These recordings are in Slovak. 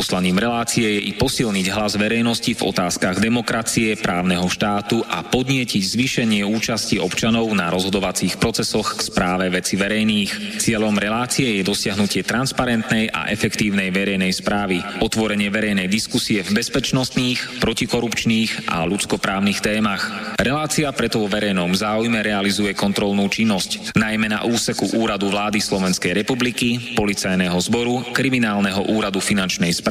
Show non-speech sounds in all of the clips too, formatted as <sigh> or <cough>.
Poslaním relácie je i posilniť hlas verejnosti v otázkach demokracie, právneho štátu a podnietiť zvýšenie účasti občanov na rozhodovacích procesoch k správe veci verejných. Cieľom relácie je dosiahnutie transparentnej a efektívnej verejnej správy, otvorenie verejnej diskusie v bezpečnostných, protikorupčných a ľudskoprávnych témach. Relácia preto vo verejnom záujme realizuje kontrolnú činnosť, najmä na úseku Úradu vlády Slovenskej republiky, Policajného zboru, Kriminálneho úradu finančnej správy,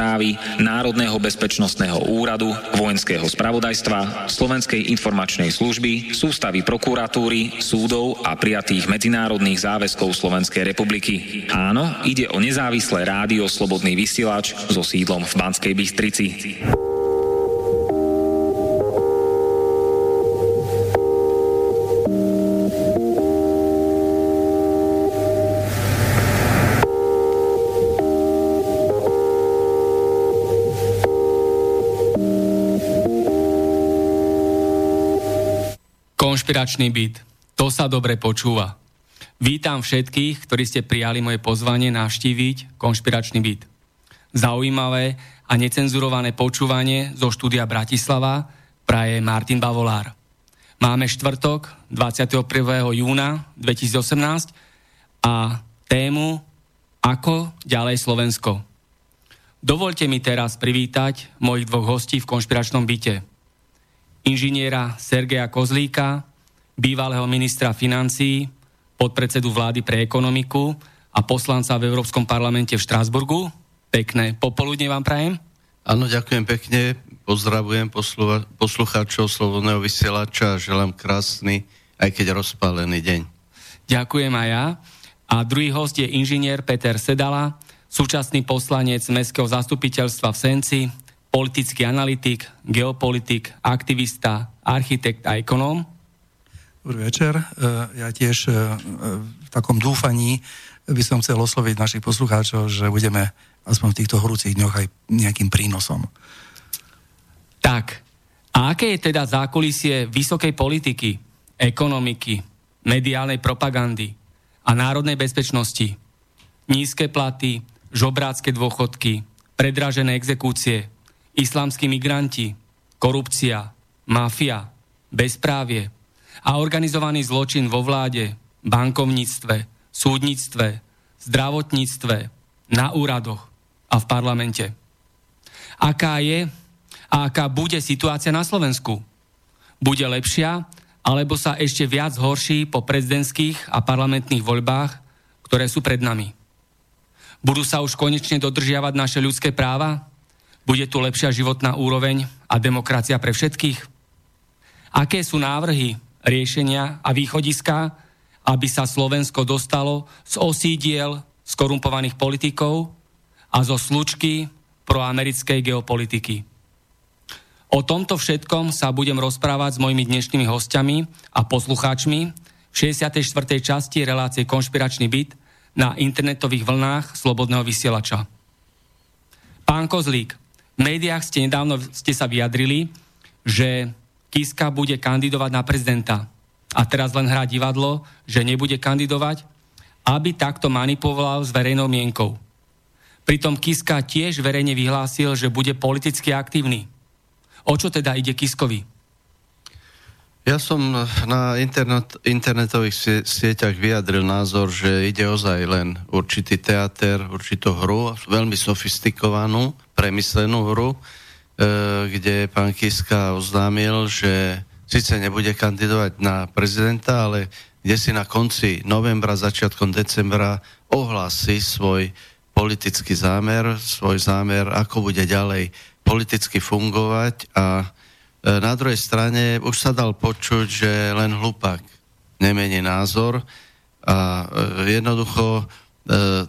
Národného bezpečnostného úradu, Vojenského spravodajstva, Slovenskej informačnej služby, sústavy prokuratúry, súdov a prijatých medzinárodných záväzkov Slovenskej republiky. Áno, ide o nezávislé rádio Slobodný vysielač so sídlom v Banskej Bystrici. Konšpiračný byt. To sa dobre počúva. Vítam všetkých, ktorí ste prijali moje pozvanie navštíviť konšpiračný byt. Zaujímavé a necenzurované počúvanie zo štúdia Bratislava praje Martin Bavolár. Máme štvrtok 21. júna 2018 a tému Ako ďalej Slovensko. Dovolte mi teraz privítať mojich dvoch hostí v konšpiračnom byte. Inžiniera Sergeja Kozlíka, bývalého ministra financií, podpredsedu vlády pre ekonomiku a poslanca v Európskom parlamente v Štrásburgu. Pekné popoludne vám prajem. Áno, ďakujem pekne. Pozdravujem poslucha- poslucháčov Slobodného vysielača a želám krásny, aj keď rozpálený deň. Ďakujem aj ja. A druhý host je inžinier Peter Sedala, súčasný poslanec Mestského zastupiteľstva v Senci, politický analytik, geopolitik, aktivista, architekt a ekonóm. Dobrý večer. E, ja tiež e, v takom dúfaní by som chcel osloviť našich poslucháčov, že budeme aspoň v týchto horúcich dňoch aj nejakým prínosom. Tak, a aké je teda zákulisie vysokej politiky, ekonomiky, mediálnej propagandy a národnej bezpečnosti? Nízke platy, žobrácké dôchodky, predražené exekúcie, islamskí migranti, korupcia, mafia, bezprávie – a organizovaný zločin vo vláde, bankovníctve, súdnictve, zdravotníctve, na úradoch a v parlamente. Aká je a aká bude situácia na Slovensku? Bude lepšia, alebo sa ešte viac horší po prezidentských a parlamentných voľbách, ktoré sú pred nami? Budú sa už konečne dodržiavať naše ľudské práva? Bude tu lepšia životná úroveň a demokracia pre všetkých? Aké sú návrhy riešenia a východiska, aby sa Slovensko dostalo z osídiel skorumpovaných politikov a zo slučky proamerickej geopolitiky. O tomto všetkom sa budem rozprávať s mojimi dnešnými hostiami a poslucháčmi v 64. časti relácie Konšpiračný byt na internetových vlnách Slobodného vysielača. Pán Kozlík, v médiách ste nedávno ste sa vyjadrili, že Kiska bude kandidovať na prezidenta. A teraz len hrá divadlo, že nebude kandidovať, aby takto manipuloval s verejnou mienkou. Pritom Kiska tiež verejne vyhlásil, že bude politicky aktívny. O čo teda ide Kiskovi? Ja som na internet, internetových sieťach vyjadril názor, že ide ozaj len určitý teater, určitú hru, veľmi sofistikovanú, premyslenú hru, kde pán Kiska oznámil, že síce nebude kandidovať na prezidenta, ale kde si na konci novembra, začiatkom decembra ohlási svoj politický zámer, svoj zámer, ako bude ďalej politicky fungovať. A e, na druhej strane už sa dal počuť, že len hlupák nemení názor a e, jednoducho E,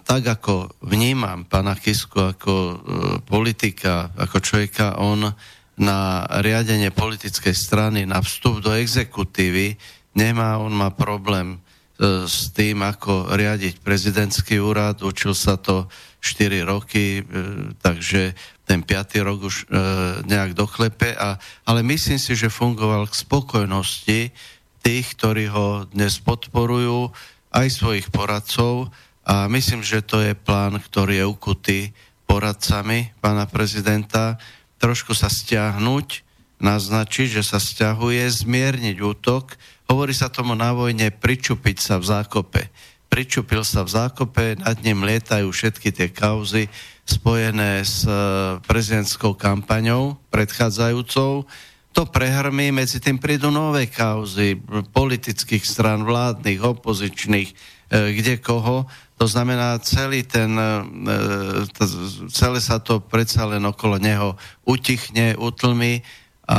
tak ako vnímam pána Kisku ako e, politika, ako človeka, on na riadenie politickej strany, na vstup do exekutívy nemá, on má problém s tým, ako riadiť prezidentský úrad. Učil sa to 4 roky, takže ten 5. rok už nejak doklepe. A, ale myslím si, že fungoval k spokojnosti tých, ktorí ho dnes podporujú, aj svojich poradcov. A myslím, že to je plán, ktorý je ukutý poradcami pána prezidenta. Trošku sa stiahnuť, naznačiť, že sa stiahuje, zmierniť útok. Hovorí sa tomu na vojne pričupiť sa v zákope. Pričupil sa v zákope, nad ním lietajú všetky tie kauzy spojené s e, prezidentskou kampaňou predchádzajúcou. To prehrmí, medzi tým prídu nové kauzy politických stran, vládnych, opozičných, e, kde koho. To znamená, celý ten, e, celé sa to predsa len okolo neho utichne, utlmi. A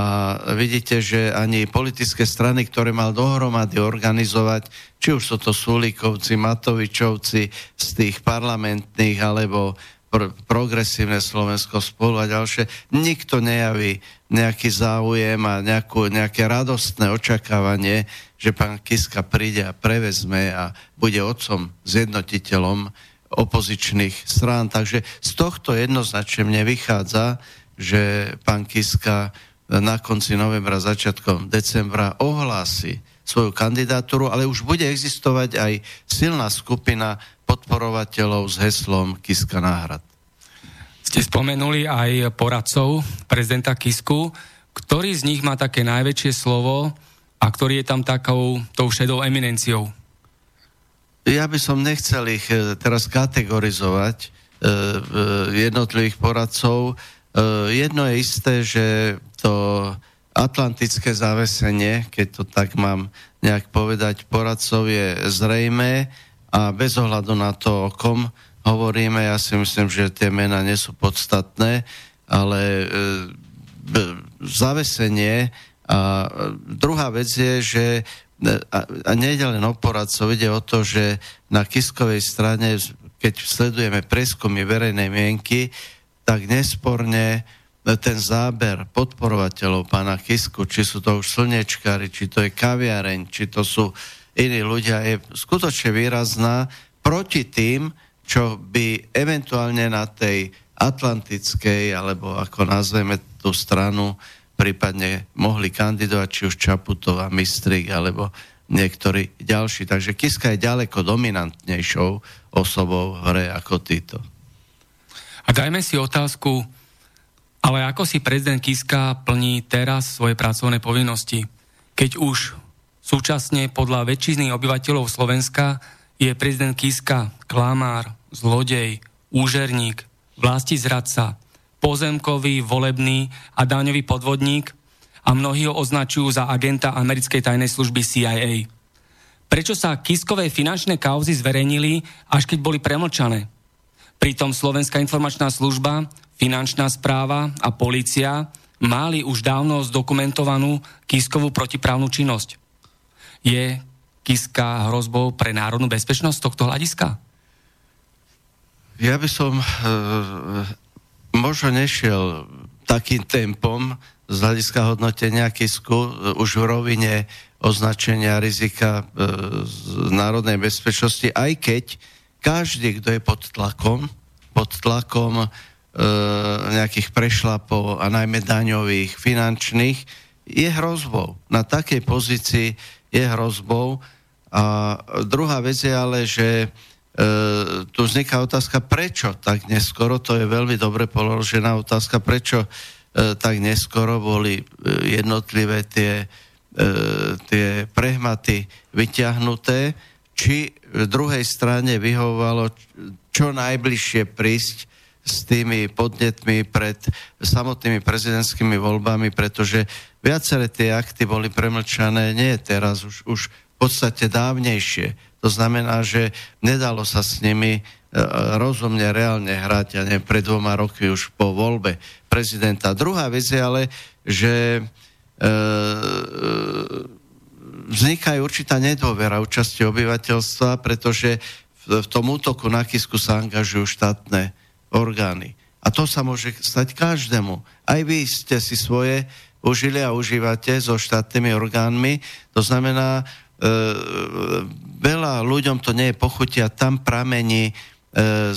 vidíte, že ani politické strany, ktoré mal dohromady organizovať, či už sú to Sulíkovci, Matovičovci z tých parlamentných, alebo pr- progresívne Slovensko spolu a ďalšie, nikto nejaví nejaký záujem a nejakú, nejaké radostné očakávanie, že pán Kiska príde a prevezme a bude otcom, zjednotiteľom opozičných strán. Takže z tohto jednoznačne mne vychádza, že pán Kiska na konci novembra, začiatkom decembra ohlási svoju kandidatúru, ale už bude existovať aj silná skupina podporovateľov s heslom Kiska náhrad. Ste spomenuli aj poradcov prezidenta Kisku. Ktorý z nich má také najväčšie slovo a ktorý je tam takou tou šedou eminenciou? Ja by som nechcel ich eh, teraz kategorizovať, eh, jednotlivých poradcov. Jedno je isté, že to atlantické zavesenie, keď to tak mám nejak povedať, poradcov je zrejme a bez ohľadu na to, o kom hovoríme, ja si myslím, že tie mená nie sú podstatné, ale e, zavesenie a druhá vec je, že a, a nejde len o poradcov, ide o to, že na Kiskovej strane, keď sledujeme preskumy verejnej mienky, tak nesporne ten záber podporovateľov pána Kisku, či sú to už slnečkári, či to je kaviareň, či to sú iní ľudia, je skutočne výrazná proti tým, čo by eventuálne na tej atlantickej, alebo ako nazveme tú stranu, prípadne mohli kandidovať či už Čaputová, Mistrik, alebo niektorí ďalší. Takže Kiska je ďaleko dominantnejšou osobou v hre ako títo. A dajme si otázku, ale ako si prezident Kiska plní teraz svoje pracovné povinnosti, keď už súčasne podľa väčšiny obyvateľov Slovenska je prezident Kiska klamár, zlodej, úžerník, vlasti zradca, pozemkový, volebný a daňový podvodník a mnohí ho označujú za agenta americkej tajnej služby CIA. Prečo sa Kiskové finančné kauzy zverejnili, až keď boli premlčané? Pritom Slovenská informačná služba finančná správa a policia mali už dávno zdokumentovanú Kiskovú protiprávnu činnosť. Je Kiska hrozbou pre národnú bezpečnosť z tohto hľadiska? Ja by som e, možno nešiel takým tempom z hľadiska hodnotenia Kisku e, už v rovine označenia rizika e, z národnej bezpečnosti, aj keď každý, kto je pod tlakom, pod tlakom E, nejakých prešlapov a najmä daňových, finančných, je hrozbou. Na takej pozícii je hrozbou. A druhá vec je ale, že e, tu vzniká otázka, prečo tak neskoro, to je veľmi dobre položená otázka, prečo e, tak neskoro boli e, jednotlivé tie, e, tie prehmaty vyťahnuté, či v druhej strane vyhovovalo čo najbližšie prísť s tými podnetmi pred samotnými prezidentskými voľbami, pretože viaceré tie akty boli premlčané nie teraz, už, už v podstate dávnejšie. To znamená, že nedalo sa s nimi e, rozumne, reálne hrať, ja neviem, pred dvoma roky už po voľbe prezidenta. Druhá vec je ale, že e, vznikajú určitá nedôvera účasti obyvateľstva, pretože v, v tom útoku na Kisku sa angažujú štátne orgány. A to sa môže stať každému. Aj vy ste si svoje užili a užívate so štátnymi orgánmi. To znamená, veľa ľuďom to nie je pochutia, tam pramení e,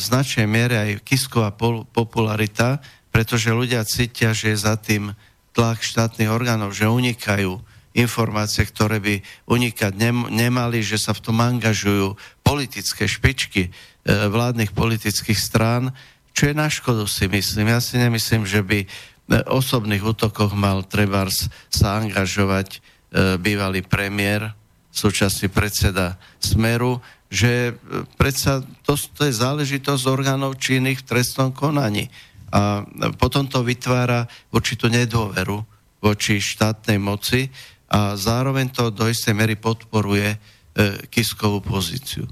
značnej miere aj kisková popularita, pretože ľudia cítia, že je za tým tlak štátnych orgánov, že unikajú informácie, ktoré by unikať nem- nemali, že sa v tom angažujú politické špičky e, vládnych politických strán, čo je na škodu si myslím. Ja si nemyslím, že by v osobných útokoch mal Trebars sa angažovať e, bývalý premiér, súčasný predseda Smeru, že e, predsa to, to je záležitosť orgánov činných v trestnom konaní. A potom to vytvára určitú nedôveru voči štátnej moci, a zároveň to do istej mery podporuje e, Kiskovú pozíciu.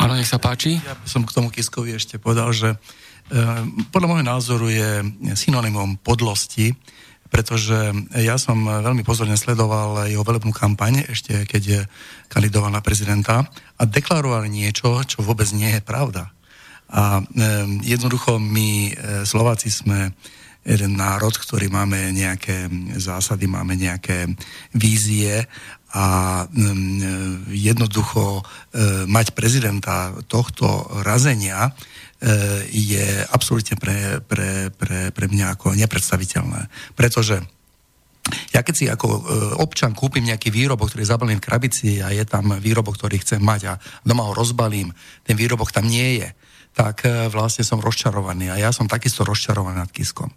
Áno, nech sa páči. Ja som k tomu Kiskovi ešte povedal, že e, podľa môjho názoru je synonymom podlosti, pretože ja som veľmi pozorne sledoval jeho velebnú kampaň, ešte keď je kandidoval na prezidenta a deklaroval niečo, čo vôbec nie je pravda. A e, jednoducho my e, Slováci sme jeden národ, ktorý máme nejaké zásady, máme nejaké vízie a mm, jednoducho e, mať prezidenta tohto razenia e, je absolútne pre, pre, pre, pre mňa ako nepredstaviteľné. Pretože ja keď si ako e, občan kúpim nejaký výrobok, ktorý je zabalený v krabici a je tam výrobok, ktorý chcem mať a doma ho rozbalím, ten výrobok tam nie je tak e, vlastne som rozčarovaný. A ja som takisto rozčarovaný nad Kiskom. E,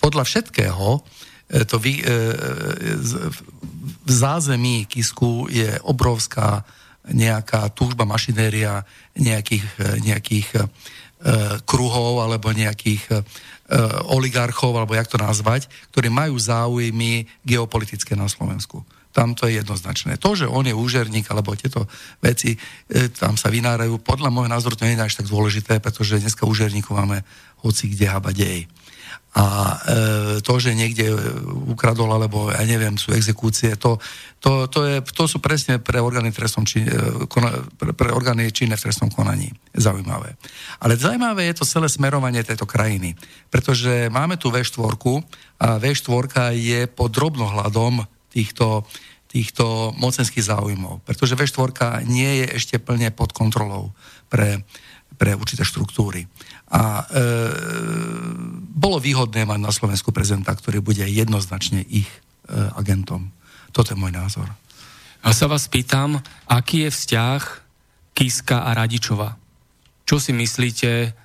podľa všetkého e, to vy, e, v zázemí Kisku je obrovská nejaká túžba mašinéria nejakých, e, nejakých e, kruhov alebo nejakých e, oligarchov, alebo jak to nazvať, ktorí majú záujmy geopolitické na Slovensku tam to je jednoznačné. To, že on je úžerník, alebo tieto veci e, tam sa vynárajú, podľa môjho názoru to nie je až tak dôležité, pretože dneska úžerníkov máme hoci kde haba dej. A e, to, že niekde ukradol, alebo ja neviem, sú exekúcie, to, to, to, je, to sú presne pre orgány, trestnom či, e, kona, pre, pre orgány činné v trestnom konaní zaujímavé. Ale zaujímavé je to celé smerovanie tejto krajiny, pretože máme tu V4 a V4 je pod drobnohľadom týchto, týchto mocenských záujmov. Pretože V4 nie je ešte plne pod kontrolou pre, pre určité štruktúry. A e, bolo výhodné mať na Slovensku prezidenta, ktorý bude jednoznačne ich e, agentom. Toto je môj názor. A sa vás pýtam, aký je vzťah Kiska a Radičova? Čo si myslíte,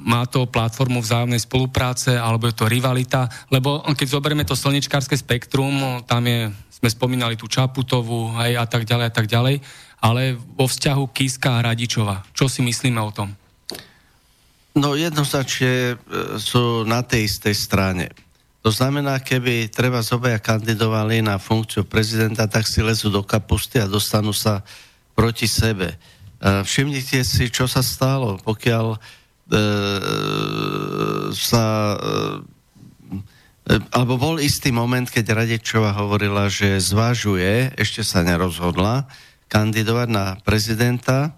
má to platformu vzájomnej spolupráce, alebo je to rivalita, lebo keď zoberieme to slnečkárske spektrum, tam je, sme spomínali tú Čaputovú hej, a tak ďalej a tak ďalej, ale vo vzťahu Kiska a Radičova, čo si myslíme o tom? No jednoznačne e, sú na tej istej strane. To znamená, keby treba zobaja kandidovali na funkciu prezidenta, tak si lezú do kapusty a dostanú sa proti sebe. E, všimnite si, čo sa stalo, pokiaľ sa e, alebo bol istý moment, keď Radečová hovorila, že zvažuje, ešte sa nerozhodla, kandidovať na prezidenta.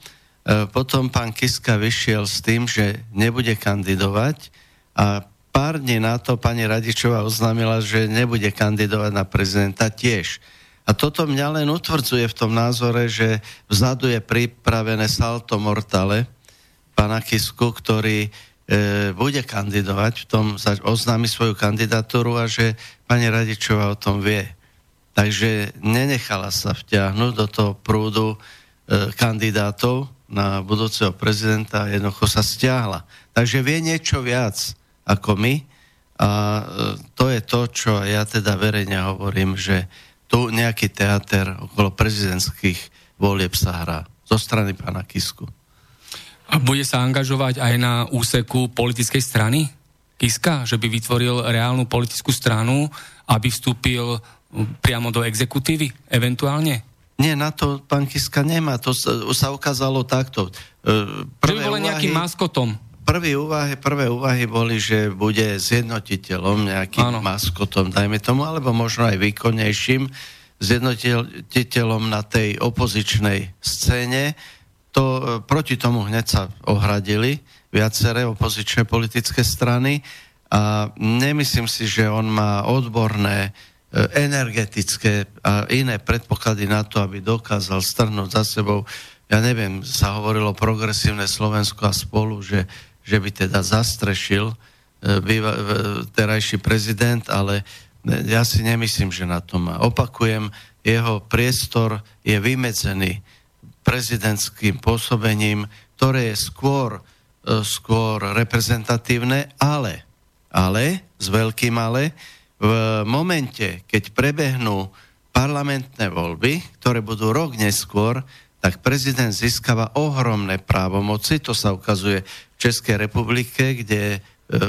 E, potom pán Kiska vyšiel s tým, že nebude kandidovať a pár dní na to pani Radičová oznámila, že nebude kandidovať na prezidenta tiež. A toto mňa len utvrdzuje v tom názore, že vzadu je pripravené salto mortale, pána Kisku, ktorý e, bude kandidovať, v tom oznámi svoju kandidatúru a že pani Radičová o tom vie. Takže nenechala sa vťahnuť do toho prúdu e, kandidátov na budúceho prezidenta a jednoducho sa stiahla. Takže vie niečo viac ako my a e, to je to, čo ja teda verejne hovorím, že tu nejaký teater okolo prezidentských volieb sa hrá zo strany pána Kisku. A bude sa angažovať aj na úseku politickej strany? Kiska, že by vytvoril reálnu politickú stranu, aby vstúpil priamo do exekutívy, eventuálne? Nie, na to pán Kiska nemá. To sa, sa ukázalo takto. E, prvé že by bol nejakým maskotom. Prvé úvahy, prvé úvahy boli, že bude zjednotiteľom, nejakým Áno. maskotom, dajme tomu, alebo možno aj výkonnejším zjednotiteľom na tej opozičnej scéne to, e, proti tomu hneď sa ohradili viaceré opozičné politické strany a nemyslím si, že on má odborné energetické a iné predpoklady na to, aby dokázal strhnúť za sebou, ja neviem, sa hovorilo progresívne Slovensko a spolu, že, že by teda zastrešil býva, terajší prezident, ale ja si nemyslím, že na to má. Opakujem, jeho priestor je vymedzený prezidentským pôsobením, ktoré je skôr, e, skôr reprezentatívne, ale, ale, s veľkým ale, v momente, keď prebehnú parlamentné voľby, ktoré budú rok neskôr, tak prezident získava ohromné právomoci. To sa ukazuje v Českej republike, kde e,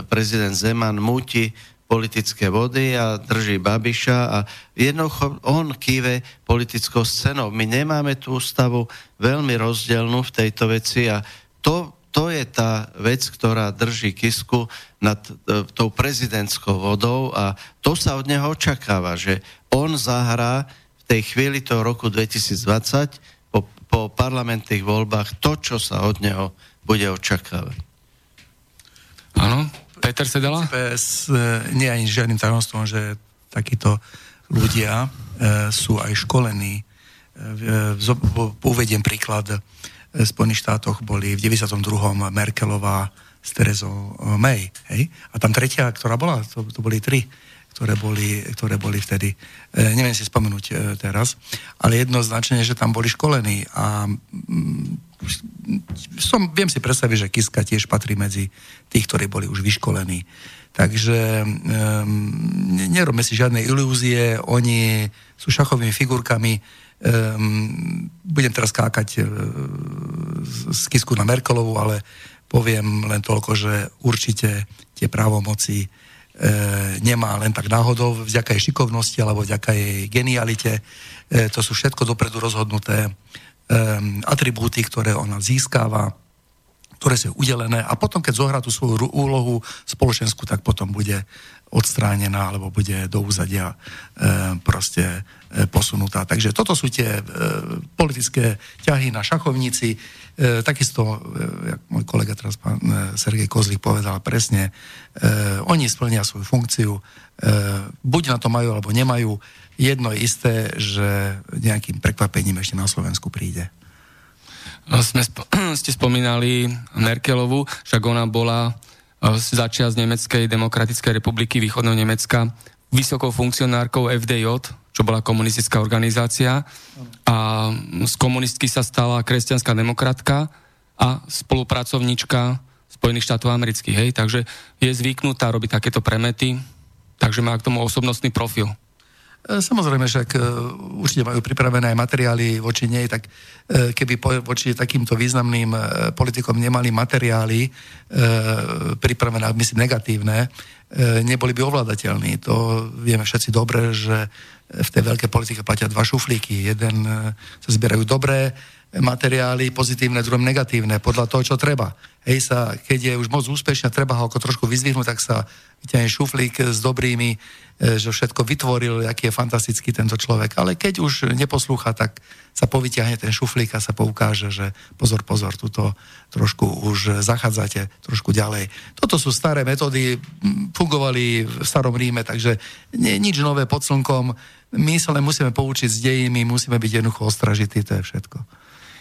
prezident Zeman múti politické vody a drží Babiša a jednoducho on kýve politickou scenou. My nemáme tú ústavu veľmi rozdielnú v tejto veci a to, to je tá vec, ktorá drží Kisku nad e, tou prezidentskou vodou a to sa od neho očakáva, že on zahrá v tej chvíli toho roku 2020 po, po parlamentných voľbách to, čo sa od neho bude očakávať. Áno, Peter Sedela? PS nie je ani žiadnym tajomstvom, že takíto ľudia e, sú aj školení. E, uvediem príklad. E, v Spojených štátoch boli v 92. Merkelová s Terezou May. Hej? A tam tretia, ktorá bola, to, to boli tri ktoré boli, ktoré boli vtedy. E, neviem si spomenúť e, teraz, ale jednoznačne, že tam boli školení a som, viem si predstaviť, že Kiska tiež patrí medzi tých, ktorí boli už vyškolení. Takže um, nerobme si žiadne ilúzie, oni sú šachovými figurkami. Um, budem teraz kákať uh, z Kisku na Merkelovu, ale poviem len toľko, že určite tie právomoci E, nemá len tak náhodou vďaka jej šikovnosti alebo vďaka jej genialite. E, to sú všetko dopredu rozhodnuté atribúty, ktoré ona získava, ktoré sú udelené. A potom, keď zohrá tú svoju úlohu spoločenskú, tak potom bude odstránená alebo bude do úzadia e, proste e, posunutá. Takže toto sú tie e, politické ťahy na šachovnici. Takisto, jak môj kolega teraz pán Sergej Kozlík povedal presne, oni splnia svoju funkciu, buď na to majú alebo nemajú. Jedno je isté, že nejakým prekvapením ešte na Slovensku príde. Sme sp- <clears throat> ste spomínali Merkelovu, však ona bola začia z Nemeckej demokratickej republiky východného Nemecka vysokou funkcionárkou FDJ, čo bola komunistická organizácia a z komunistky sa stala kresťanská demokratka a spolupracovníčka Spojených štátov amerických, hej, takže je zvyknutá robiť takéto premety, takže má k tomu osobnostný profil. E, samozrejme, však e, určite majú pripravené aj materiály voči nej, tak e, keby voči takýmto významným politikom nemali materiály pripravené, myslím, negatívne, neboli by ovládateľní. To vieme všetci dobre, že v tej veľkej politike platia dva šuflíky. Jeden sa zbierajú dobré materiály, pozitívne, druhé negatívne, podľa toho, čo treba. Hej sa, keď je už moc úspešný a treba ho ako trošku vyzvihnúť, tak sa vyťahne šuflík s dobrými E, že všetko vytvoril, aký je fantastický tento človek. Ale keď už neposlúcha, tak sa povyťahne ten šuflík a sa poukáže, že pozor, pozor, tuto trošku už zachádzate trošku ďalej. Toto sú staré metódy, fungovali v starom Ríme, takže nie, nič nové pod slnkom. My sa len musíme poučiť s dejiny, musíme byť jednoducho ostražití, to je všetko.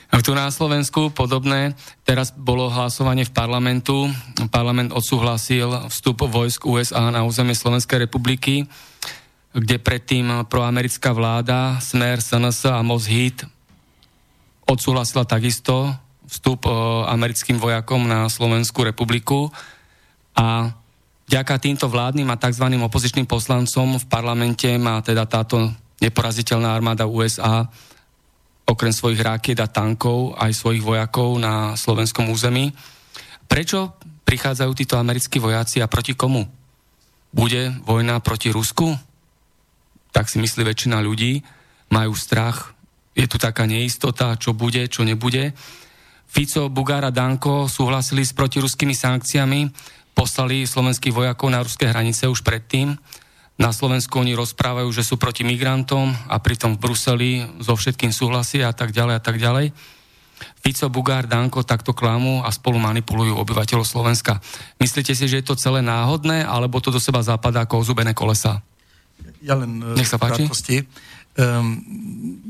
Tu na Slovensku podobné. Teraz bolo hlasovanie v parlamentu. Parlament odsúhlasil vstup vojsk USA na územie Slovenskej republiky, kde predtým proamerická vláda, Smer, SNS a Mosheed odsúhlasila takisto vstup americkým vojakom na Slovenskú republiku. A vďaka týmto vládnym a tzv. opozičným poslancom v parlamente má teda táto neporaziteľná armáda USA okrem svojich rakiet a tankov aj svojich vojakov na slovenskom území. Prečo prichádzajú títo americkí vojaci a proti komu? Bude vojna proti Rusku? Tak si myslí väčšina ľudí. Majú strach. Je tu taká neistota, čo bude, čo nebude. Fico, Bugár a Danko súhlasili s protiruskými sankciami, poslali slovenských vojakov na ruské hranice už predtým na Slovensku oni rozprávajú, že sú proti migrantom a pritom v Bruseli so všetkým súhlasia a tak ďalej a tak ďalej. Fico, Bugár, Danko takto klamú a spolu manipulujú obyvateľov Slovenska. Myslíte si, že je to celé náhodné, alebo to do seba zapadá ako ozubené kolesa? Ja len Nech sa páči. krátkosti. Um,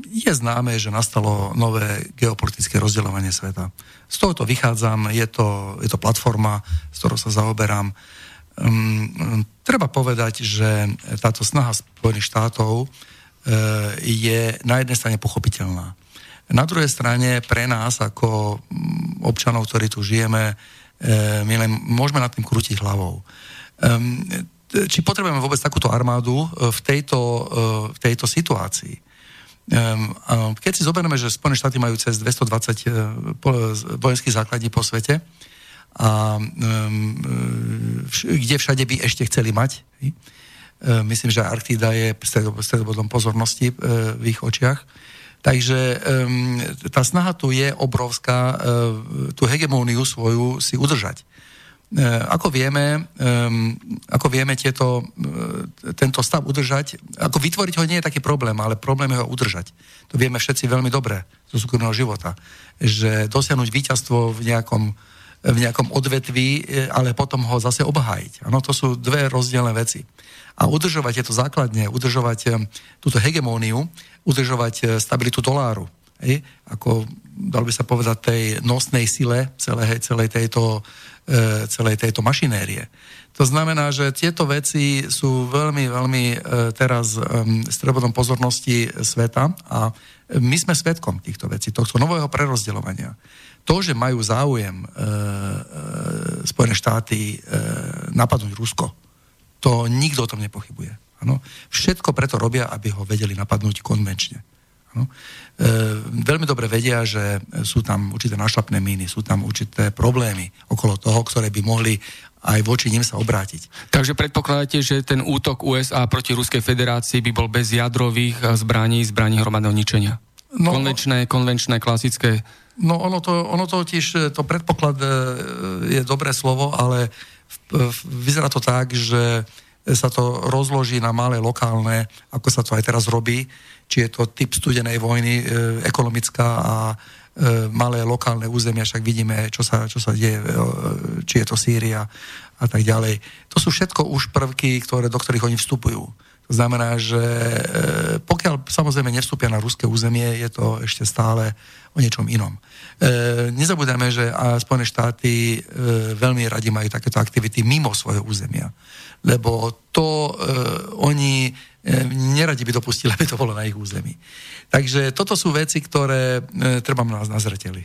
je známe, že nastalo nové geopolitické rozdeľovanie sveta. Z tohoto vychádzam, je to, je to platforma, s ktorou sa zaoberám. Um, treba povedať, že táto snaha Spojených štátov uh, je na jednej strane pochopiteľná. Na druhej strane pre nás, ako mm, občanov, ktorí tu žijeme, uh, my len môžeme nad tým krútiť hlavou. Um, či potrebujeme vôbec takúto armádu e, v tejto, v tejto situácii. Keď si zoberieme, že Spojené štáty majú cez 220 e, vojenských základní po svete, a kde všade by ešte chceli mať. Myslím, že Arktida je stredobodom pozornosti v ich očiach. Takže tá snaha tu je obrovská, tú hegemóniu svoju si udržať. E, ako vieme, um, ako vieme tieto, uh, tento stav udržať, ako vytvoriť ho nie je taký problém, ale problém je ho udržať. To vieme všetci veľmi dobre zo súkromného života. Že dosiahnuť víťazstvo v nejakom, v nejakom odvetví, ale potom ho zase obhájiť. Ano, to sú dve rozdielne veci. A udržovať tieto základne, udržovať túto hegemóniu, udržovať stabilitu doláru, hej, ako dal by sa povedať tej nosnej sile celej, celej tejto E, celej tejto mašinérie. To znamená, že tieto veci sú veľmi, veľmi e, teraz stredobodom pozornosti sveta a my sme svetkom týchto vecí, tohto nového prerozdeľovania. To, že majú záujem e, e, Spojené štáty e, napadnúť Rusko, to nikto o tom nepochybuje. Ano? Všetko preto robia, aby ho vedeli napadnúť konvenčne. Ano? E, veľmi dobre vedia, že sú tam určité našlapné míny, sú tam určité problémy okolo toho, ktoré by mohli aj voči nim sa obrátiť. Takže predpokladáte, že ten útok USA proti Ruskej federácii by bol bez jadrových zbraní, zbraní hromadného ničenia? No, konvenčné, konvenčné, klasické? No ono to, ono to tiež, to predpoklad e, je dobré slovo, ale vyzerá to tak, že sa to rozloží na malé lokálne, ako sa to aj teraz robí, či je to typ studenej vojny, e, ekonomická a e, malé lokálne územia, však vidíme, čo sa, čo sa deje, e, či je to Sýria a tak ďalej. To sú všetko už prvky, ktoré, do ktorých oni vstupujú. Znamená, že e, pokiaľ samozrejme nevstúpia na ruské územie, je to ešte stále o niečom inom. E, nezabudeme, že Spojené štáty e, veľmi radi majú takéto aktivity mimo svojho územia. Lebo to e, oni neradi by dopustili, <laughs> aby to bolo na ich území. Takže toto sú veci, ktoré treba nás na zreteli.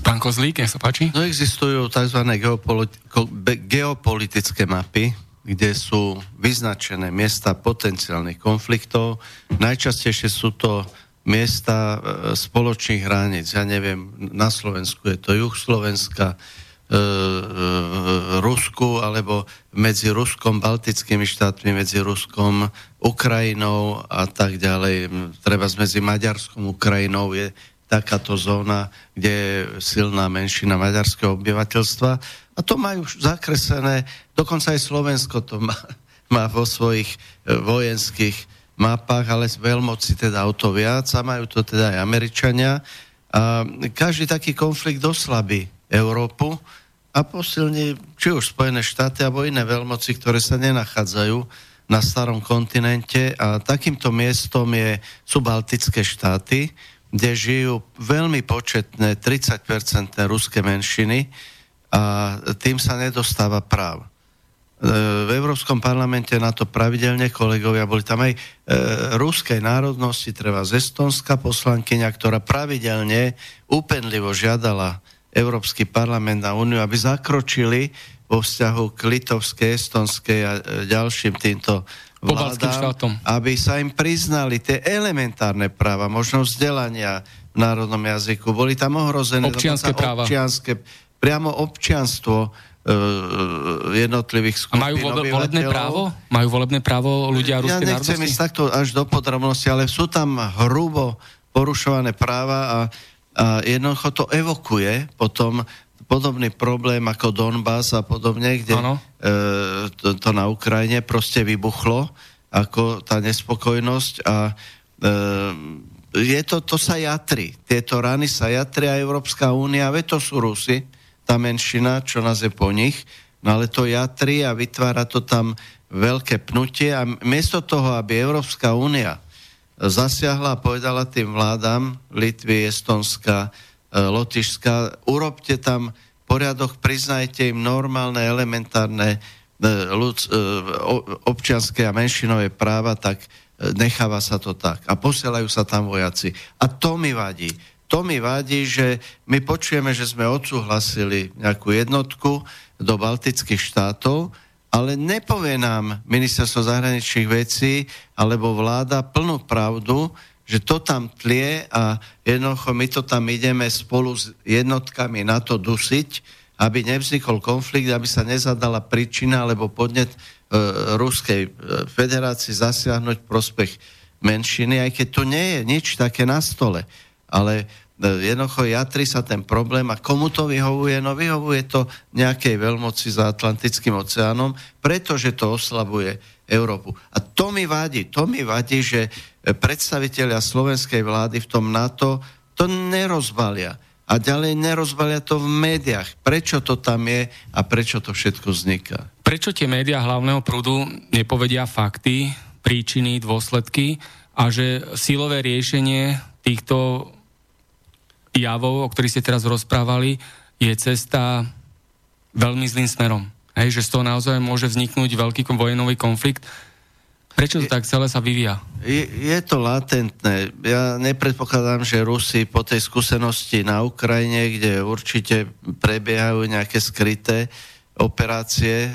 Pán Kozlík, nech sa páči. No existujú tzv. geopolitické mapy, kde sú vyznačené miesta potenciálnych konfliktov. Najčastejšie sú to miesta e, spoločných hraníc. Ja neviem, na Slovensku je to juh Slovenska, E, e, Rusku alebo medzi Ruskom, Baltickými štátmi, medzi Ruskom, Ukrajinou a tak ďalej. Treba medzi Maďarskom, Ukrajinou je takáto zóna, kde je silná menšina maďarského obyvateľstva. A to majú zakresené, dokonca aj Slovensko to má, <laughs> má vo svojich e, vojenských mapách, ale veľmoci teda o to viac a majú to teda aj Američania. A každý taký konflikt oslabí Európu a posilní či už Spojené štáty alebo iné veľmoci, ktoré sa nenachádzajú na starom kontinente a takýmto miestom je, sú Baltické štáty, kde žijú veľmi početné 30-percentné ruské menšiny a tým sa nedostáva práv. E, v Európskom parlamente na to pravidelne kolegovia boli tam aj e, ruskej národnosti, treba z Estonska poslankyňa, ktorá pravidelne úpenlivo žiadala Európsky parlament a Úniu, aby zakročili vo vzťahu k litovskej, estonskej a e, ďalším týmto vládám, aby sa im priznali tie elementárne práva, možno vzdelania v národnom jazyku. Boli tam ohrozené občianské práva. Občianské, priamo občianstvo e, jednotlivých skupín A majú volebné právo? Majú volebné právo ľudia ruskej národnosti? Ja nechcem ísť takto až do podrobnosti, ale sú tam hrubo porušované práva a a jednoducho to evokuje potom podobný problém ako Donbass a podobne, kde e, to, to na Ukrajine proste vybuchlo ako tá nespokojnosť a e, je to, to sa jatri. Tieto rany sa jatri a Európska únia, ve to sú Rusy, tá menšina, čo nás je po nich, no ale to jatri a vytvára to tam veľké pnutie a miesto toho, aby Európska únia zasiahla a povedala tým vládam Litvy, Estonska, Lotyšska, urobte tam poriadok, priznajte im normálne, elementárne e, ľud, e, občianské a menšinové práva, tak necháva sa to tak. A posielajú sa tam vojaci. A to mi vadí. To mi vadí, že my počujeme, že sme odsúhlasili nejakú jednotku do baltických štátov, ale nepovie nám ministerstvo zahraničných vecí alebo vláda plnú pravdu, že to tam tlie a jednoducho my to tam ideme spolu s jednotkami na to dusiť, aby nevznikol konflikt, aby sa nezadala príčina alebo podnet e, Ruskej e, federácii zasiahnuť prospech menšiny, aj keď tu nie je nič také na stole. Ale jednoducho jatri sa ten problém a komu to vyhovuje? No vyhovuje to nejakej veľmoci za Atlantickým oceánom, pretože to oslabuje Európu. A to mi vadí, to mi vadí, že predstavitelia slovenskej vlády v tom NATO to nerozbalia. A ďalej nerozbalia to v médiách. Prečo to tam je a prečo to všetko vzniká? Prečo tie médiá hlavného prúdu nepovedia fakty, príčiny, dôsledky a že silové riešenie týchto javov, o ktorých ste teraz rozprávali, je cesta veľmi zlým smerom. Hej, že z toho naozaj môže vzniknúť veľký vojnový konflikt. Prečo to je, tak celé sa vyvíja? Je, je to latentné. Ja nepredpokladám, že Rusi po tej skúsenosti na Ukrajine, kde určite prebiehajú nejaké skryté operácie e,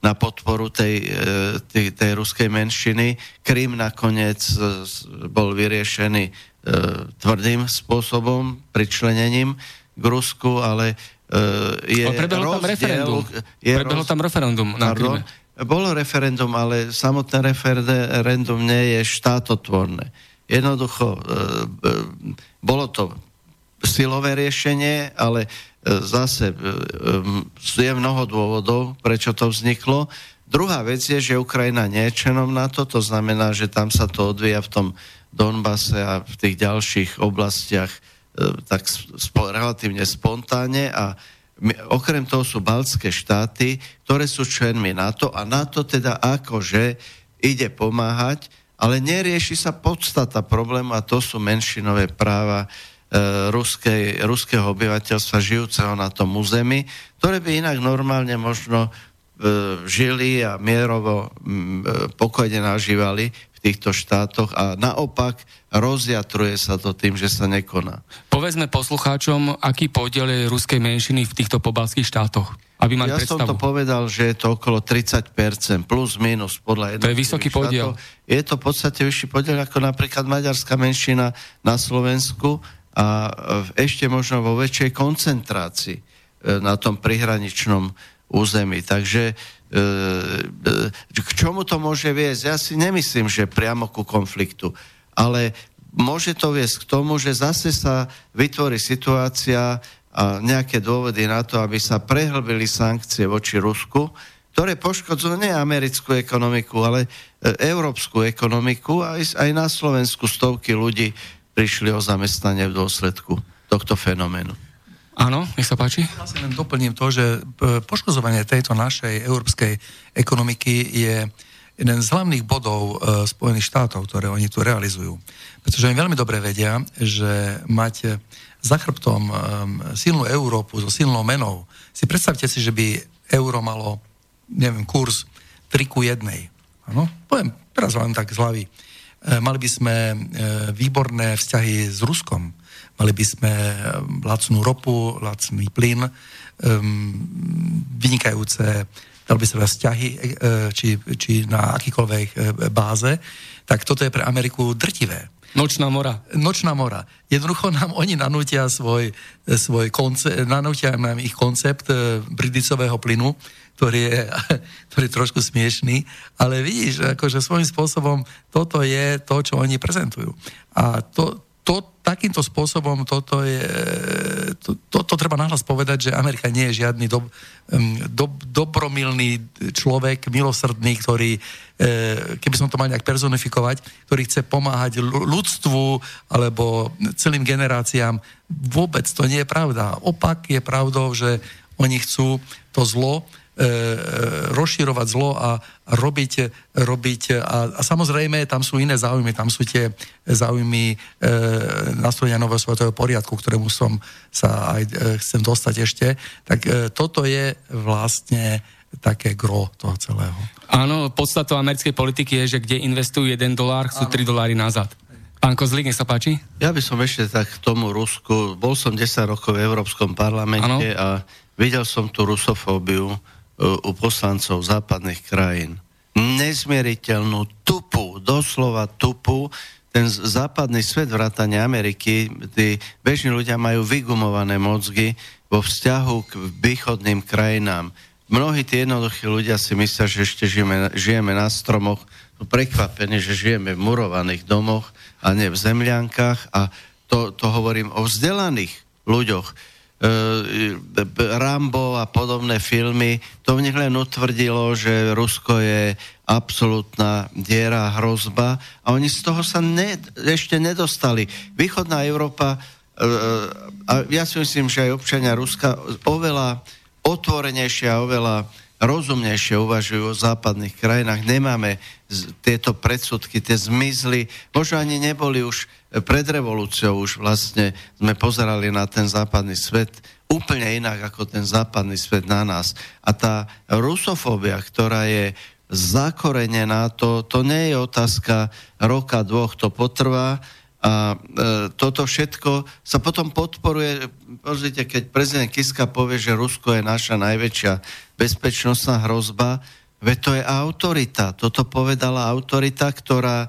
na podporu tej, e, tej, tej ruskej menšiny. Krym nakoniec e, bol vyriešený E, tvrdým spôsobom, pričlenením k Rusku, ale e, je ale prebehlo rozdiel, tam referendum. Je prebehlo roz... tam referendum na Pardon, Bolo referendum, ale samotné referendum nie je štátotvorné. Jednoducho, e, bolo to silové riešenie, ale zase je mnoho dôvodov, prečo to vzniklo. Druhá vec je, že Ukrajina nie je členom NATO, to znamená, že tam sa to odvíja v tom Donbase a v tých ďalších oblastiach e, tak spo, relatívne spontánne a okrem toho sú baltské štáty, ktoré sú členmi NATO a NATO teda akože ide pomáhať, ale nerieši sa podstata problému a to sú menšinové práva e, ruskej, ruského obyvateľstva žijúceho na tom území, ktoré by inak normálne možno e, žili a mierovo e, pokojne nažívali týchto štátoch a naopak rozjatruje sa to tým, že sa nekoná. Povedzme poslucháčom, aký podiel je ruskej menšiny v týchto pobalských štátoch? Aby mali ja predstavu. som to povedal, že je to okolo 30%, plus minus podľa To je vysoký štátov. podiel. Je to v podstate vyšší podiel ako napríklad maďarská menšina na Slovensku a ešte možno vo väčšej koncentrácii e, na tom prihraničnom území. Takže E, e, k čomu to môže viesť? Ja si nemyslím, že priamo ku konfliktu, ale môže to viesť k tomu, že zase sa vytvorí situácia a nejaké dôvody na to, aby sa prehlbili sankcie voči Rusku, ktoré poškodzujú nie americkú ekonomiku, ale e, európsku ekonomiku a aj na Slovensku stovky ľudí prišli o zamestnanie v dôsledku tohto fenoménu. Áno, nech sa páči. Vlastne len doplním to, že e, poškozovanie tejto našej európskej ekonomiky je jeden z hlavných bodov e, Spojených štátov, ktoré oni tu realizujú. Pretože oni veľmi dobre vedia, že mať za chrbtom e, silnú Európu so silnou menou, si predstavte si, že by euro malo, neviem, kurz 3 ku 1. Áno? Poviem teraz len tak z hlavy. Mali by sme výborné vzťahy s Ruskom, Mali by sme eh, lacnú ropu, lacný plyn, um, vynikajúce dal by sa vzťahy, eh, či, či na akýkoľvek eh, báze, tak toto je pre Ameriku drtivé. Nočná mora. Nočná mora. Jednoducho nám oni nanútia svoj, svoj koncept, nanútia nám ich koncept bridicového plynu, ktorý je, <laughs> ktorý je trošku smiešný, ale vidíš, akože svojím spôsobom toto je to, čo oni prezentujú. A to, takýmto spôsobom toto je, to, to, to treba nahlas povedať, že Amerika nie je žiadny do, do, dobromilný človek, milosrdný, ktorý, e, keby som to mal nejak personifikovať, ktorý chce pomáhať ľudstvu alebo celým generáciám. Vôbec to nie je pravda. Opak je pravdou, že oni chcú to zlo rozširovať zlo a robiť, robiť a, a samozrejme tam sú iné záujmy, tam sú tie záujmy e, nastavenia nového svetového poriadku, ktorému som sa aj e, chcem dostať ešte, tak e, toto je vlastne také gro toho celého. Áno, podstatou americkej politiky je, že kde investujú 1 dolár, sú 3 doláry nazad. Pán Kozlík, nech sa páči. Ja by som ešte tak k tomu Rusku. Bol som 10 rokov v Európskom parlamente ano. a videl som tú rusofóbiu u poslancov západných krajín. Nezmieriteľnú tupu, doslova tupu. Ten západný svet vrátane Ameriky, tí bežní ľudia majú vygumované mozgy vo vzťahu k východným krajinám. Mnohí tí jednoduchí ľudia si myslia, že ešte žijeme, žijeme na stromoch, sú prekvapení, že žijeme v murovaných domoch a nie v zemľankách a to, to hovorím o vzdelaných ľuďoch. E, Rambo a podobné filmy, to v nich len utvrdilo, že Rusko je absolútna diera, hrozba a oni z toho sa ne, ešte nedostali. Východná Európa, e, a ja si myslím, že aj občania Ruska oveľa otvorenejšie a oveľa rozumnejšie uvažujú o západných krajinách. Nemáme tieto predsudky, tie zmizli. Možno ani neboli už pred revolúciou, už vlastne sme pozerali na ten západný svet úplne inak ako ten západný svet na nás. A tá rusofóbia, ktorá je zakorenená, to, to nie je otázka roka, dvoch, to potrvá, a e, toto všetko sa potom podporuje, pozrite, keď prezident Kiska povie, že Rusko je naša najväčšia bezpečnostná hrozba, veď to je autorita. Toto povedala autorita, ktorá e,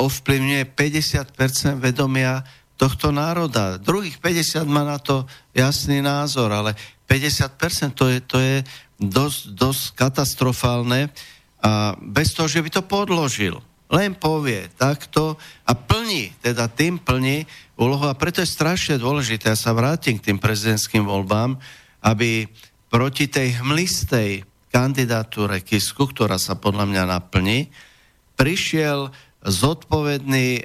ovplyvňuje 50% vedomia tohto národa. Druhých 50 má na to jasný názor, ale 50% to je, to je dosť, dosť katastrofálne a bez toho, že by to podložil len povie takto a plní, teda tým plní úlohu a preto je strašne dôležité, ja sa vrátim k tým prezidentským voľbám, aby proti tej hmlistej kandidatúre Kisku, ktorá sa podľa mňa naplní, prišiel zodpovedný, e,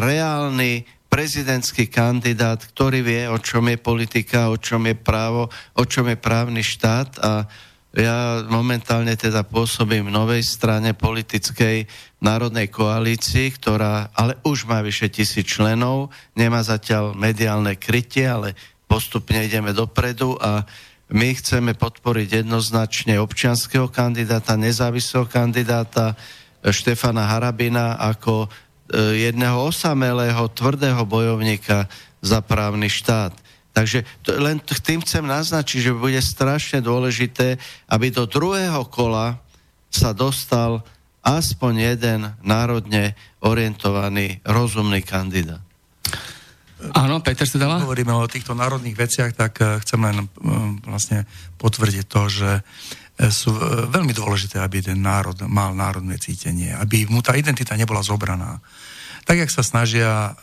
reálny prezidentský kandidát, ktorý vie, o čom je politika, o čom je právo, o čom je právny štát. A ja momentálne teda pôsobím v novej strane politickej národnej koalícii, ktorá ale už má vyše tisíc členov, nemá zatiaľ mediálne krytie, ale postupne ideme dopredu a my chceme podporiť jednoznačne občianského kandidáta, nezávislého kandidáta Štefana Harabina ako e, jedného osamelého, tvrdého bojovníka za právny štát. Takže to, len tým chcem naznačiť, že bude strašne dôležité, aby do druhého kola sa dostal aspoň jeden národne orientovaný, rozumný kandidát. Áno, Peter Sedala? Hovoríme o týchto národných veciach, tak eh, chcem len eh, vlastne potvrdiť to, že eh, sú veľmi dôležité, aby ten národ mal národné cítenie, aby mu tá identita nebola zobraná. Tak, jak sa snažia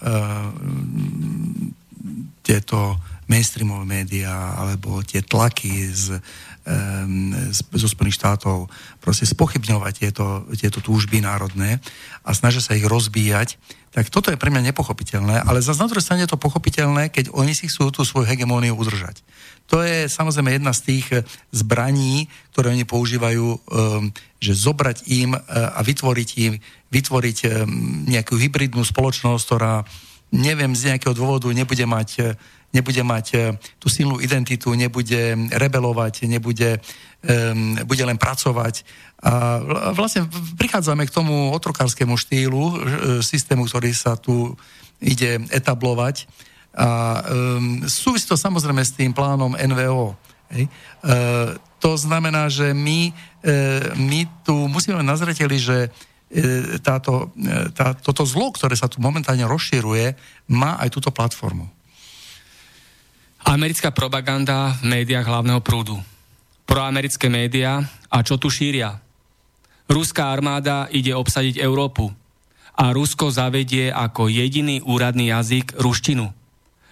tieto mainstreamové médiá alebo tie tlaky z, z, zo Spojených štátov proste spochybňovať tieto, tieto túžby národné a snažia sa ich rozbíjať, tak toto je pre mňa nepochopiteľné, ale za na druhej strane je to pochopiteľné, keď oni si chcú tú svoju hegemóniu udržať. To je samozrejme jedna z tých eh, zbraní, ktoré oni používajú, um, že zobrať im uh, a vytvoriť im, vytvoriť um, nejakú hybridnú spoločnosť, ktorá neviem, z nejakého dôvodu nebude mať uh, nebude mať e, tú silnú identitu, nebude rebelovať, nebude, um, bude len pracovať. A vlastne prichádzame k tomu otrokárskému štýlu, e, systému, ktorý sa tu ide etablovať. A um, súvisí to samozrejme s tým plánom NVO. Hej. Uh, to znamená, že my, uh, my tu musíme na zreteli, že táto, tá, toto zlo, ktoré sa tu momentálne rozširuje, má aj túto platformu. Americká propaganda v médiách hlavného prúdu. Proamerické médiá a čo tu šíria? Ruská armáda ide obsadiť Európu a Rusko zavedie ako jediný úradný jazyk ruštinu.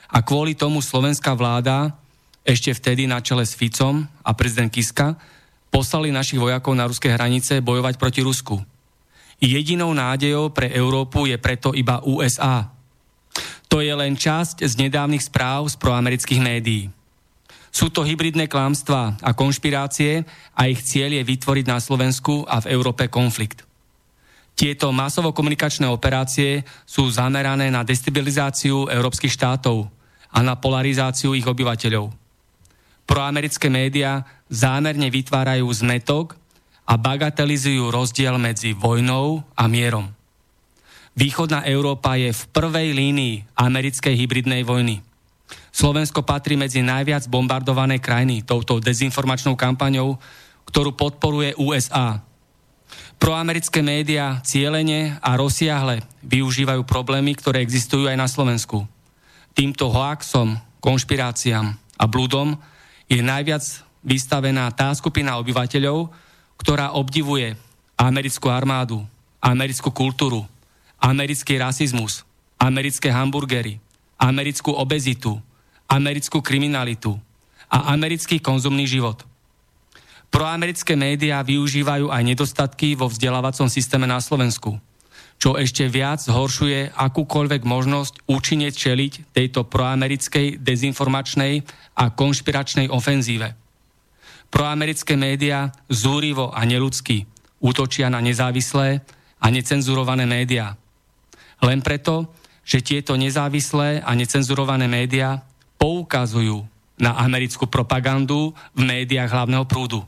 A kvôli tomu slovenská vláda, ešte vtedy na čele s Ficom a prezident Kiska, poslali našich vojakov na ruské hranice bojovať proti Rusku. Jedinou nádejou pre Európu je preto iba USA, to je len časť z nedávnych správ z proamerických médií. Sú to hybridné klamstvá a konšpirácie a ich cieľ je vytvoriť na Slovensku a v Európe konflikt. Tieto masovo-komunikačné operácie sú zamerané na destabilizáciu európskych štátov a na polarizáciu ich obyvateľov. Proamerické médiá zámerne vytvárajú zmetok a bagatelizujú rozdiel medzi vojnou a mierom. Východná Európa je v prvej línii americkej hybridnej vojny. Slovensko patrí medzi najviac bombardované krajiny touto dezinformačnou kampaňou, ktorú podporuje USA – Proamerické médiá cieľene a rozsiahle využívajú problémy, ktoré existujú aj na Slovensku. Týmto hoaxom, konšpiráciám a blúdom je najviac vystavená tá skupina obyvateľov, ktorá obdivuje americkú armádu, americkú kultúru, americký rasizmus, americké hamburgery, americkú obezitu, americkú kriminalitu a americký konzumný život. Proamerické médiá využívajú aj nedostatky vo vzdelávacom systéme na Slovensku, čo ešte viac zhoršuje akúkoľvek možnosť účinne čeliť tejto proamerickej dezinformačnej a konšpiračnej ofenzíve. Proamerické médiá zúrivo a neludsky útočia na nezávislé a necenzurované médiá. Len preto, že tieto nezávislé a necenzurované médiá poukazujú na americkú propagandu v médiách hlavného prúdu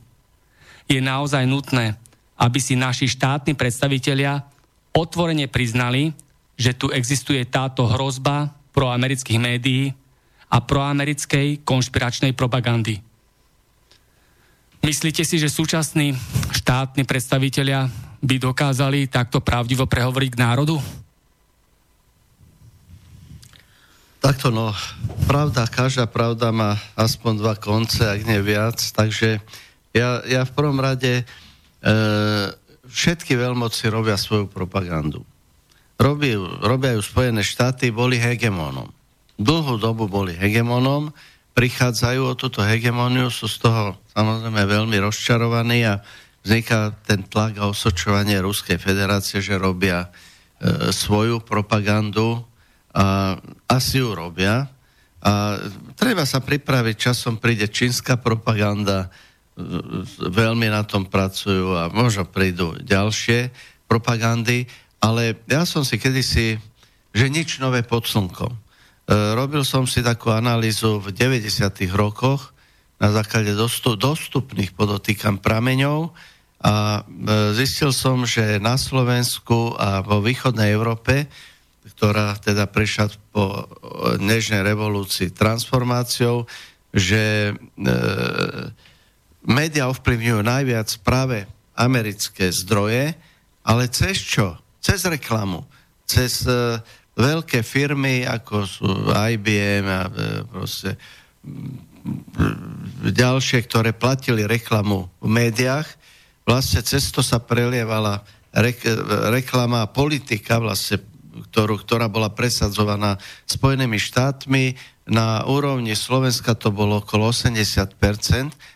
je naozaj nutné, aby si naši štátni predstavitelia otvorene priznali, že tu existuje táto hrozba proamerických médií a proamerickej konšpiračnej propagandy. Myslíte si, že súčasní štátni predstavitelia by dokázali takto pravdivo prehovoriť k národu? Takto no, pravda, každá pravda má aspoň dva konce, ak nie viac, takže ja, ja v prvom rade e, všetky veľmoci robia svoju propagandu. Robí, robia ju Spojené štáty, boli hegemónom. Dlhú dobu boli hegemónom, prichádzajú o túto hegemóniu, sú z toho samozrejme veľmi rozčarovaní a vzniká ten tlak a osočovanie Ruskej federácie, že robia e, svoju propagandu asi ju robia. A treba sa pripraviť, časom príde čínska propaganda, veľmi na tom pracujú a možno prídu ďalšie propagandy, ale ja som si kedysi, že nič nové pod slnkom. E, robil som si takú analýzu v 90. rokoch na základe dostup, dostupných, podotýkam, prameňov a e, zistil som, že na Slovensku a vo východnej Európe, ktorá teda prešla po nežnej revolúcii transformáciou, že e, média ovplyvňujú najviac práve americké zdroje, ale cez čo? Cez reklamu. Cez uh, veľké firmy, ako sú IBM a uh, proste ďalšie, ktoré platili reklamu v médiách. Vlastne cez to sa prelievala rek- reklama a politika, vlastne, ktorú, ktorá bola presadzovaná Spojenými štátmi, na úrovni Slovenska to bolo okolo 80%,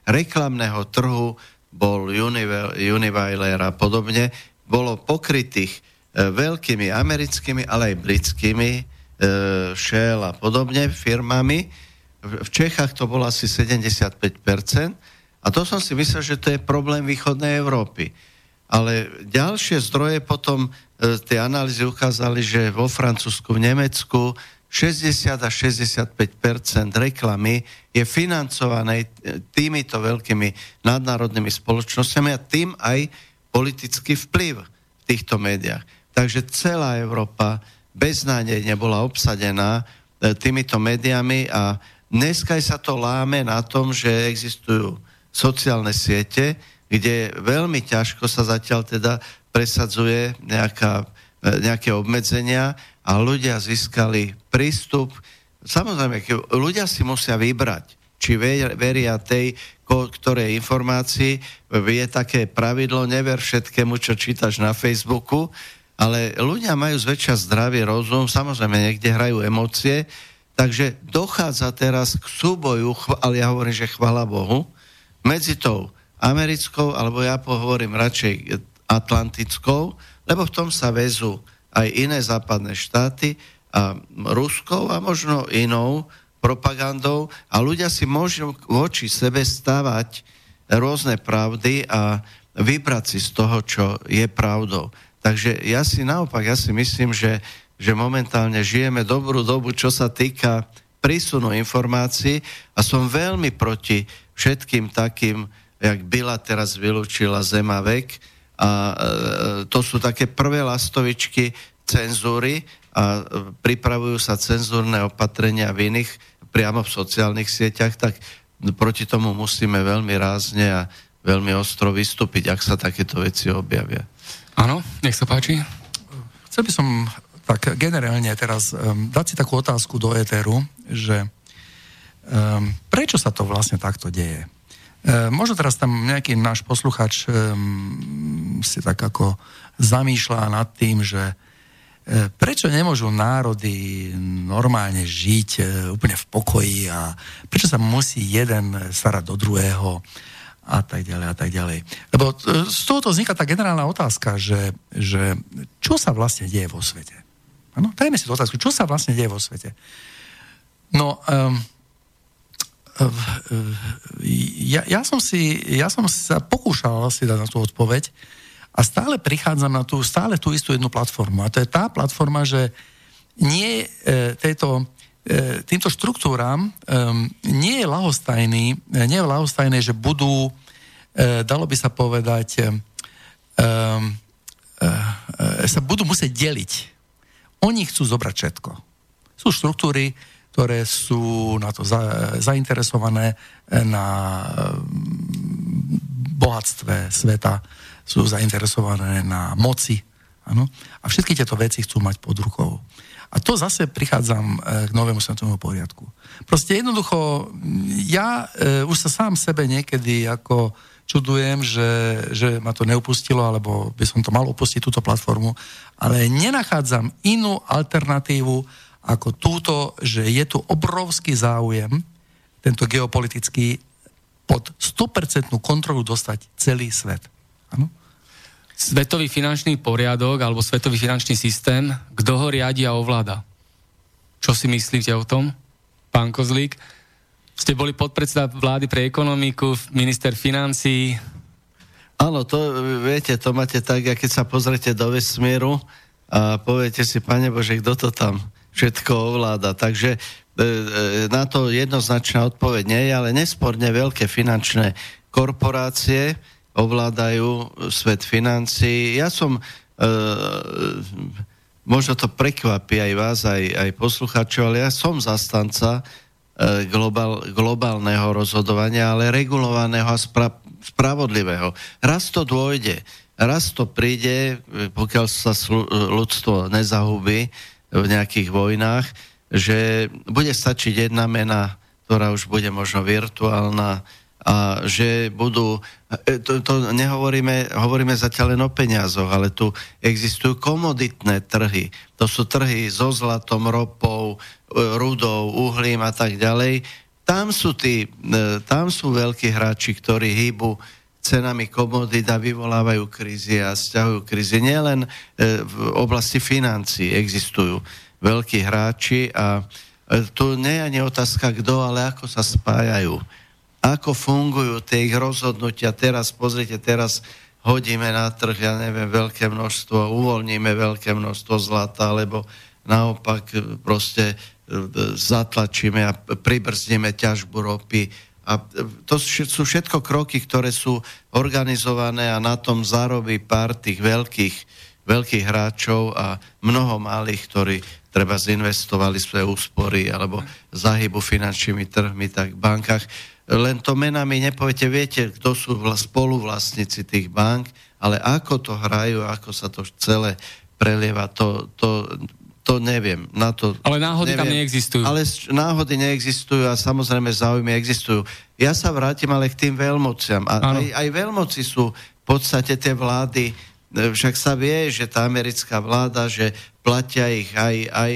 reklamného trhu bol Univiler a podobne, bolo pokrytých e, veľkými americkými, ale aj britskými, e, Shell a podobne firmami. V Čechách to bolo asi 75%. A to som si myslel, že to je problém východnej Európy. Ale ďalšie zdroje potom, tie analýzy ukázali, že vo Francúzsku, v Nemecku, 60 až 65% reklamy je financované týmito veľkými nadnárodnými spoločnosťami a tým aj politický vplyv v týchto médiách. Takže celá Európa beznádejne bola obsadená e, týmito médiami a dneska sa to láme na tom, že existujú sociálne siete, kde veľmi ťažko sa zatiaľ teda presadzuje nejaká, e, nejaké obmedzenia a ľudia získali prístup. Samozrejme, ľudia si musia vybrať, či veria tej, ktorej informácii je také pravidlo, never všetkému, čo čítaš na Facebooku, ale ľudia majú zväčša zdravý rozum, samozrejme niekde hrajú emócie, takže dochádza teraz k súboju, ale ja hovorím, že chvala Bohu, medzi tou americkou, alebo ja pohovorím radšej atlantickou, lebo v tom sa väzú aj iné západné štáty a Ruskou a možno inou propagandou a ľudia si môžu voči sebe stavať rôzne pravdy a vybrať si z toho, čo je pravdou. Takže ja si naopak, ja si myslím, že, že momentálne žijeme dobrú dobu, čo sa týka prísunu informácií a som veľmi proti všetkým takým, jak Bila teraz vylúčila Zema vek a e, to sú také prvé lastovičky cenzúry a e, pripravujú sa cenzúrne opatrenia v iných priamo v sociálnych sieťach, tak proti tomu musíme veľmi rázne a veľmi ostro vystúpiť, ak sa takéto veci objavia. Áno, nech sa páči. Chcel by som tak generálne teraz um, dať si takú otázku do éteru, že um, prečo sa to vlastne takto deje? Um, možno teraz tam nejaký náš posluchač um, si tak ako zamýšľa nad tým, že E, prečo nemôžu národy normálne žiť e, úplne v pokoji a prečo sa musí jeden starať do druhého a tak ďalej a tak ďalej. Lebo e, z tohoto vzniká tá generálna otázka, že, že čo sa vlastne deje vo svete? Ano, dajme si tú otázku, čo sa vlastne deje vo svete? No, um, ja, ja, som si, ja som sa pokúšal si dať na tú odpoveď, a stále prichádzam na tú, stále tú istú jednu platformu. A to je tá platforma, že nie e, tejto, e, týmto štruktúram e, nie je lahostajný, nie je lahostajné, že budú, dalo by sa povedať, sa budú musieť deliť. Oni chcú zobrať všetko. Sú štruktúry, ktoré sú na to za, zainteresované na e, bohatstve sveta, sú zainteresované na moci. Ano? A všetky tieto veci chcú mať pod rukou. A to zase prichádzam e, k novému svetovému poriadku. Proste jednoducho, ja e, už sa sám sebe niekedy ako čudujem, že, že ma to neupustilo, alebo by som to mal opustiť, túto platformu, ale nenachádzam inú alternatívu ako túto, že je tu obrovský záujem, tento geopolitický, pod 100% kontrolu dostať celý svet. Ano? Svetový finančný poriadok alebo svetový finančný systém, kto ho riadi a ovláda? Čo si myslíte o tom, pán Kozlík? Ste boli podpredseda vlády pre ekonomiku, minister financí. Áno, to viete, to máte tak, keď sa pozrete do vesmíru a poviete si, pane Bože, kto to tam všetko ovláda. Takže e, e, na to jednoznačná odpoveď nie je, ale nesporne veľké finančné korporácie, ovládajú svet financií. Ja som, e, možno to prekvapí aj vás, aj, aj posluchačov, ale ja som zastanca e, globál, globálneho rozhodovania, ale regulovaného a spra, spravodlivého. Raz to dôjde, raz to príde, pokiaľ sa slu, ľudstvo nezahubí v nejakých vojnách, že bude stačiť jedna mena, ktorá už bude možno virtuálna, a že budú, e, to, to nehovoríme, hovoríme zatiaľ len o peniazoch, ale tu existujú komoditné trhy. To sú trhy so zlatom, ropou, e, rudou, uhlím a tak ďalej. Tam sú, tí, e, tam sú veľkí hráči, ktorí hýbu cenami komodít a vyvolávajú krízy a stiahujú krízy. Nielen v oblasti financií existujú veľkí hráči a tu nie je ani otázka kto, ale ako sa spájajú ako fungujú tie ich rozhodnutia. Teraz, pozrite, teraz hodíme na trh, ja neviem, veľké množstvo, uvoľníme veľké množstvo zlata, alebo naopak e, proste e, zatlačíme a pribrzdíme ťažbu ropy. A to sú všetko kroky, ktoré sú organizované a na tom zarobí pár tých veľkých, veľkých hráčov a mnoho malých, ktorí treba zinvestovali svoje úspory alebo zahybu finančnými trhmi, tak v bankách. Len to menami nepoviete, viete, kto sú spoluvlastníci tých bank, ale ako to hrajú, ako sa to celé prelieva, to, to, to neviem. Na to ale náhody neviem. tam neexistujú. Ale náhody neexistujú a samozrejme záujmy existujú. Ja sa vrátim ale k tým veľmociam. A aj, aj veľmoci sú v podstate tie vlády, však sa vie, že tá americká vláda, že platia ich aj, aj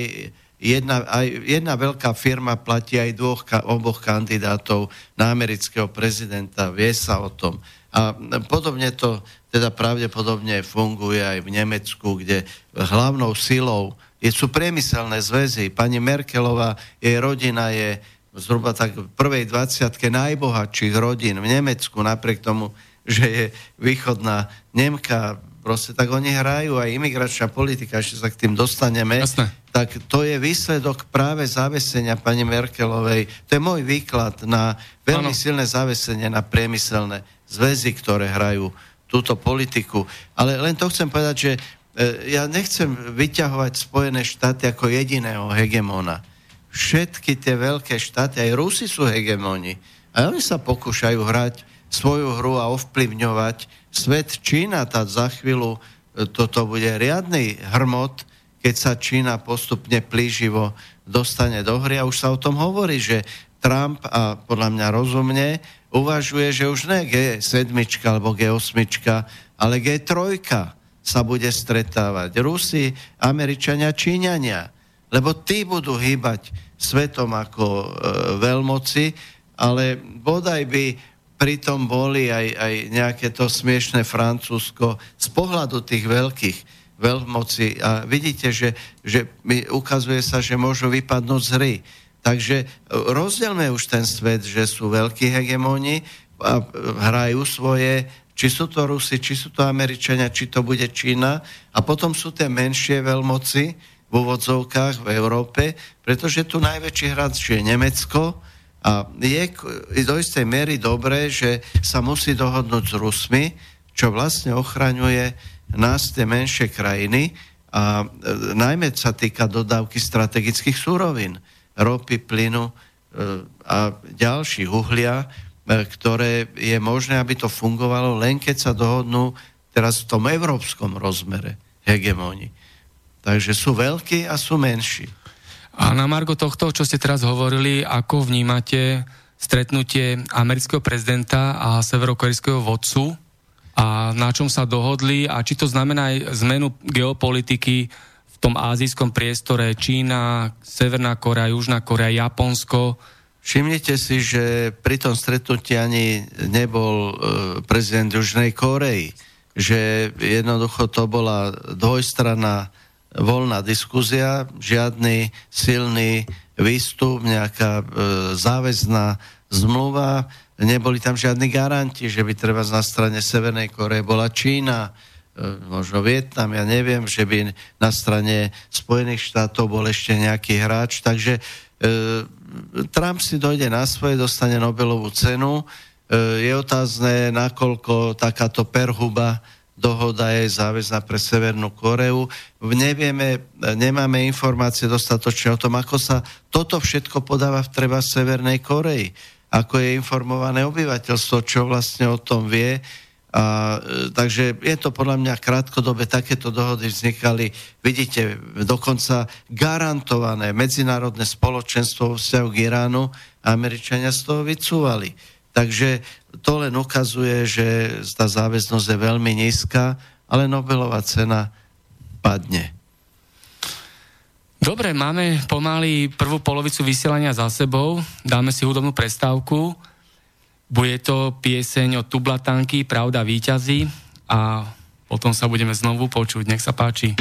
jedna, aj, jedna veľká firma platí aj dvoch, oboch kandidátov na amerického prezidenta, vie sa o tom. A podobne to teda pravdepodobne funguje aj v Nemecku, kde hlavnou silou sú priemyselné zväzy. Pani Merkelová, jej rodina je zhruba tak v prvej 20 najbohatších rodín v Nemecku, napriek tomu, že je východná Nemka, proste tak oni hrajú aj imigračná politika, ešte sa k tým dostaneme, Jasne. tak to je výsledok práve zavesenia pani Merkelovej. To je môj výklad na veľmi ano. silné zavesenie na priemyselné zväzy, ktoré hrajú túto politiku. Ale len to chcem povedať, že ja nechcem vyťahovať Spojené štáty ako jediného hegemóna. Všetky tie veľké štáty, aj Rusi sú hegemóni. A oni sa pokúšajú hrať svoju hru a ovplyvňovať svet Čína. Tá za chvíľu e, toto bude riadny hrmot, keď sa Čína postupne plíživo dostane do hry. A už sa o tom hovorí, že Trump, a podľa mňa rozumne, uvažuje, že už ne G7 alebo G8, ale G3 sa bude stretávať. Rusi, Američania, Číňania. Lebo tí budú hýbať svetom ako e, veľmoci, ale bodaj by pritom boli aj, aj nejaké to smiešné Francúzsko z pohľadu tých veľkých veľmoci. A vidíte, že, že ukazuje sa, že môžu vypadnúť z hry. Takže e, rozdielme už ten svet, že sú veľkí hegemóni a hrajú svoje, či sú to Rusi, či sú to Američania, či to bude Čína. A potom sú tie menšie veľmoci v úvodzovkách v Európe, pretože tu najväčší hráč je Nemecko a je do istej miery dobré, že sa musí dohodnúť s Rusmi, čo vlastne ochraňuje nás, tie menšie krajiny. A e, najmä sa týka dodávky strategických súrovín ropy, plynu e, a ďalších uhlia, ktoré je možné, aby to fungovalo len keď sa dohodnú teraz v tom európskom rozmere hegemóni. Takže sú veľkí a sú menší. A na Margo tohto, čo ste teraz hovorili, ako vnímate stretnutie amerického prezidenta a severokorejského vodcu a na čom sa dohodli a či to znamená aj zmenu geopolitiky tom azijskom priestore Čína, Severná Korea, Južná Korea, Japonsko. Všimnite si, že pri tom stretnutí ani nebol e, prezident Južnej Korei, že jednoducho to bola dvojstranná voľná diskuzia, žiadny silný výstup, nejaká e, záväzná zmluva, neboli tam žiadni garanti, že by treba na strane Severnej Koreje bola Čína, E, možno Vietnam, ja neviem, že by na strane Spojených štátov bol ešte nejaký hráč, takže e, Trump si dojde na svoje, dostane Nobelovú cenu. E, je otázne, nakoľko takáto perhuba dohoda je záväzná pre Severnú Koreu. Nevieme, nemáme informácie dostatočne o tom, ako sa toto všetko podáva v treba Severnej Koreji. Ako je informované obyvateľstvo, čo vlastne o tom vie a, e, takže je to podľa mňa krátkodobé, takéto dohody vznikali, vidíte, dokonca garantované medzinárodné spoločenstvo vzťahu k Iránu a Američania z toho vycúvali. Takže to len ukazuje, že tá záväznosť je veľmi nízka, ale Nobelová cena padne. Dobre, máme pomaly prvú polovicu vysielania za sebou. Dáme si hudobnú prestávku. Bude to pieseň od Tublatanky Pravda výťazí a potom sa budeme znovu počuť. Nech sa páči.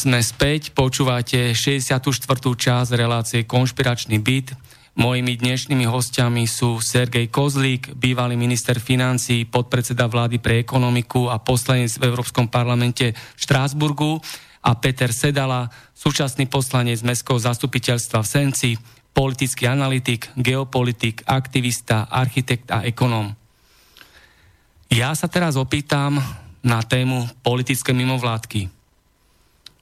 Sme späť, počúvate 64. časť relácie Konšpiračný byt. Mojimi dnešnými hostiami sú Sergej Kozlík, bývalý minister financí, podpredseda vlády pre ekonomiku a poslanec v Európskom parlamente v Štrásburgu a Peter Sedala, súčasný poslanec Mestského zastupiteľstva v Senci, politický analytik, geopolitik, aktivista, architekt a ekonóm. Ja sa teraz opýtam na tému politické mimovládky.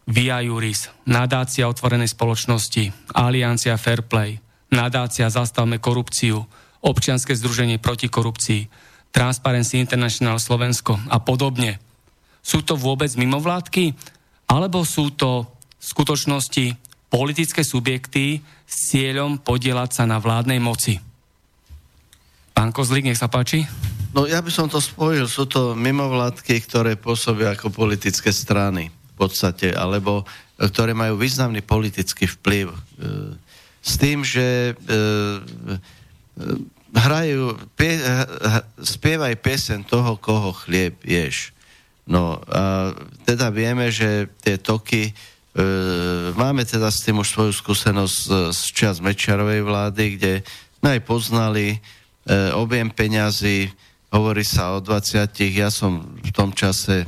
Via Juris, nadácia otvorenej spoločnosti, Aliancia Fairplay, nadácia Zastavme korupciu, občianske združenie proti korupcii, Transparency International Slovensko a podobne. Sú to vôbec mimovládky? Alebo sú to v skutočnosti politické subjekty s cieľom podielať sa na vládnej moci? Pán Kozlík, nech sa páči. No ja by som to spojil. Sú to mimovládky, ktoré pôsobia ako politické strany podstate, alebo e, ktoré majú významný politický vplyv. E, s tým, že e, hrajú, pie, spievaj piesen toho, koho chlieb ješ. No a teda vieme, že tie toky, e, máme teda s tým už svoju skúsenosť z, z čas Mečiarovej vlády, kde sme aj poznali e, objem peňazí, hovorí sa o 20, ja som v tom čase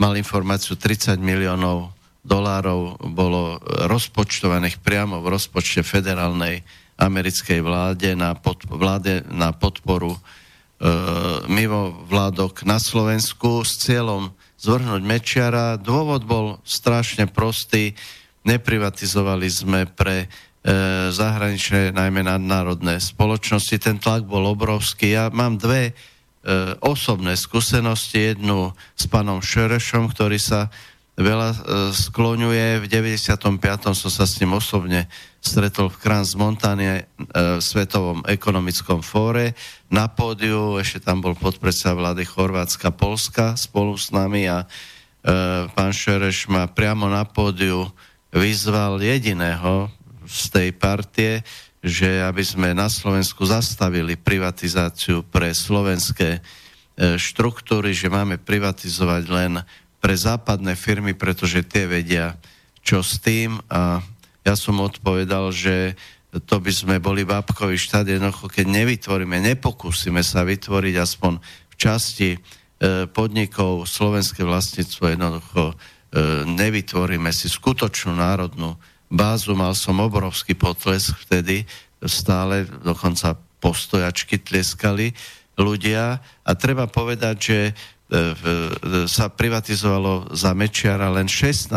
mal informáciu 30 miliónov dolárov bolo rozpočtovaných priamo v rozpočte federálnej americkej vláde na, pod, vláde na podporu e, mimo vládok na Slovensku s cieľom zvrhnúť Mečiara. Dôvod bol strašne prostý. Neprivatizovali sme pre e, zahraničné, najmä nadnárodné spoločnosti. Ten tlak bol obrovský. Ja mám dve osobné skúsenosti, jednu s pánom Šerešom, ktorý sa veľa e, skloňuje. V 95. som sa s ním osobne stretol v Kranz Montane v Svetovom ekonomickom fóre. Na pódiu ešte tam bol podpredseda vlády Chorvátska, Polska spolu s nami a e, pán Šereš ma priamo na pódiu vyzval jediného z tej partie, že aby sme na Slovensku zastavili privatizáciu pre slovenské e, štruktúry, že máme privatizovať len pre západné firmy, pretože tie vedia, čo s tým. A ja som odpovedal, že to by sme boli babkový štát, jednoducho, keď nevytvoríme, nepokúsime sa vytvoriť aspoň v časti e, podnikov slovenské vlastníctvo, jednoducho e, nevytvoríme si skutočnú národnú bázu, mal som obrovský potlesk vtedy, stále dokonca postojačky tleskali ľudia a treba povedať, že e, sa privatizovalo za Mečiara len 16%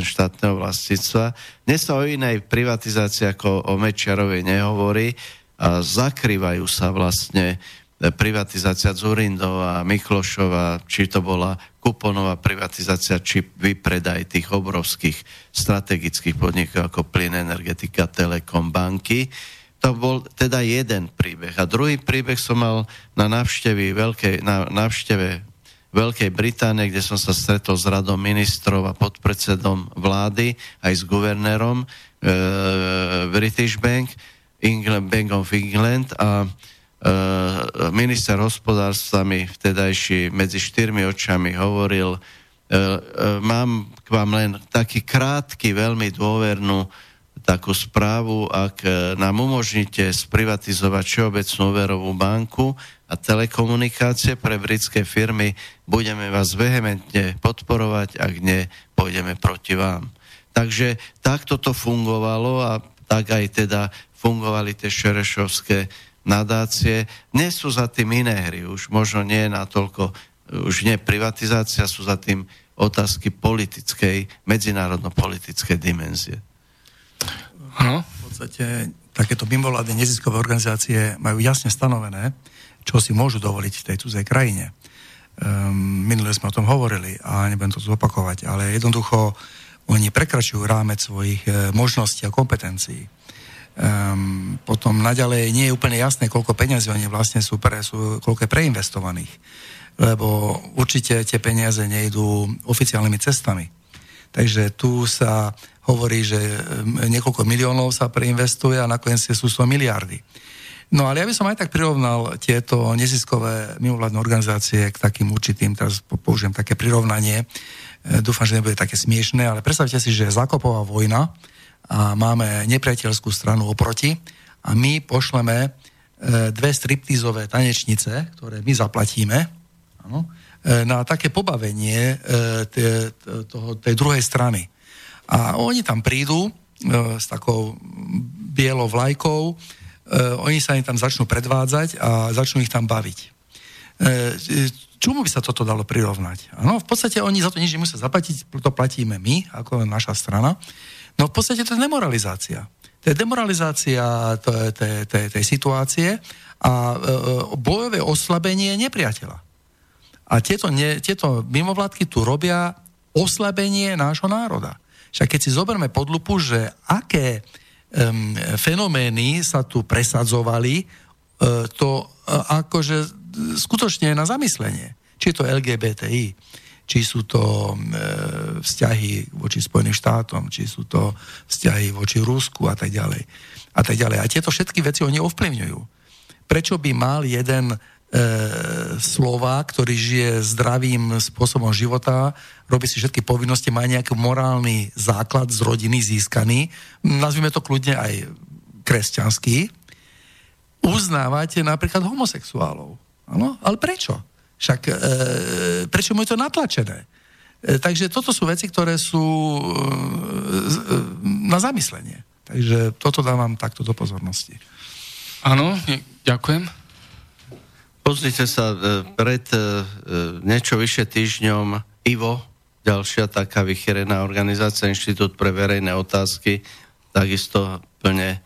štátneho vlastníctva. Dnes sa o inej privatizácii ako o Mečiarovej nehovorí a zakrývajú sa vlastne privatizácia Zurindova, Miklošova, či to bola kuponová privatizácia, či vypredaj tých obrovských strategických podnikov ako plyn, energetika, telekom, banky. To bol teda jeden príbeh. A druhý príbeh som mal na návšteve Veľkej, na návšteve Veľkej Británie, kde som sa stretol s radom ministrov a podpredsedom vlády, aj s guvernérom e, British Bank, England, Bank of England a minister hospodárstva mi vtedajší medzi štyrmi očami hovoril, eh, eh, mám k vám len taký krátky, veľmi dôvernú takú správu, ak nám umožníte sprivatizovať Všeobecnú úverovú banku a telekomunikácie pre britské firmy, budeme vás vehementne podporovať, ak nie, pôjdeme proti vám. Takže takto to fungovalo a tak aj teda fungovali tie šerešovské nadácie. Nie sú za tým iné hry, už možno nie natoľko, už nie privatizácia, sú za tým otázky politickej, medzinárodno-politickej dimenzie. No. V podstate takéto mimovládne neziskové organizácie majú jasne stanovené, čo si môžu dovoliť v tej cudzej krajine. Um, minule sme o tom hovorili a nebudem to zopakovať, ale jednoducho oni prekračujú rámec svojich e, možností a kompetencií. Um, potom naďalej nie je úplne jasné, koľko peniazí oni vlastne sú, pre, sú koľko je preinvestovaných. Lebo určite tie peniaze nejdú oficiálnymi cestami. Takže tu sa hovorí, že niekoľko miliónov sa preinvestuje a nakoniec sú 100 miliardy. No ale ja by som aj tak prirovnal tieto neziskové mimovládne organizácie k takým určitým, teraz použijem také prirovnanie, e, dúfam, že nebude také smiešné, ale predstavte si, že zakopová vojna a máme nepriateľskú stranu oproti a my pošleme e, dve striptizové tanečnice, ktoré my zaplatíme, ano, e, na také pobavenie toho, tej druhej strany. A oni tam prídu s takou bielou vlajkou, oni sa im tam začnú predvádzať a začnú ich tam baviť. Čomu by sa toto dalo prirovnať? Ano, v podstate oni za to nič nemusia zaplatiť, to platíme my, ako naša strana. No v podstate to je demoralizácia. To je demoralizácia tej, tej, tej situácie a uh, bojové oslabenie nepriateľa. A tieto, ne, tieto mimovládky tu robia oslabenie nášho národa. Však keď si zoberme pod lupu, že aké um, fenomény sa tu presadzovali, uh, to uh, akože skutočne na zamyslenie. Či je to LGBTI, či sú to e, vzťahy voči Spojeným štátom, či sú to vzťahy voči Rusku a tak ďalej. A tak ďalej. A tieto všetky veci oni ovplyvňujú. Prečo by mal jeden e, Slovák, ktorý žije zdravým spôsobom života, robí si všetky povinnosti, má nejaký morálny základ z rodiny získaný, nazvime to kľudne aj kresťanský, uznávate napríklad homosexuálov. Ano? Ale prečo? Však e, prečo mu je to natlačené? E, takže toto sú veci, ktoré sú e, e, na zamyslenie. Takže toto dávam takto do pozornosti. Áno, ďakujem. Pozrite sa, e, pred e, niečo vyše týždňom IVO, ďalšia taká vycherená organizácia, Inštitút pre verejné otázky, takisto plne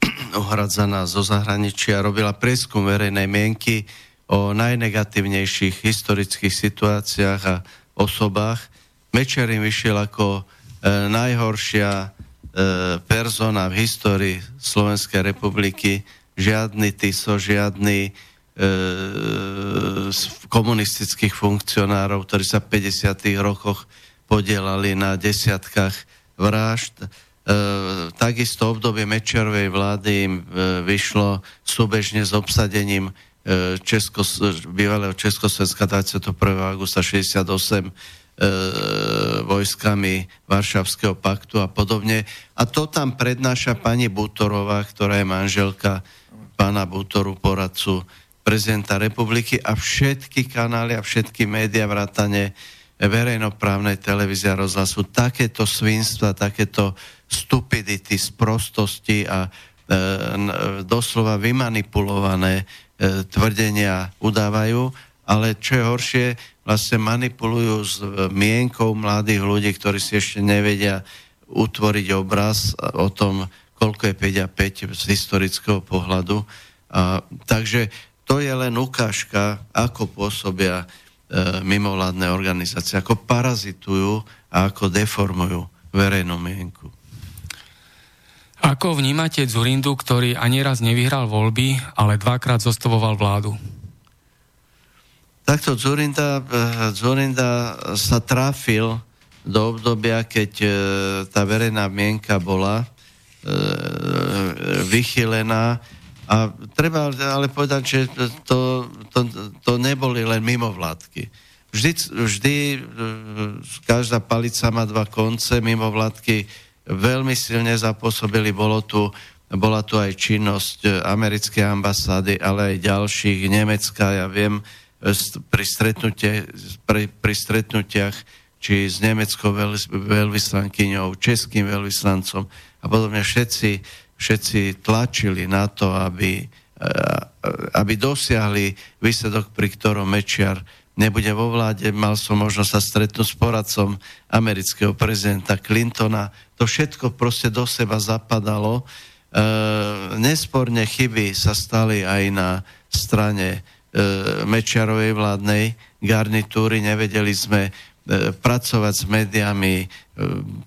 <clears throat> uhradzaná zo zahraničia, robila prieskum verejnej mienky o najnegatívnejších historických situáciách a osobách. Mečer im vyšiel ako e, najhoršia e, persona v histórii Slovenskej republiky. Žiadny Tiso, žiadny E, komunistických funkcionárov, ktorí sa v 50. rokoch podielali na desiatkách vražd. E, takisto obdobie Mečerovej vlády im e, vyšlo súbežne s obsadením Česko, bývalého Českosvenska 21. augusta 68 e, vojskami Varšavského paktu a podobne. A to tam prednáša pani Butorová, ktorá je manželka pána Butoru, poradcu prezidenta republiky a všetky kanály a všetky médiá vrátane verejnoprávnej televízie a rozhlasu takéto svinstva, takéto stupidity, sprostosti a e, doslova vymanipulované e, tvrdenia udávajú, ale čo je horšie, vlastne manipulujú s mienkou mladých ľudí, ktorí si ešte nevedia utvoriť obraz o tom, koľko je 5 a 5 z historického pohľadu. A, takže to je len ukážka, ako pôsobia e, mimovládne organizácie, ako parazitujú a ako deformujú verejnú mienku. Ako vnímate Zurindu, ktorý ani raz nevyhral voľby, ale dvakrát zostavoval vládu? Takto Zurinda, e, Zurinda sa trafil do obdobia, keď e, tá verejná mienka bola e, vychylená a treba ale povedať, že to, to, to neboli len mimovládky. Vždy, vždy každá palica má dva konce, mimovládky veľmi silne zapôsobili, bolo tu, bola tu aj činnosť e, americkej ambasády, ale aj ďalších, Nemecka, ja viem, e, pri, stretnutie, pri, pri stretnutiach či s nemeckou veľvyslankyňou, českým veľvyslancom a podobne všetci všetci tlačili na to, aby, eh, aby dosiahli výsledok, pri ktorom Mečiar nebude vo vláde. Mal som možnosť sa stretnúť s poradcom amerického prezidenta Clintona. To všetko proste do seba zapadalo. E, nesporne chyby sa stali aj na strane e, Mečiarovej vládnej garnitúry. Nevedeli sme e, pracovať s médiami. E,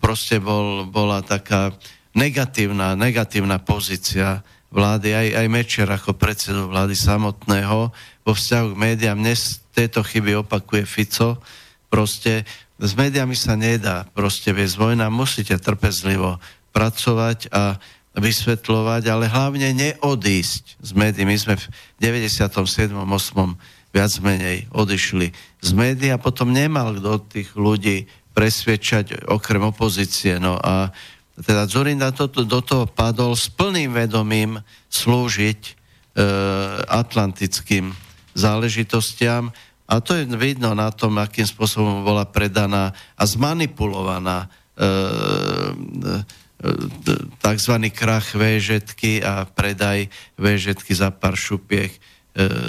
proste bol, bola taká negatívna, negatívna pozícia vlády, aj, aj Mečer ako predsedu vlády samotného vo vzťahu k médiám. Dnes tieto chyby opakuje Fico. Proste s médiami sa nedá proste viesť vojna, musíte trpezlivo pracovať a vysvetľovať, ale hlavne neodísť z médií. My sme v 97. 8. viac menej odišli z médií a potom nemal kto tých ľudí presviečať okrem opozície. No a teda Zurinda to, do toho padol s plným vedomím slúžiť e, atlantickým záležitostiam a to je vidno na tom, akým spôsobom bola predaná a zmanipulovaná e, e, tzv. krach VŽetky a predaj VŽetky za pár šupiek e,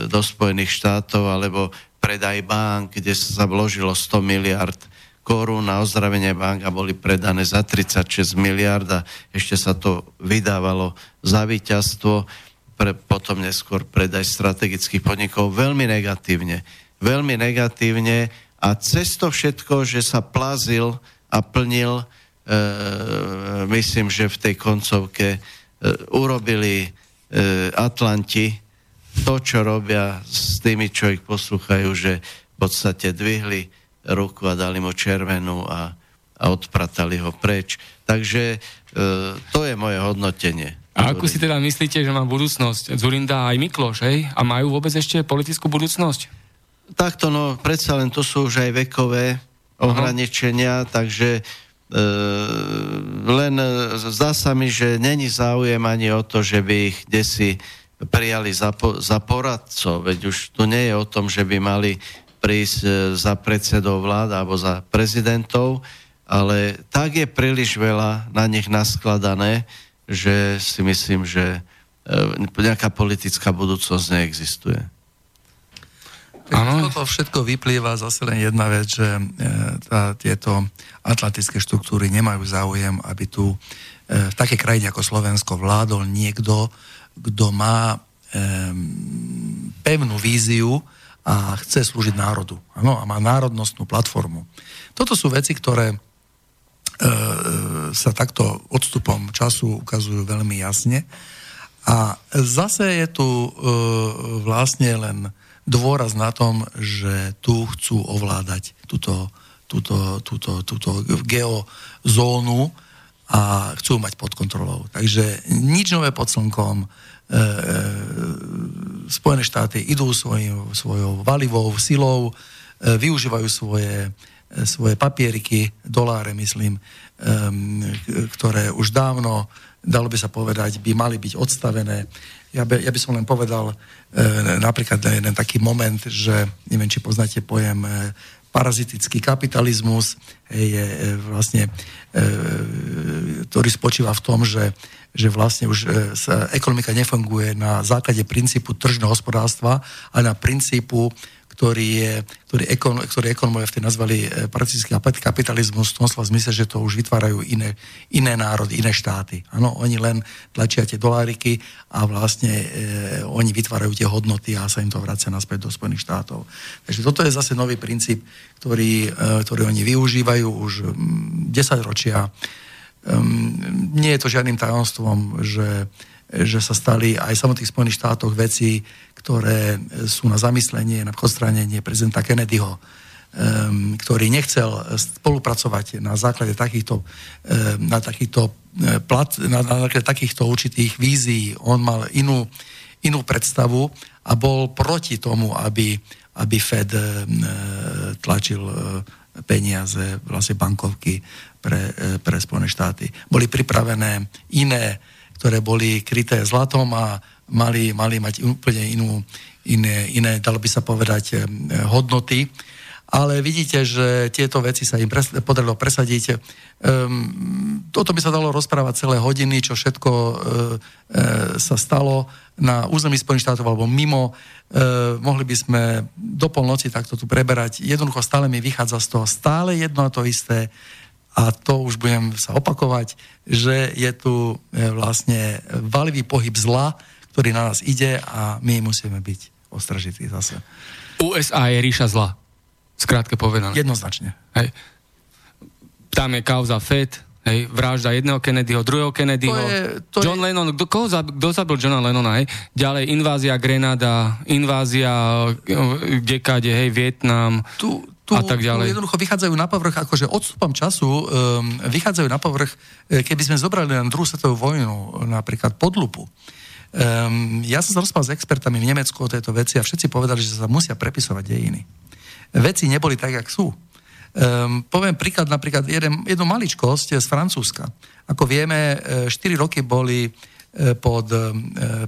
do Spojených štátov alebo predaj bank, kde sa vložilo 100 miliard korún na ozdravenie bank a boli predané za 36 miliard a ešte sa to vydávalo za víťazstvo, pre, potom neskôr predaj strategických podnikov veľmi negatívne veľmi negatívne a cez to všetko, že sa plazil a plnil, e, myslím, že v tej koncovke e, urobili e, Atlanti to, čo robia s tými, čo ich poslúchajú, že v podstate dvihli ruku a dali mu červenú a, a odpratali ho preč. Takže e, to je moje hodnotenie. A ako si teda myslíte, že má budúcnosť Zurinda aj Mikloš, hej? A majú vôbec ešte politickú budúcnosť? Takto, no, predsa len to sú už aj vekové ohraničenia, uh-huh. takže e, len zdá sa mi, že není záujem ani o to, že by ich desi prijali za, po, za poradcov, veď už tu nie je o tom, že by mali prísť e, za predsedov vlád alebo za prezidentov, ale tak je príliš veľa na nich naskladané, že si myslím, že e, nejaká politická budúcnosť neexistuje. Ano. To všetko vyplýva zase len jedna vec, že e, tá, tieto atlantické štruktúry nemajú záujem, aby tu e, v takej krajine ako Slovensko vládol niekto, kto má e, pevnú víziu a chce slúžiť národu. Ano, a má národnostnú platformu. Toto sú veci, ktoré sa takto odstupom času ukazujú veľmi jasne. A zase je tu vlastne len dôraz na tom, že tu chcú ovládať túto, túto, túto, túto geozónu a chcú mať pod kontrolou. Takže nič nové pod slnkom. E, e, Spojené štáty idú svojim, svojou valivou silou, e, využívajú svoje, e, svoje papieriky, doláre, myslím, e, ktoré už dávno, dalo by sa povedať, by mali byť odstavené ja by, ja by som len povedal e, napríklad jeden taký moment, že neviem, či poznáte pojem e, parazitický kapitalizmus, je e, vlastne, e, ktorý spočíva v tom, že, že vlastne už e, sa ekonomika nefunguje na základe princípu tržného hospodárstva, ale na princípu ktorý, je, ktorý, ekon, ktorý ekonomovia vtedy nazvali e, praktický kapitalizmus v tom slova zmysle, že to už vytvárajú iné, iné národy, iné štáty. Áno, oni len tlačia tie doláriky a vlastne e, oni vytvárajú tie hodnoty a sa im to vracia naspäť do Spojených štátov. Takže toto je zase nový princíp, ktorý, e, ktorý oni využívajú už 10 ročia. Um, nie je to žiadnym tajomstvom, že že sa stali aj v samotných Spojených štátoch veci, ktoré sú na zamyslenie, na odstránenie prezidenta Kennedyho, um, ktorý nechcel spolupracovať na základe takýchto, um, na takýchto e, plat, na, základe takýchto určitých vízií. On mal inú, inú predstavu a bol proti tomu, aby, aby Fed um, tlačil peniaze, vlastne bankovky pre, pre Spojené štáty. Boli pripravené iné ktoré boli kryté zlatom a mali, mali mať úplne inú, iné, iné, dalo by sa povedať, hodnoty. Ale vidíte, že tieto veci sa im pres, podarilo presadiť. Um, toto by sa dalo rozprávať celé hodiny, čo všetko uh, uh, sa stalo na území Spojených štátov alebo mimo. Uh, mohli by sme do polnoci takto tu preberať. Jednoducho stále mi vychádza z toho stále jedno a to isté a to už budem sa opakovať, že je tu vlastne valivý pohyb zla, ktorý na nás ide a my musíme byť ostražití zase. USA je ríša zla, skrátke povedané. Jednoznačne. Hej. Tam je kauza Fed, hej, vražda jedného Kennedyho, druhého Kennedyho. To je, to John je... Lennon, kto, koho zabil, kto zabil Johna Lennona, hej? Ďalej invázia Grenada, invázia kdekade, hej, Vietnam. Tu, tu, a tak ďalej. Tu jednoducho vychádzajú na povrch, akože odstupom času um, vychádzajú na povrch, e, keby sme zobrali len druhú svetovú vojnu, napríklad podlupu. Um, ja som sa rozpal s expertami v Nemecku o tejto veci a všetci povedali, že sa musia prepisovať dejiny. Veci neboli tak, jak sú. Um, poviem príklad, napríklad jeden, jednu maličkosť z Francúzska. Ako vieme, 4 e, roky boli E, pod, e,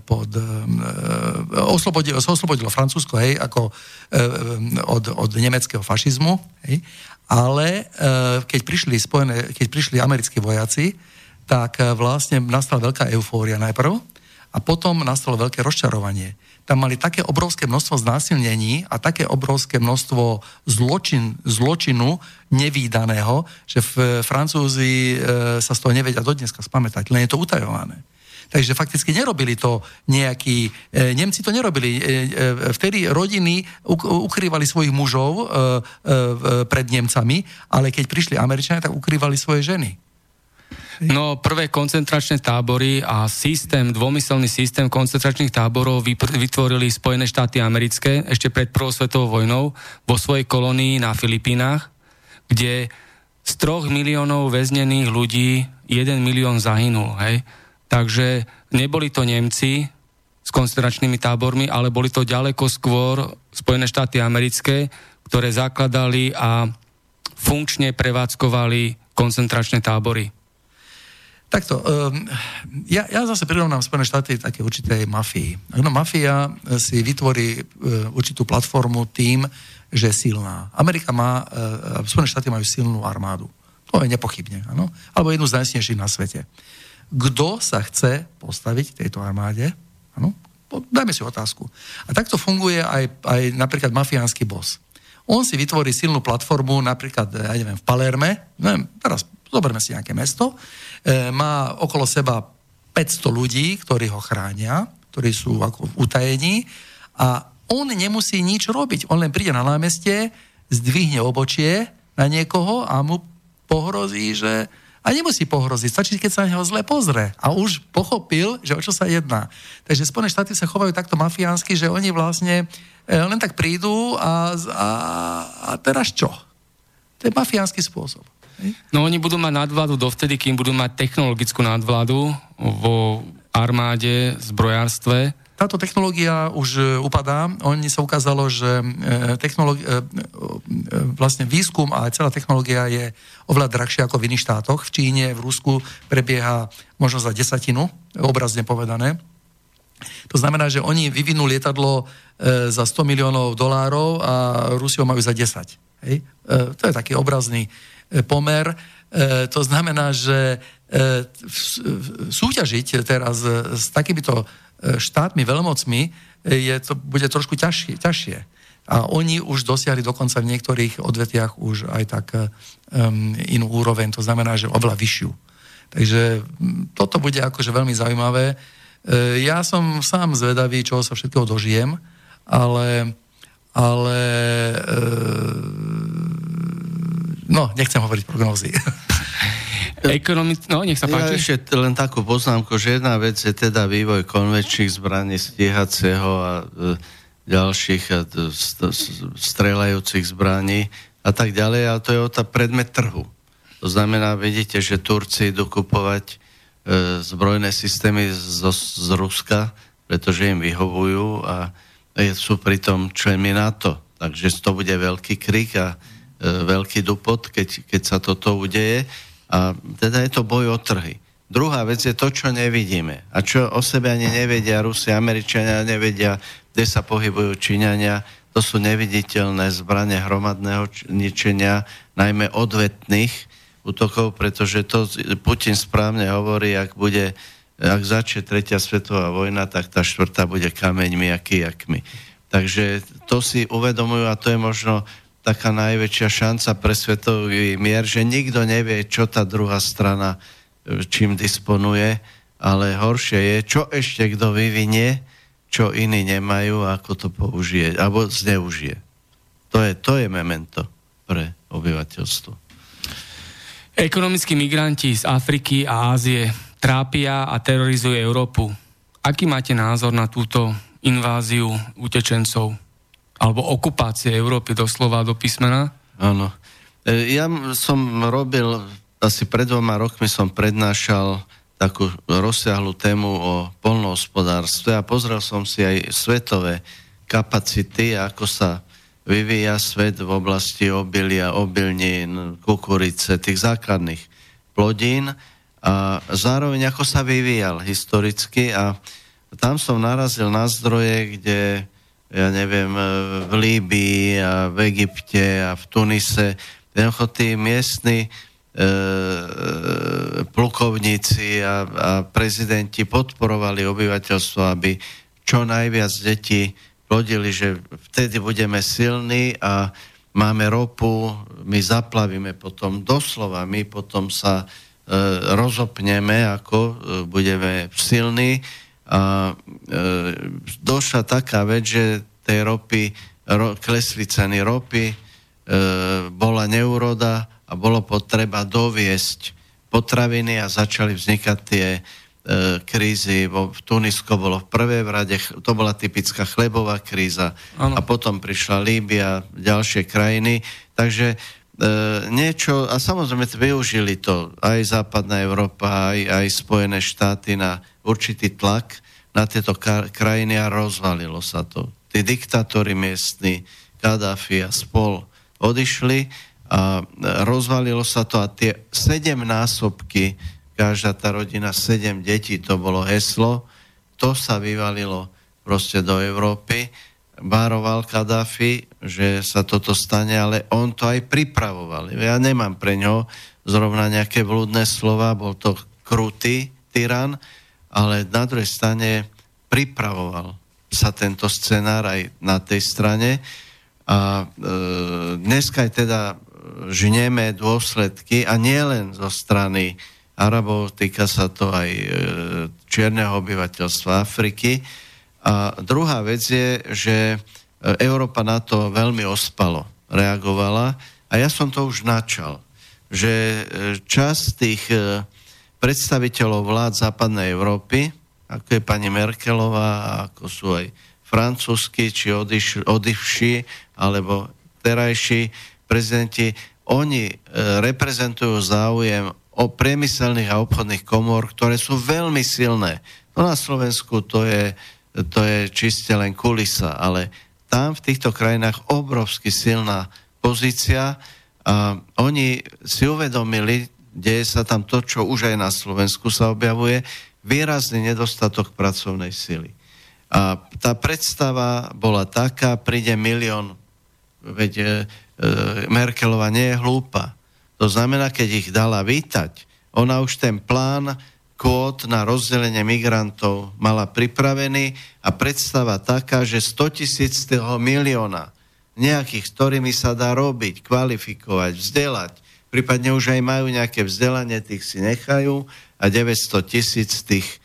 pod oslobodilo, sa oslobodilo Francúzsko, hej, ako od, od nemeckého fašizmu, hej, ale keď prišli, spojené, keď prišli americkí vojaci, tak vlastne nastala veľká eufória najprv a potom nastalo veľké rozčarovanie. Tam mali také obrovské množstvo znásilnení a také obrovské množstvo zločin, zločinu nevýdaného, že v Francúzi e, sa z toho nevedia dodneska spamätať, len je to utajované. Takže fakticky nerobili to nejakí, e, Nemci to nerobili. E, e, vtedy rodiny ukrývali svojich mužov e, e, pred Nemcami, ale keď prišli Američania, tak ukrývali svoje ženy. No, prvé koncentračné tábory a systém, dvomyselný systém koncentračných táborov vytvorili Spojené štáty americké ešte pred prvou svetovou vojnou vo svojej kolónii na Filipínach, kde z troch miliónov väznených ľudí jeden milión zahynul, hej. Takže neboli to Nemci s koncentračnými tábormi, ale boli to ďaleko skôr Spojené štáty americké, ktoré zakladali a funkčne prevádzkovali koncentračné tábory. Takto, um, ja, ja zase prirovnám Spojené štáty také určitej mafii. No, mafia si vytvorí uh, určitú platformu tým, že je silná. Amerika má, uh, Spojené štáty majú silnú armádu. To je nepochybne, áno? Alebo jednu z najsilnejších na svete kto sa chce postaviť tejto armáde. Ano? Dajme si otázku. A takto funguje aj, aj napríklad mafiánsky bos. On si vytvorí silnú platformu, napríklad, ja neviem, v Palerme, neviem, teraz zoberme si nejaké mesto, má okolo seba 500 ľudí, ktorí ho chránia, ktorí sú ako v utajení a on nemusí nič robiť. On len príde na námestie, zdvihne obočie na niekoho a mu pohrozí, že a nemusí pohroziť, stačí, keď sa na neho zle pozrie. A už pochopil, že o čo sa jedná. Takže Spojené štáty sa chovajú takto mafiánsky, že oni vlastne e, len tak prídu a, a, a teraz čo? To je mafiánsky spôsob. No oni budú mať nadvládu dovtedy, kým budú mať technologickú nadvládu vo armáde, zbrojárstve táto technológia už e, upadá. Oni sa ukázalo, že e, technológi- e, vlastne výskum a celá technológia je oveľa drahšia ako v iných štátoch. V Číne, v Rusku prebieha možno za desatinu, obrazne povedané. To znamená, že oni vyvinú lietadlo za 100 miliónov dolárov a Rusi ho majú za 10. Hej? To je taký obrazný pomer. To znamená, že súťažiť teraz s takýmito štátmi, veľmocmi, je to, bude trošku ťažšie, ťažšie. A oni už dosiahli dokonca v niektorých odvetiach už aj tak um, inú úroveň, to znamená, že oveľa vyššiu. Takže toto bude akože veľmi zaujímavé. E, ja som sám zvedavý, čo sa všetkého dožijem, ale, ale e, no, nechcem hovoriť prognózy. <laughs> Ekonomic... No, nech sa páči. Ja ešte len takú poznámku, že jedna vec je teda vývoj konvenčných zbraní, stíhacieho a e, ďalších a, strelajúcich zbraní a tak ďalej, ale to je o tá predmet trhu. To znamená, vidíte, že Turci idú kupovať e, zbrojné systémy z, z Ruska, pretože im vyhovujú a e, sú pritom členmi NATO. Takže to bude veľký krik a veľký dupot, keď, keď sa toto udeje. A teda je to boj o trhy. Druhá vec je to, čo nevidíme. A čo o sebe ani nevedia Rusi, Američania, nevedia, kde sa pohybujú Číňania. To sú neviditeľné zbranie hromadného ničenia, najmä odvetných útokov, pretože to Putin správne hovorí, ak bude ak začne tretia svetová vojna, tak tá štvrtá bude kameňmi a kijakmi. Takže to si uvedomujú a to je možno taká najväčšia šanca pre svetový mier, že nikto nevie, čo tá druhá strana e, čím disponuje, ale horšie je, čo ešte kto vyvinie, čo iní nemajú, ako to použije, alebo zneužije. To je, to je memento pre obyvateľstvo. Ekonomickí migranti z Afriky a Ázie trápia a terorizujú Európu. Aký máte názor na túto inváziu utečencov? Alebo okupácie Európy doslova do písmena. Áno. E, ja som robil, asi pred dvoma rokmi som prednášal takú rozsiahlu tému o polnohospodárstve a pozrel som si aj svetové kapacity, ako sa vyvíja svet v oblasti obilia, obilnín, kukurice, tých základných plodín a zároveň ako sa vyvíjal historicky a tam som narazil na zdroje, kde ja neviem, v Líbii a v Egypte a v Tunise. Jednoducho tí miestni e, plukovníci a, a prezidenti podporovali obyvateľstvo, aby čo najviac detí plodili, že vtedy budeme silní a máme ropu, my zaplavíme potom doslova, my potom sa e, rozopneme, ako e, budeme silní a e, došla taká vec, že tej ropy, ro, klesli ceny ropy, E, bola neuroda a bolo potreba doviesť potraviny a začali vznikať tie e, krízy. V Tunisko bolo v prvej rade, to bola typická chlebová kríza ano. a potom prišla Líbia, ďalšie krajiny. Takže e, niečo, a samozrejme využili to aj západná Európa, aj, aj Spojené štáty na určitý tlak na tieto krajiny a rozvalilo sa to. Tí diktátori miestni, Kadáfi a spol, odišli a rozvalilo sa to a tie sedem násobky, každá tá rodina, sedem detí, to bolo heslo, to sa vyvalilo proste do Európy. Bároval Kadáfi, že sa toto stane, ale on to aj pripravoval. Ja nemám pre ňo zrovna nejaké blúdne slova, bol to krutý tyran, ale na druhej strane pripravoval sa tento scenár aj na tej strane. A e, dneska je teda žneme dôsledky a nie len zo strany Arabov, týka sa to aj e, čierneho obyvateľstva Afriky. A druhá vec je, že e, Európa na to veľmi ospalo reagovala a ja som to už načal, že e, časť tých e, predstaviteľov vlád západnej Európy, ako je pani Merkelová, ako sú aj francúzsky, či odiš, alebo terajší prezidenti, oni e, reprezentujú záujem o priemyselných a obchodných komor, ktoré sú veľmi silné. No na Slovensku to je, to je čiste len kulisa, ale tam v týchto krajinách obrovsky silná pozícia a oni si uvedomili, deje sa tam to, čo už aj na Slovensku sa objavuje, výrazný nedostatok pracovnej sily. A tá predstava bola taká, príde milión, veď e, e, Merkelova nie je hlúpa. To znamená, keď ich dala vítať, ona už ten plán kvót na rozdelenie migrantov mala pripravený a predstava taká, že 100 tisíc toho milióna nejakých, ktorými sa dá robiť, kvalifikovať, vzdelať, prípadne už aj majú nejaké vzdelanie, tých si nechajú a 900 tisíc tých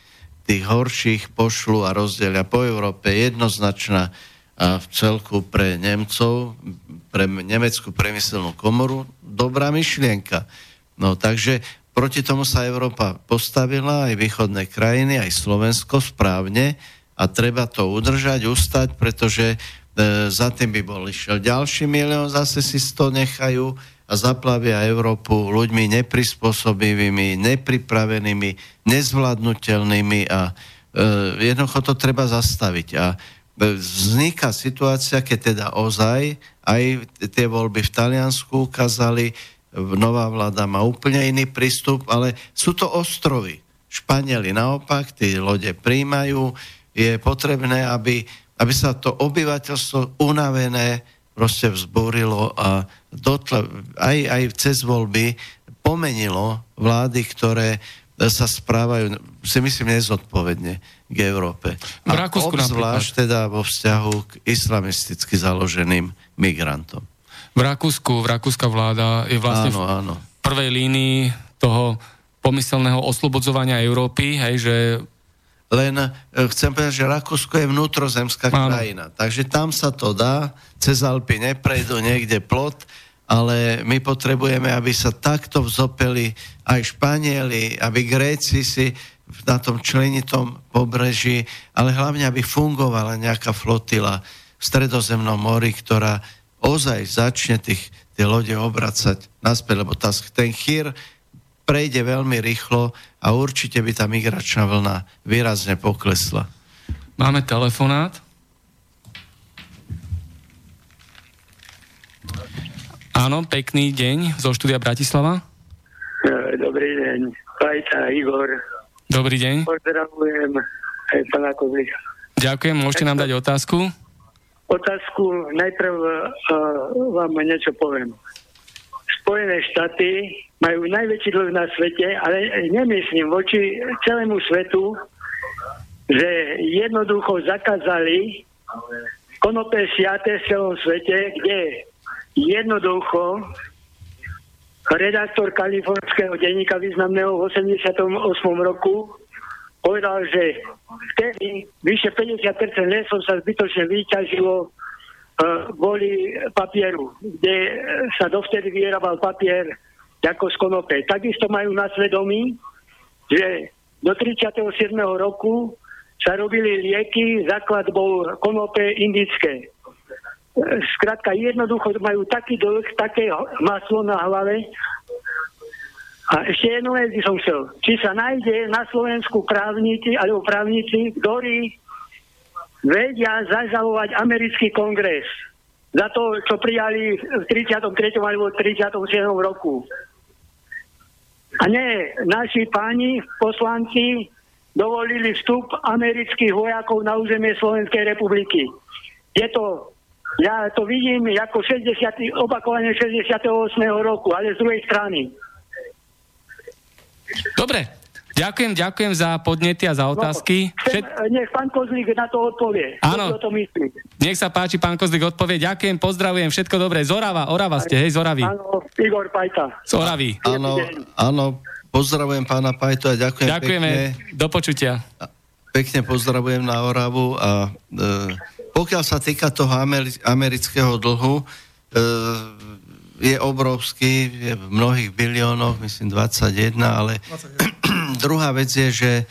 tých horších pošlu a rozdelia po Európe jednoznačná a v celku pre Nemcov, pre nemeckú priemyselnú komoru, dobrá myšlienka. No takže proti tomu sa Európa postavila, aj východné krajiny, aj Slovensko správne a treba to udržať, ustať, pretože e, za tým by bol išiel ďalší milión, zase si to nechajú a zaplavia Európu ľuďmi neprispôsobivými, nepripravenými, nezvládnutelnými a e, jednoducho to treba zastaviť. A e, vzniká situácia, keď teda ozaj aj tie voľby v Taliansku ukázali, nová vláda má úplne iný prístup, ale sú to ostrovy. Španieli naopak, tie lode príjmajú, je potrebné, aby, aby sa to obyvateľstvo unavené proste vzborilo a dotla, aj, aj cez voľby pomenilo vlády, ktoré sa správajú, si myslím, nezodpovedne k Európe. V Rakúsku obzvlášť teda vo vzťahu k islamisticky založeným migrantom. V Rakúsku, v rakúska vláda je vlastne áno, áno. v prvej línii toho pomyselného oslobodzovania Európy, hej, že len e, chcem povedať, že Rakúsko je vnútrozemská Áno. krajina, takže tam sa to dá, cez Alpy neprejdú niekde plot, ale my potrebujeme, aby sa takto vzopeli aj Španieli, aby Gréci si na tom členitom pobreží, ale hlavne, aby fungovala nejaká flotila v stredozemnom mori, ktorá ozaj začne tých, tie lode obracať naspäť, lebo tá, ten chýr prejde veľmi rýchlo a určite by tá migračná vlna výrazne poklesla. Máme telefonát. Áno, pekný deň zo štúdia Bratislava. E, dobrý deň, Pajta, Igor. Dobrý deň. Pozdravujem aj pana Kozlika. Ďakujem, môžete nám dať otázku? Otázku, najprv uh, vám niečo poviem. Spojené štáty majú najväčší dlh na svete, ale nemyslím voči celému svetu, že jednoducho zakázali konopé siate v celom svete, kde jednoducho redaktor kalifornského denníka významného v 88. roku povedal, že vtedy vyše 50% lesov sa zbytočne vyťažilo kvôli papieru, kde sa dovtedy vyrábal papier ako z konope. Takisto majú na svedomí, že do 37. roku sa robili lieky, základ bol konope indické. Skrátka, jednoducho majú taký dlh, také maslo na hlave. A ešte jednu vec by som chcel. Či sa nájde na Slovensku právnici, alebo právnici, ktorí vedia zažalovať americký kongres za to, čo prijali v 33. alebo 37. roku. A nie, naši páni poslanci dovolili vstup amerických vojakov na územie Slovenskej republiky. Je to, ja to vidím ako 60, opakovanie 68. roku, ale z druhej strany. Dobre, Ďakujem, ďakujem za podnety a za no, otázky. No, chcem, Všet... Nech pán Kozlík na to odpovie. Áno. To myslí. Nech sa páči, pán Kozlík odpovie. Ďakujem, pozdravujem, všetko dobré. Zorava, Orava ste, hej, Zoravi. Áno, Igor Pajta. Z Oravy. Áno, áno, pozdravujem pána Pajtu a ďakujem Ďakujeme, pekne. do počutia. Pekne pozdravujem na Oravu a e, pokiaľ sa týka toho amerického dlhu, e, je obrovský, je v mnohých biliónoch, myslím 21, ale 21. druhá vec je, že e,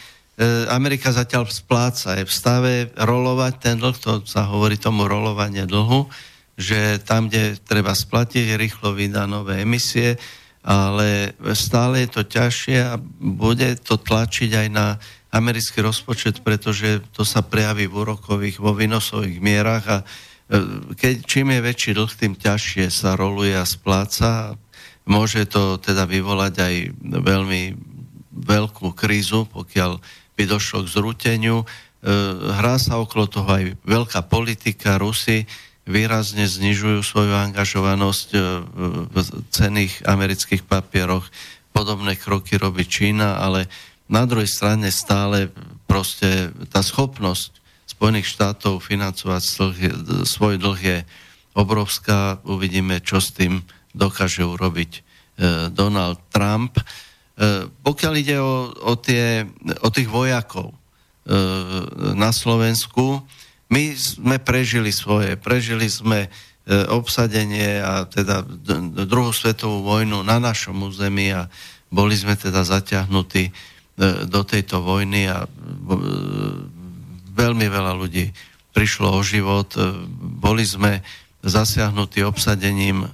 Amerika zatiaľ spláca, je v stave rolovať ten dlh, to sa hovorí tomu rolovanie dlhu, že tam, kde treba splatiť, rýchlo vydá nové emisie, ale stále je to ťažšie a bude to tlačiť aj na americký rozpočet, pretože to sa prejaví v úrokových, vo výnosových mierach a keď, čím je väčší dlh, tým ťažšie sa roluje a spláca. Môže to teda vyvolať aj veľmi veľkú krízu, pokiaľ by došlo k zrúteniu. E, hrá sa okolo toho aj veľká politika. Rusy výrazne znižujú svoju angažovanosť e, v cených amerických papieroch. Podobné kroky robí Čína, ale na druhej strane stále proste tá schopnosť Spojených štátov financovať svoj dlh je obrovská. Uvidíme, čo s tým dokáže urobiť e, Donald Trump. E, pokiaľ ide o, o, tie, o tých vojakov e, na Slovensku, my sme prežili svoje. Prežili sme obsadenie a teda druhú svetovú vojnu na našom území a boli sme teda zaťahnutí do tejto vojny a veľmi veľa ľudí prišlo o život. E, boli sme zasiahnutí obsadením e,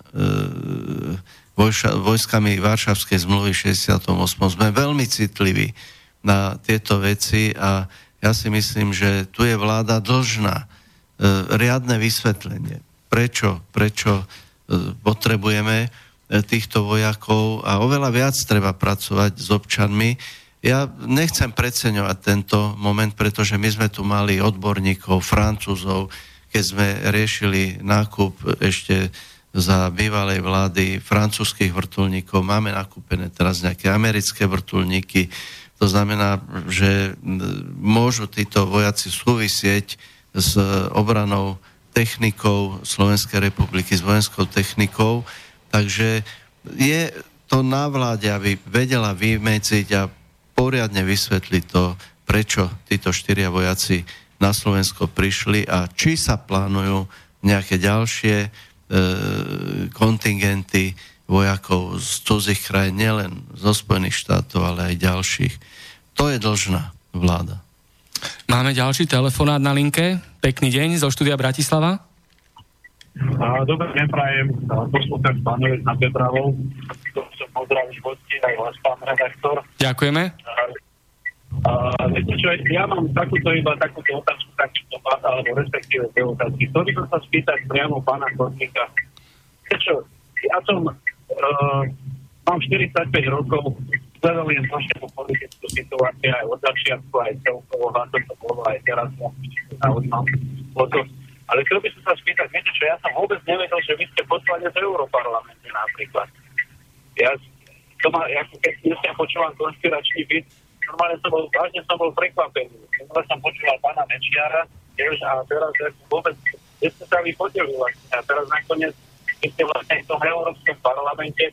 vojskami Varšavskej zmluvy v 68. Sme veľmi citliví na tieto veci a ja si myslím, že tu je vláda dlžná e, riadne vysvetlenie. Prečo, prečo potrebujeme týchto vojakov a oveľa viac treba pracovať s občanmi, ja nechcem preceňovať tento moment, pretože my sme tu mali odborníkov, francúzov, keď sme riešili nákup ešte za bývalej vlády francúzských vrtulníkov. Máme nakúpené teraz nejaké americké vrtulníky. To znamená, že môžu títo vojaci súvisieť s obranou technikou Slovenskej republiky, s vojenskou technikou. Takže je to na vláde, aby vedela vymedziť a poriadne vysvetliť to, prečo títo štyria vojaci na Slovensko prišli a či sa plánujú nejaké ďalšie kontingenty vojakov z cudzích krajín, nielen zo Spojených štátov, ale aj ďalších. To je dlžná vláda. Máme ďalší telefonát na linke. Pekný deň zo štúdia Bratislava. Dobre, neprajem, poslúcham pánovi na Petravou. Som pozdraviť hostí, aj vás, pán redaktor. Ďakujeme. Uh, viete čo, ja mám takúto iba takúto otázku, takúto alebo respektíve tie otázky. Chcel by som sa spýtať priamo pána Korníka. Čo, ja som, uh, mám 45 rokov, sledujem trošku politickú situáciu aj od začiatku, aj celkovo, ako to bolo, aj teraz ja zaujímam o to. Ale chcel by som sa spýtať, viete čo, ja som vôbec nevedel, že vy ste poslanec v Európarlamente napríklad. Ja, to ma, ja, keď dneska počúvam konspiračný byt, normálne som bol, vážne som bol prekvapený. Minule som počúval pána Mečiara, tiež, a teraz vôbec, kde ste sa vy podelili vlastne. A teraz nakoniec, keď ste vlastne v tom Európskom parlamente,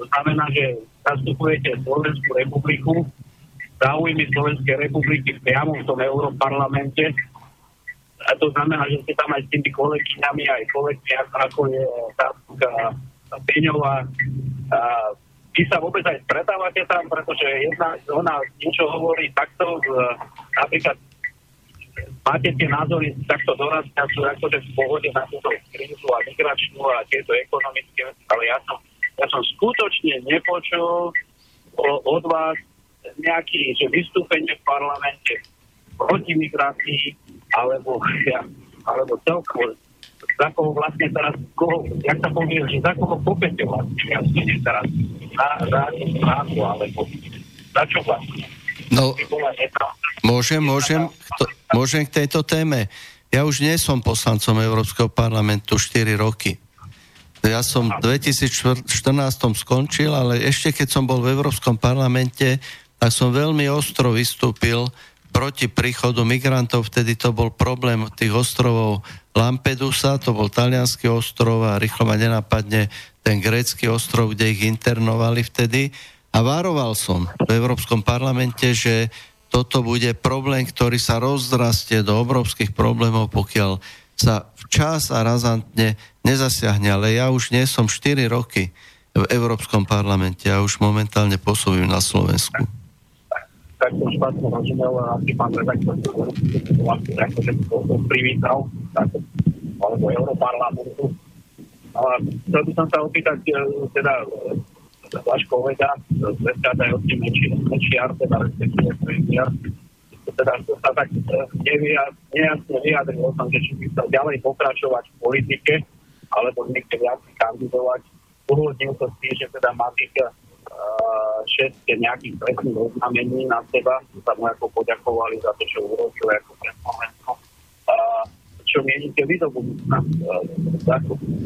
to znamená, že zastupujete Slovenskú republiku, záujmy Slovenskej republiky priamo v tom Európarlamente, a to znamená, že ste tam aj s tými kolegyňami, aj kolegy, ako je tá Peňová. Vy sa vôbec aj stretávate tam, pretože jedna, ona niečo hovorí takto, napríklad máte tie názory takto dorazia, sú akože v pohode na túto krízu a migračnú a tieto ekonomické ale ja som, ja som skutočne nepočul o, od vás nejaký že vystúpenie v parlamente proti migrácii, alebo, ja, alebo celkovo za koho vlastne teraz, koho, jak sa povie, že za koho popete vlastne, ja nie teraz za, za prácu, alebo za čo vlastne. No, môžem, môžem, to, môžem k tejto téme. Ja už nie som poslancom Európskeho parlamentu 4 roky. Ja som v 2014 skončil, ale ešte keď som bol v Európskom parlamente, tak som veľmi ostro vystúpil proti príchodu migrantov, vtedy to bol problém tých ostrovov Lampedusa, to bol talianský ostrov a rýchlo ma nenapadne ten grécky ostrov, kde ich internovali vtedy. A varoval som v Európskom parlamente, že toto bude problém, ktorý sa rozrastie do obrovských problémov, pokiaľ sa včas a razantne nezasiahne. Ale ja už nie som 4 roky v Európskom parlamente, ja už momentálne pôsobím na Slovensku tak som špatne rozumel a asi pán redaktor vlastne akože to privítal, tak, alebo Europarlamentu. A chcel by som sa opýtať, e, teda Vaško Veda, predkladajúci Mečiar, teda respektíve premiér, teda sa tak e, nejasne vyjadril o tom, že či by sa ďalej pokračovať v politike, alebo niekde viac kandidovať. Uhodnil to s tým, že teda Matika 6 nejakých presných oznámení na seba, sa mu ako poďakovali za to, čo urobil ako pre Slovensko. Čo mienite vy do budúcna? E,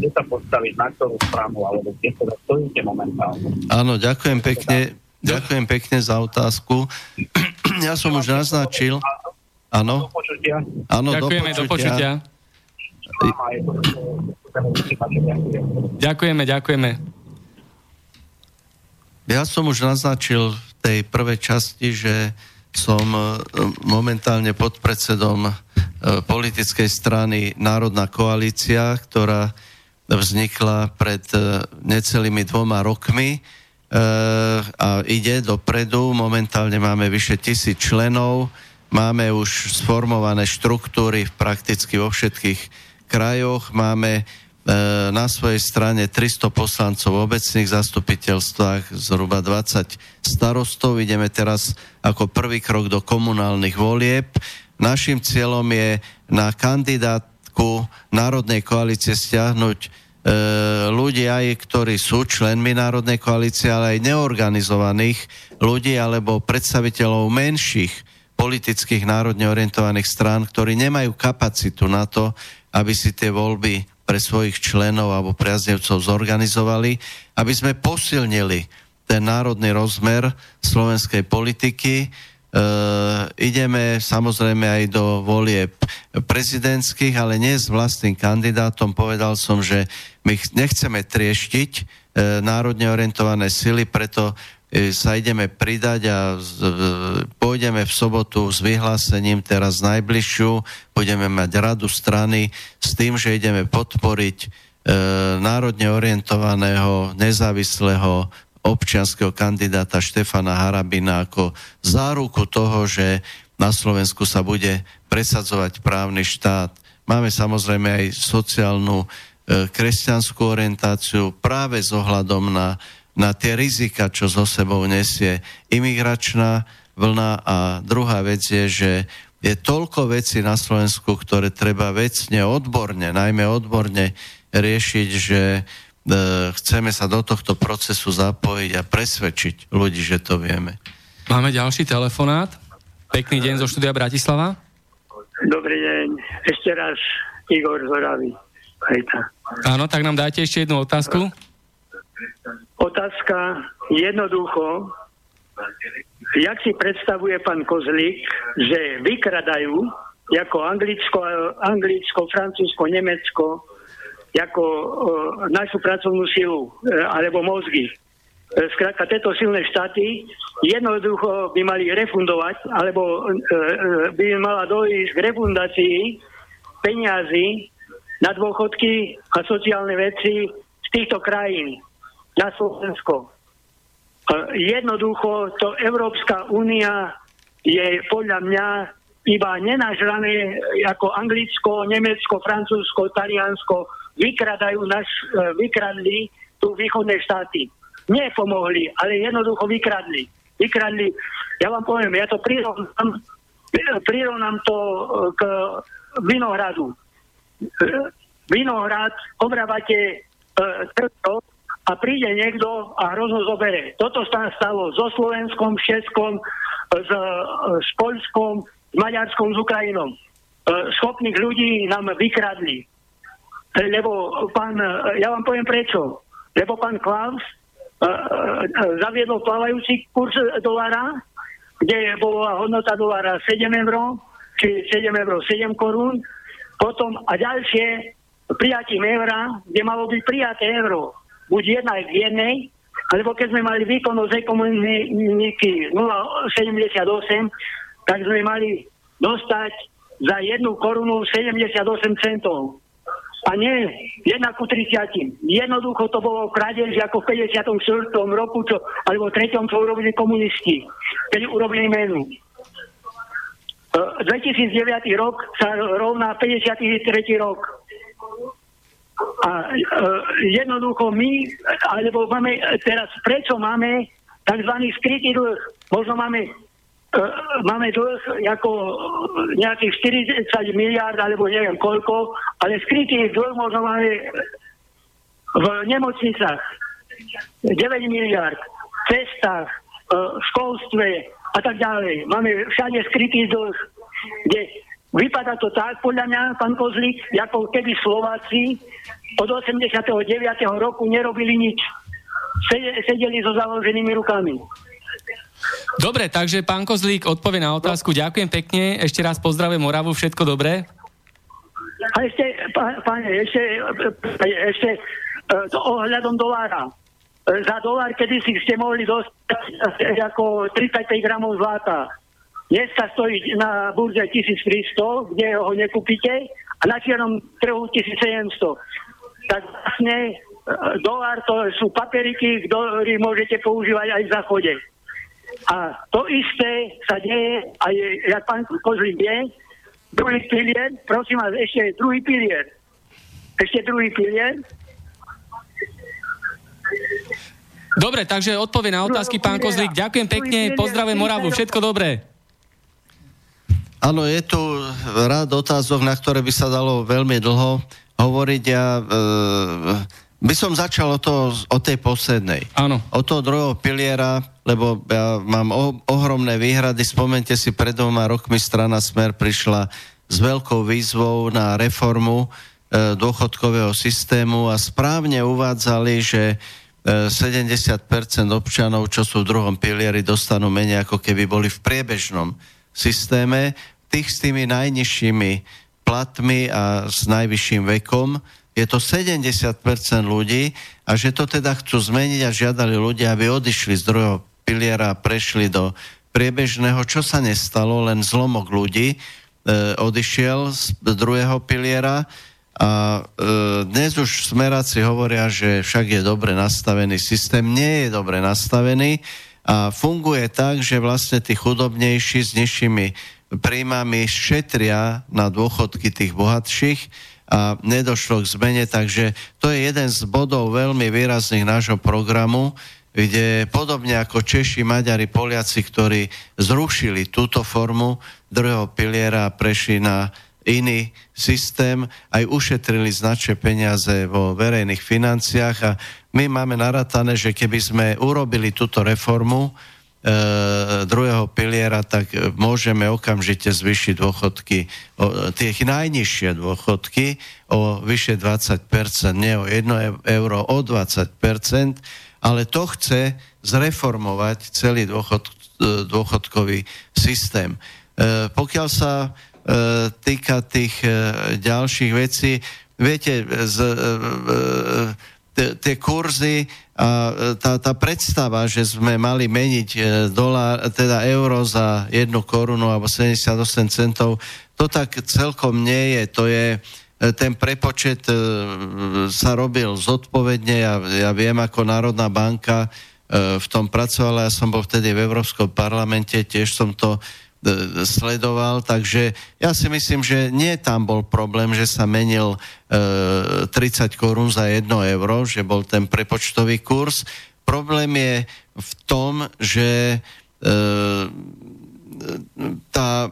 kde sa postaviť, na ktorú stranu, alebo kde sa stojíte momentálne? Áno, ďakujem pekne. Ďakujem pekne za otázku. <clears throat> ja som už naznačil. Áno. Áno, Ďakujeme, do počutia. Do počutia. Ďakujeme, ďakujeme. Ja som už naznačil v tej prvej časti, že som e, momentálne podpredsedom e, politickej strany Národná koalícia, ktorá vznikla pred e, necelými dvoma rokmi a ide dopredu. Momentálne máme vyše tisíc členov, máme už sformované štruktúry prakticky vo všetkých krajoch, máme na svojej strane 300 poslancov v obecných zastupiteľstvách, zhruba 20 starostov. Ideme teraz ako prvý krok do komunálnych volieb. Našim cieľom je na kandidátku Národnej koalície stiahnuť e, ľudí aj, ktorí sú členmi Národnej koalície, ale aj neorganizovaných ľudí alebo predstaviteľov menších politických národne orientovaných strán, ktorí nemajú kapacitu na to, aby si tie voľby pre svojich členov alebo priaznevcov zorganizovali, aby sme posilnili ten národný rozmer slovenskej politiky. E, ideme samozrejme aj do volieb prezidentských, ale nie s vlastným kandidátom. Povedal som, že my nechceme trieštiť e, národne orientované sily, preto sa ideme pridať a pôjdeme v sobotu s vyhlásením teraz najbližšiu, budeme mať radu strany s tým, že ideme podporiť e, národne orientovaného, nezávislého občianského kandidáta Štefana Harabina ako záruku toho, že na Slovensku sa bude presadzovať právny štát. Máme samozrejme aj sociálnu kresťanskú orientáciu práve s ohľadom na, na tie rizika, čo zo sebou nesie imigračná vlna a druhá vec je, že je toľko vecí na Slovensku, ktoré treba vecne, odborne, najmä odborne riešiť, že e, chceme sa do tohto procesu zapojiť a presvedčiť ľudí, že to vieme. Máme ďalší telefonát. Pekný deň zo štúdia Bratislava. Dobrý deň. Ešte raz Igor Zoravý. Áno, tak nám dajte ešte jednu otázku. Otázka jednoducho, jak si predstavuje pán Kozlík, že vykradajú ako Anglicko, Anglicko, Francúzsko, Nemecko, ako uh, našu pracovnú silu, uh, alebo mozgy. Skrátka, tieto silné štáty jednoducho by mali refundovať, alebo uh, by mala dojsť k refundácii peniazy na dôchodky a sociálne veci z týchto krajín na Slovensko. Jednoducho to Európska únia je podľa mňa iba nenažrané ako Anglicko, Nemecko, Francúzsko, Taliansko vykradajú naš, e, vykradli tu východné štáty. Nepomohli, ale jednoducho vykradli. Vykradli, ja vám poviem, ja to prirovnám, prirovnám to e, k vinohradu. E, vinohrad obrávate trto a príde niekto a hrozno zobere. Toto sa stalo so Slovenskom, Českom, s, s Polskom, s Maďarskom, s Ukrajinou. E, schopných ľudí nám vykradli. Lebo pán, ja vám poviem prečo. Lebo pán Klaus zaviedol plávajúci kurz dolára, kde bola hodnota dolára 7 eur, či 7 eur 7 korún, potom a ďalšie prijatím eura, kde malo byť prijaté euro buď jedna k jednej, alebo keď sme mali výkonnosť ekonomiky 0,78, tak sme mali dostať za jednu korunu 78 centov. A nie jedna ku 30. Jednoducho to bolo krádež ako v 54. roku, čo, alebo 3. čo urobili komunisti, keď urobili menu. 2009 rok sa rovná 53. rok. A uh, jednoducho my, alebo máme teraz, prečo máme tzv. skrytý dlh? Možno máme uh, máme dlh ako nejakých 40 miliard, alebo neviem koľko, ale skrytý dlh možno máme v nemocnicách 9 miliard, v cestách, uh, v školstve a tak ďalej. Máme všade skrytý dlh, kde Vypadá to tak, podľa mňa, pán Kozlík, ako keby Slováci od 89. roku nerobili nič. Sedeli so založenými rukami. Dobre, takže pán Kozlík odpovie na otázku. Ďakujem pekne. Ešte raz pozdravujem Moravu. Všetko dobré? A ešte, páne, ešte, ešte e, to ohľadom dolára. E, za dolár, kedy si ste mohli dostať e, ako 35 gramov zlata Dneska stojí na burze 1300, kde ho nekúpite, a na čiernom trhu 1700. Tak vlastne e, dolár to sú paperiky, ktoré môžete používať aj v záchode. A to isté sa deje, aj jak pán Kozlík vie, druhý pilier, prosím vás, ešte druhý pilier. Ešte druhý pilier. Dobre, takže odpovie na otázky pán Kozlík. Ďakujem pekne, pozdravujem Moravu, všetko dobré. Áno, je tu rád otázok, na ktoré by sa dalo veľmi dlho hovoriť. Ja e, by som začal o, to, o tej poslednej. Áno. O toho druhého piliera, lebo ja mám o, ohromné výhrady. Spomente si, pred dvoma rokmi strana Smer prišla s veľkou výzvou na reformu e, dôchodkového systému a správne uvádzali, že 70% e, občanov, čo sú v druhom pilieri, dostanú menej ako keby boli v priebežnom systéme, tých s tými najnižšími platmi a s najvyšším vekom, je to 70% ľudí a že to teda chcú zmeniť a žiadali ľudia, aby odišli z druhého piliera a prešli do priebežného, čo sa nestalo, len zlomok ľudí e, odišiel z druhého piliera. A e, dnes už smeráci hovoria, že však je dobre nastavený systém. Nie je dobre nastavený funguje tak, že vlastne tí chudobnejší s nižšími príjmami šetria na dôchodky tých bohatších a nedošlo k zmene, takže to je jeden z bodov veľmi výrazných nášho programu, kde podobne ako Češi, Maďari, Poliaci, ktorí zrušili túto formu druhého piliera a prešli na iný systém, aj ušetrili značné peniaze vo verejných financiách a my máme naratané, že keby sme urobili túto reformu, e, druhého piliera, tak môžeme okamžite zvyšiť dôchodky, o, tie najnižšie dôchodky o vyše 20%, nie o 1 euro, o 20%, ale to chce zreformovať celý dôchod, e, dôchodkový systém. E, pokiaľ sa e, týka tých ďalších vecí, viete, z, tie kurzy tá, tá predstava, že sme mali meniť dolár, teda euro za jednu korunu alebo 78 centov, to tak celkom nie je. To je, ten prepočet e, sa robil zodpovedne. Ja, ja viem, ako Národná banka e, v tom pracovala. Ja som bol vtedy v Európskom parlamente, tiež som to e, sledoval, takže ja si myslím, že nie tam bol problém, že sa menil 30 korún za 1 euro, že bol ten prepočtový kurz. Problém je v tom, že tá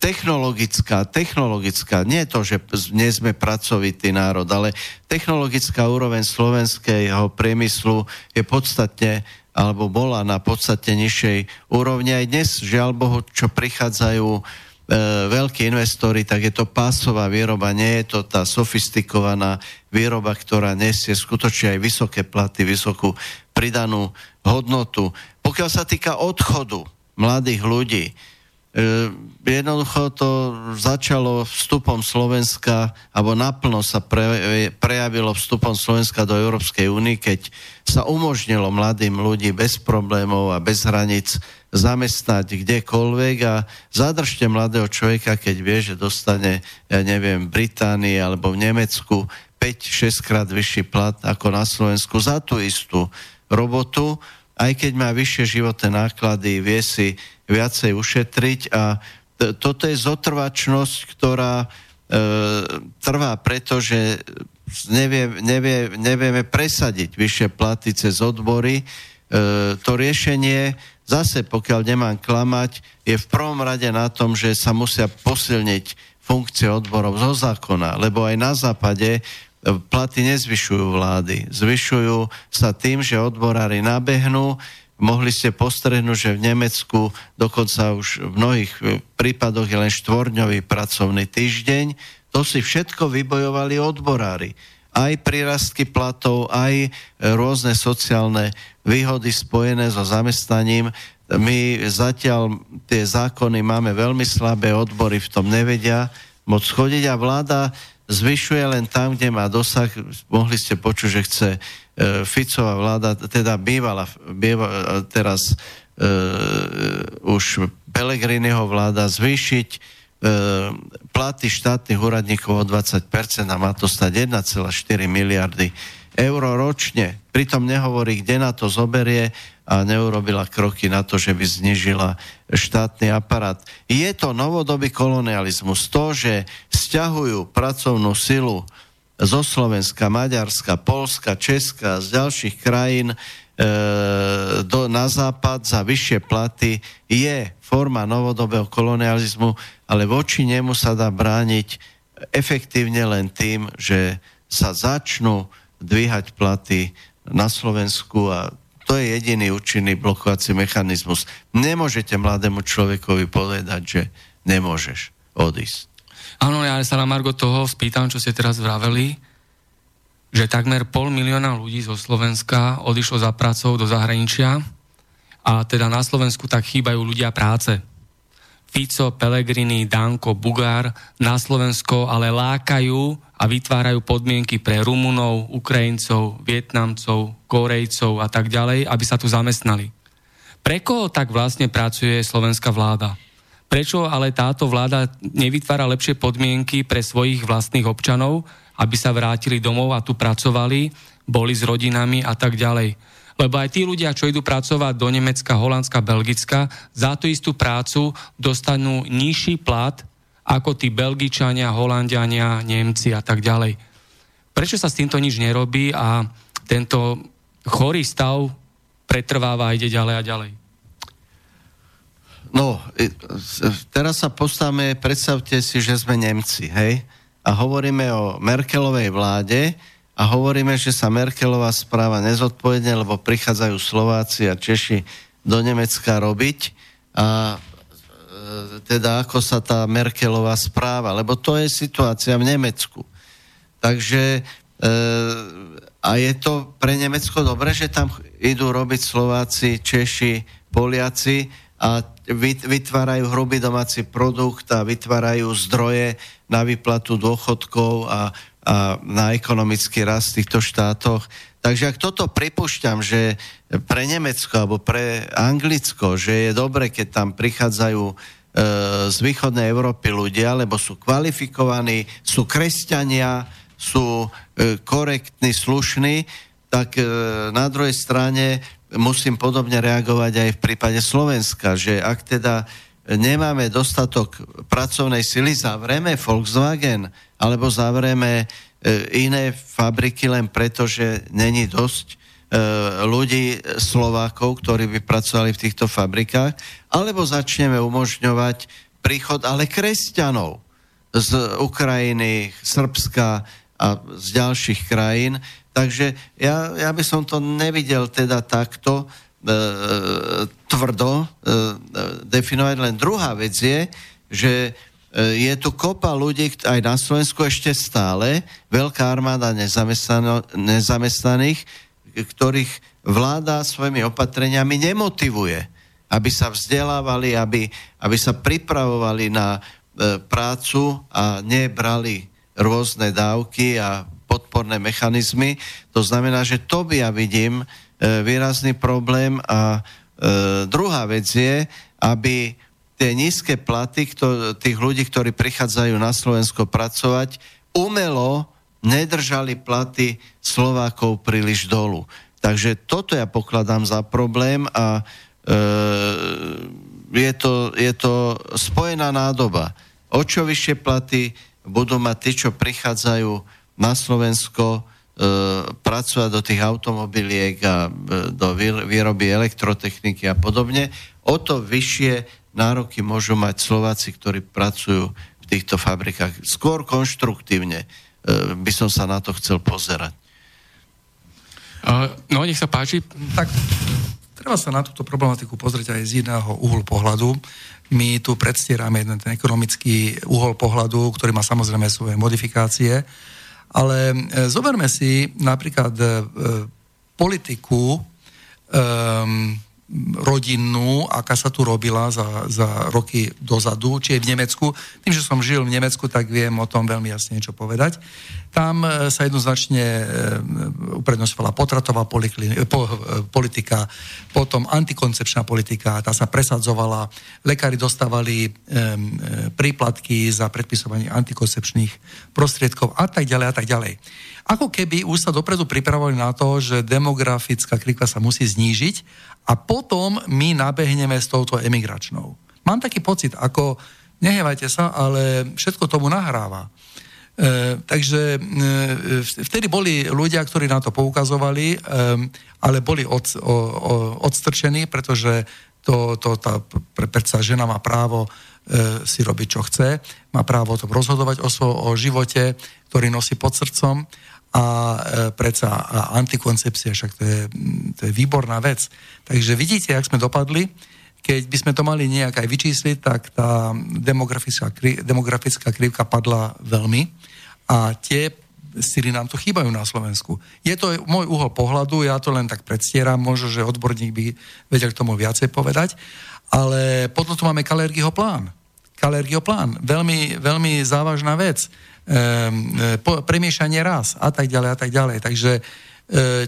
technologická, technologická, nie to, že nie sme pracovitý národ, ale technologická úroveň slovenského priemyslu je podstatne alebo bola na podstate nižšej úrovni. Aj dnes, žiaľ Bohu, čo prichádzajú e, veľkí investori, tak je to pásová výroba, nie je to tá sofistikovaná výroba, ktorá nesie skutočne aj vysoké platy, vysokú pridanú hodnotu. Pokiaľ sa týka odchodu mladých ľudí, jednoducho to začalo vstupom Slovenska, alebo naplno sa pre, prejavilo vstupom Slovenska do Európskej únie, keď sa umožnilo mladým ľudí bez problémov a bez hranic zamestnať kdekoľvek. A zadržte mladého človeka, keď vie, že dostane, ja neviem, v Británii alebo v Nemecku 5-6 krát vyšší plat ako na Slovensku za tú istú robotu, aj keď má vyššie životné náklady, vie si viacej ušetriť a t- toto je zotrvačnosť, ktorá e, trvá preto, že nevie, nevie, nevieme presadiť vyššie platy cez odbory. E, to riešenie, zase pokiaľ nemám klamať, je v prvom rade na tom, že sa musia posilniť funkcie odborov zo zákona, lebo aj na západe platy nezvyšujú vlády. Zvyšujú sa tým, že odborári nabehnú, Mohli ste postrehnúť, že v Nemecku dokonca už v mnohých e, prípadoch je len štvorňový pracovný týždeň. To si všetko vybojovali odborári. Aj prírastky platov, aj e, rôzne sociálne výhody spojené so zamestnaním. My zatiaľ tie zákony máme veľmi slabé, odbory v tom nevedia moc chodiť a vláda zvyšuje len tam, kde má dosah. Mohli ste počuť, že chce e, Ficová vláda, teda bývala, býva, teraz e, už Pelegriniho vláda zvýšiť e, platy štátnych úradníkov o 20% a má to stať 1,4 miliardy eur ročne. Pritom nehovorí, kde na to zoberie a neurobila kroky na to, že by znižila štátny aparát. Je to novodobý kolonializmus. To, že stiahujú pracovnú silu zo Slovenska, Maďarska, Polska, Česka, z ďalších krajín e, do, na západ za vyššie platy, je forma novodobého kolonializmu, ale voči nemu sa dá brániť efektívne len tým, že sa začnú dvíhať platy na Slovensku a to je jediný účinný blokovací mechanizmus. Nemôžete mladému človekovi povedať, že nemôžeš odísť. Áno, ja sa na Margo toho spýtam, čo ste teraz vraveli, že takmer pol milióna ľudí zo Slovenska odišlo za pracou do zahraničia a teda na Slovensku tak chýbajú ľudia práce. Fico, Pelegrini, Danko, Bugár na Slovensko ale lákajú a vytvárajú podmienky pre Rumunov, Ukrajincov, Vietnamcov, Korejcov a tak ďalej, aby sa tu zamestnali. Pre koho tak vlastne pracuje slovenská vláda? Prečo ale táto vláda nevytvára lepšie podmienky pre svojich vlastných občanov, aby sa vrátili domov a tu pracovali, boli s rodinami a tak ďalej? Lebo aj tí ľudia, čo idú pracovať do Nemecka, Holandska, Belgicka, za tú istú prácu dostanú nižší plat ako tí Belgičania, Holandiania, Nemci a tak ďalej. Prečo sa s týmto nič nerobí a tento chorý stav pretrváva a ide ďalej a ďalej? No, teraz sa postavme, predstavte si, že sme Nemci, hej? A hovoríme o Merkelovej vláde a hovoríme, že sa Merkelová správa nezodpovedne, lebo prichádzajú Slováci a Češi do Nemecka robiť a e, teda ako sa tá Merkelová správa, lebo to je situácia v Nemecku. Takže e, a je to pre Nemecko dobre, že tam idú robiť Slováci, Češi, Poliaci a vytvárajú hrubý domáci produkt a vytvárajú zdroje na výplatu dôchodkov a, na ekonomický rast v týchto štátoch. Takže ak toto pripúšťam, že pre Nemecko alebo pre Anglicko, že je dobre, keď tam prichádzajú e, z východnej Európy ľudia, lebo sú kvalifikovaní, sú kresťania, sú e, korektní, slušní, tak e, na druhej strane musím podobne reagovať aj v prípade Slovenska, že ak teda nemáme dostatok pracovnej sily, zavrieme Volkswagen alebo zavrieme e, iné fabriky len preto, že není dosť e, ľudí, Slovákov, ktorí by pracovali v týchto fabrikách, alebo začneme umožňovať príchod ale kresťanov z Ukrajiny, Srbska a z ďalších krajín, Takže ja, ja by som to nevidel teda takto tvrdo e, definovať. Len druhá vec je, že e, je tu kopa ľudí aj na Slovensku ešte stále, veľká armáda nezamestnaných, ktorých vláda svojimi opatreniami nemotivuje, aby sa vzdelávali, aby, aby sa pripravovali na e, prácu a nebrali rôzne dávky a podporné mechanizmy. To znamená, že to by ja vidím e, výrazný problém a e, druhá vec je, aby tie nízke platy kto, tých ľudí, ktorí prichádzajú na Slovensko pracovať, umelo nedržali platy Slovákov príliš dolu. Takže toto ja pokladám za problém a e, je, to, je to spojená nádoba. O čo vyššie platy budú mať tí, čo prichádzajú na Slovensko e, pracovať do tých automobiliek a e, do výroby elektrotechniky a podobne, o to vyššie nároky môžu mať Slováci, ktorí pracujú v týchto fabrikách. Skôr konštruktívne e, by som sa na to chcel pozerať. Uh, no, nech sa páči. Tak, treba sa na túto problematiku pozrieť aj z iného uhlu pohľadu. My tu predstierame jeden ten ekonomický uhol pohľadu, ktorý má samozrejme svoje modifikácie. Ale e, zoberme si napríklad e, politiku um, rodinnú, aká sa tu robila za, za roky dozadu, či je v Nemecku. Tým, že som žil v Nemecku, tak viem o tom veľmi jasne niečo povedať. Tam e, sa jednoznačne e, uprednostňovala potratová e, politika, potom antikoncepčná politika, tá sa presadzovala, lekári dostávali príplatky za predpisovanie antikoncepčných prostriedkov a tak ďalej a tak ďalej. Ako keby už sa dopredu pripravovali na to, že demografická krivka sa musí znížiť a potom my nabehneme s touto emigračnou. Mám taký pocit, ako, nehevajte sa, ale všetko tomu nahráva. E, takže e, vtedy boli ľudia, ktorí na to poukazovali, e, ale boli od, o, o, odstrčení, pretože to, to tá, pre, predsa žena má právo e, si robiť, čo chce, má právo o tom rozhodovať o, svo, o živote, ktorý nosí pod srdcom a e, predsa a antikoncepcia, však to je, to je výborná vec. Takže vidíte, jak sme dopadli, keď by sme to mali nejak aj vyčísliť, tak tá demografická, demografická krivka padla veľmi a tie síly nám tu chýbajú na Slovensku. Je to môj uhol pohľadu, ja to len tak predstieram, možno, že odborník by vedel k tomu viacej povedať, ale potom tu máme Kalergyho plán. Kalergyho plán, veľmi, veľmi závažná vec. E, po, premiešanie raz a tak ďalej a tak ďalej. Takže e,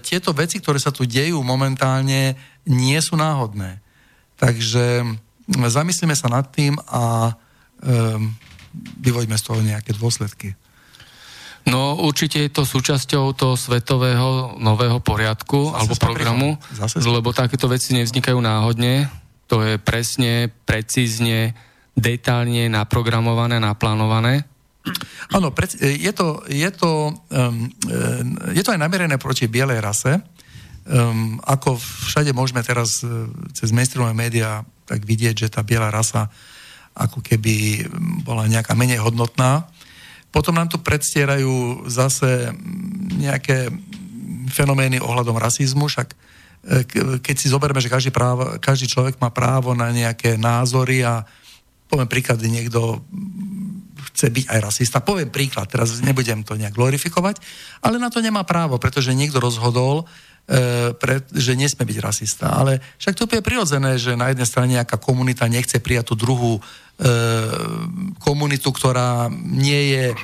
tieto veci, ktoré sa tu dejú momentálne, nie sú náhodné. Takže zamyslíme sa nad tým a e, vyvoďme z toho nejaké dôsledky. No, No určite je to súčasťou toho svetového nového poriadku Zase alebo programu, lebo takéto veci nevznikajú náhodne. To je presne, precízne, detálne naprogramované, naplánované. Áno, je to, je, to, um, je to aj namerené proti bielej rase. Um, ako všade môžeme teraz uh, cez mainstreamové médiá tak vidieť, že tá biela rasa ako keby bola nejaká menej hodnotná. Potom nám tu predstierajú zase nejaké fenomény ohľadom rasizmu, však e, keď si zoberme, že každý, právo, každý človek má právo na nejaké názory a poviem príklad, niekto chce byť aj rasista. Poviem príklad, teraz nebudem to nejak glorifikovať, ale na to nemá právo, pretože niekto rozhodol, e, pre, že nesmie byť rasista. Ale však to je prirodzené, že na jednej strane nejaká komunita nechce prijať tú druhú E, komunitu, ktorá nie je e,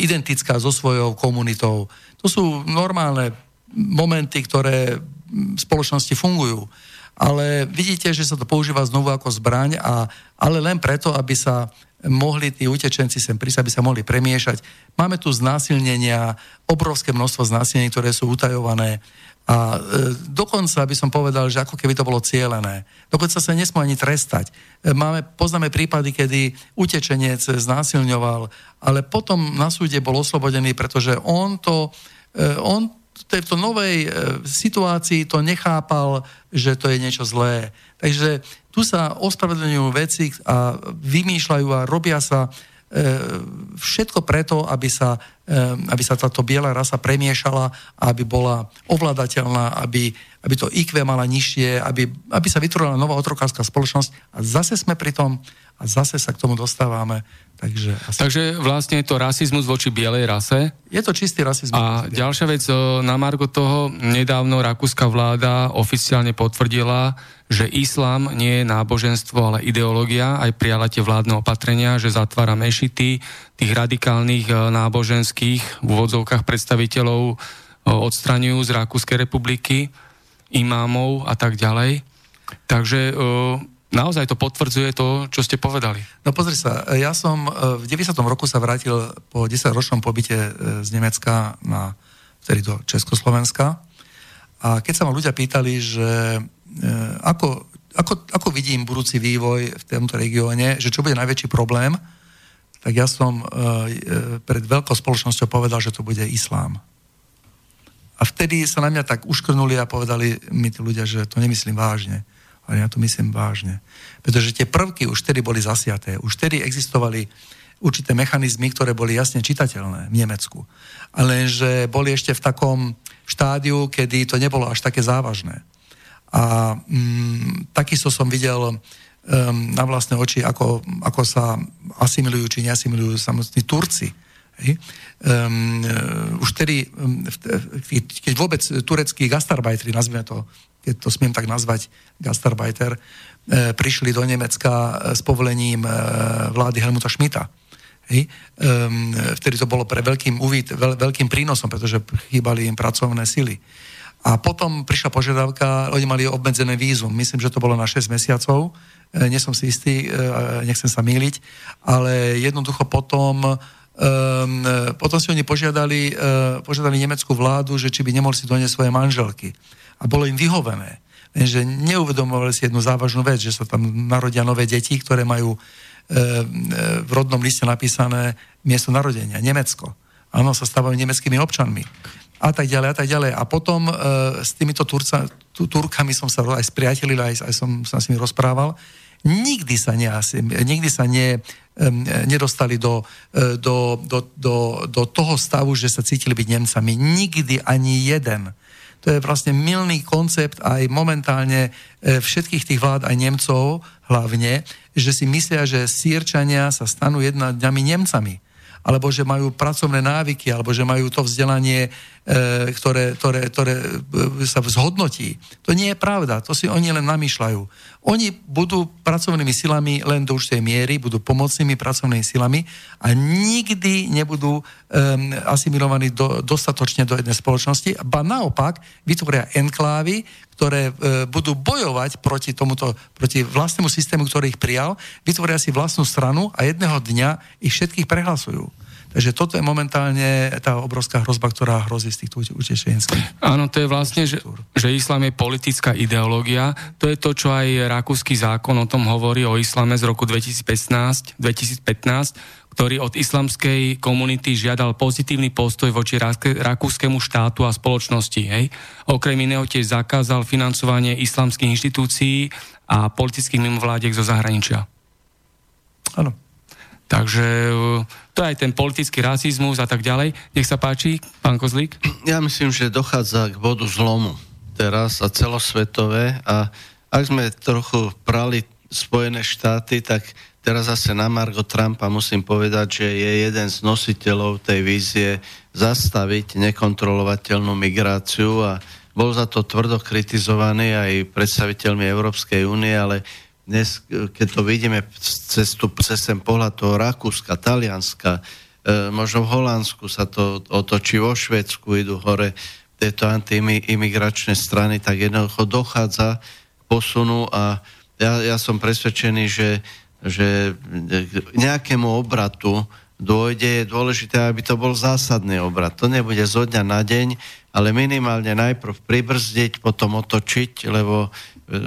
identická so svojou komunitou. To sú normálne momenty, ktoré v spoločnosti fungujú. Ale vidíte, že sa to používa znovu ako zbraň, a, ale len preto, aby sa mohli tí utečenci sem prísť, aby sa mohli premiešať. Máme tu znásilnenia, obrovské množstvo znásilnení, ktoré sú utajované. A e, dokonca by som povedal, že ako keby to bolo cielené. Dokonca sa nesmú ani trestať. E, máme, poznáme prípady, kedy utečenec znásilňoval, ale potom na súde bol oslobodený, pretože on to, e, on v tejto novej e, situácii to nechápal, že to je niečo zlé. Takže tu sa ospravedlňujú veci a vymýšľajú a robia sa E, všetko preto, aby sa, e, aby sa táto biela rasa premiešala, aby bola ovládateľná, aby, aby to IQ mala nižšie, aby, aby sa vytvorila nová otrokárska spoločnosť. A zase sme pri tom a zase sa k tomu dostávame Takže, asi... Takže vlastne je to rasizmus voči bielej rase. Je to čistý rasizmus. A ďalšia vec, na Margo toho, nedávno rakúska vláda oficiálne potvrdila, že islám nie je náboženstvo, ale ideológia. Aj prijala tie vládne opatrenia, že zatvára mešity, tých radikálnych e, náboženských v úvodzovkách predstaviteľov e, odstraňujú z Rakúskej republiky, imámov a tak ďalej. Takže naozaj to potvrdzuje to, čo ste povedali. No pozri sa, ja som e, v 90. roku sa vrátil po 10-ročnom pobyte e, z Nemecka na vtedy do Československa a keď sa ma ľudia pýtali, že e, ako, ako, ako vidím budúci vývoj v tomto regióne, že čo bude najväčší problém, tak ja som pred veľkou spoločnosťou povedal, že to bude islám. A vtedy sa na mňa tak uškrnuli a povedali mi tí ľudia, že to nemyslím vážne ale ja to myslím vážne. Pretože tie prvky už tedy boli zasiaté, už tedy existovali určité mechanizmy, ktoré boli jasne čitateľné v Nemecku. Ale že boli ešte v takom štádiu, kedy to nebolo až také závažné. A mm, takisto som videl um, na vlastné oči, ako, ako sa asimilujú či neasimilujú samotní Turci. Hej. Um, už tedy, um, keď vôbec tureckí gastarbajtri, nazvime to keď to smiem tak nazvať, gastarbeiter, e, prišli do Nemecka e, s povolením e, vlády Helmuta Schmidta. Hej. Um, vtedy to bolo pre veľkým, veľ, veľkým prínosom, pretože chýbali im pracovné sily. A potom prišla požiadavka, oni mali obmedzené vízum, myslím, že to bolo na 6 mesiacov, e, nie som si istý, e, nechcem sa míliť, ale jednoducho potom Um, potom si oni požiadali, uh, požiadali nemeckú vládu, že či by nemohli si doniesť svoje manželky a bolo im vyhovené. Lenže neuvedomovali si jednu závažnú vec, že sa tam narodia nové deti, ktoré majú e, e, v rodnom liste napísané miesto narodenia, Nemecko. Áno, sa stávajú nemeckými občanmi. A tak ďalej, a tak ďalej. A potom e, s týmito Turca, tu, Turkami som sa aj spriatelil, aj, aj som sa s nimi rozprával. Nikdy sa, ne, nikdy sa ne, nedostali do, e, do, do, do, do toho stavu, že sa cítili byť Nemcami. Nikdy ani jeden to je vlastne milný koncept aj momentálne e, všetkých tých vlád, aj Nemcov hlavne, že si myslia, že Sýrčania sa stanú jedna dňami Nemcami alebo že majú pracovné návyky, alebo že majú to vzdelanie, e, ktoré, ktoré, ktoré e, sa zhodnotí. To nie je pravda, to si oni len namýšľajú. Oni budú pracovnými silami len do určitej miery, budú pomocnými pracovnými silami a nikdy nebudú um, asimilovaní do, dostatočne do jednej spoločnosti, ba naopak vytvoria enklávy, ktoré e, budú bojovať proti tomuto, proti vlastnému systému, ktorý ich prijal, vytvoria si vlastnú stranu a jedného dňa ich všetkých prehlasujú. Takže toto je momentálne tá obrovská hrozba, ktorá hrozí z týchto utečenských. Áno, to je vlastne, že, že islám je politická ideológia. To je to, čo aj rakúsky zákon o tom hovorí o islame z roku 2015, 2015 ktorý od islamskej komunity žiadal pozitívny postoj voči rakúskému štátu a spoločnosti. Hej. Okrem iného tiež zakázal financovanie islamských inštitúcií a politických mimovládiek zo zahraničia. Áno. Takže e, to je aj ten politický rasizmus a tak ďalej. Nech sa páči, pán Kozlík. Ja myslím, že dochádza k bodu zlomu teraz a celosvetové a ak sme trochu prali Spojené štáty, tak teraz zase na Margo Trumpa musím povedať, že je jeden z nositeľov tej vízie zastaviť nekontrolovateľnú migráciu a bol za to tvrdo kritizovaný aj predstaviteľmi Európskej únie, ale dnes, keď to vidíme cez, tu, cez ten pohľad toho Rakúska, Talianska, e, možno v Holandsku sa to otočí, vo Švedsku idú hore tieto antiimigračné strany, tak jednoducho dochádza k posunu a ja, ja som presvedčený, že že nejakému obratu dôjde, je dôležité, aby to bol zásadný obrat. To nebude zo dňa na deň, ale minimálne najprv pribrzdiť, potom otočiť, lebo e,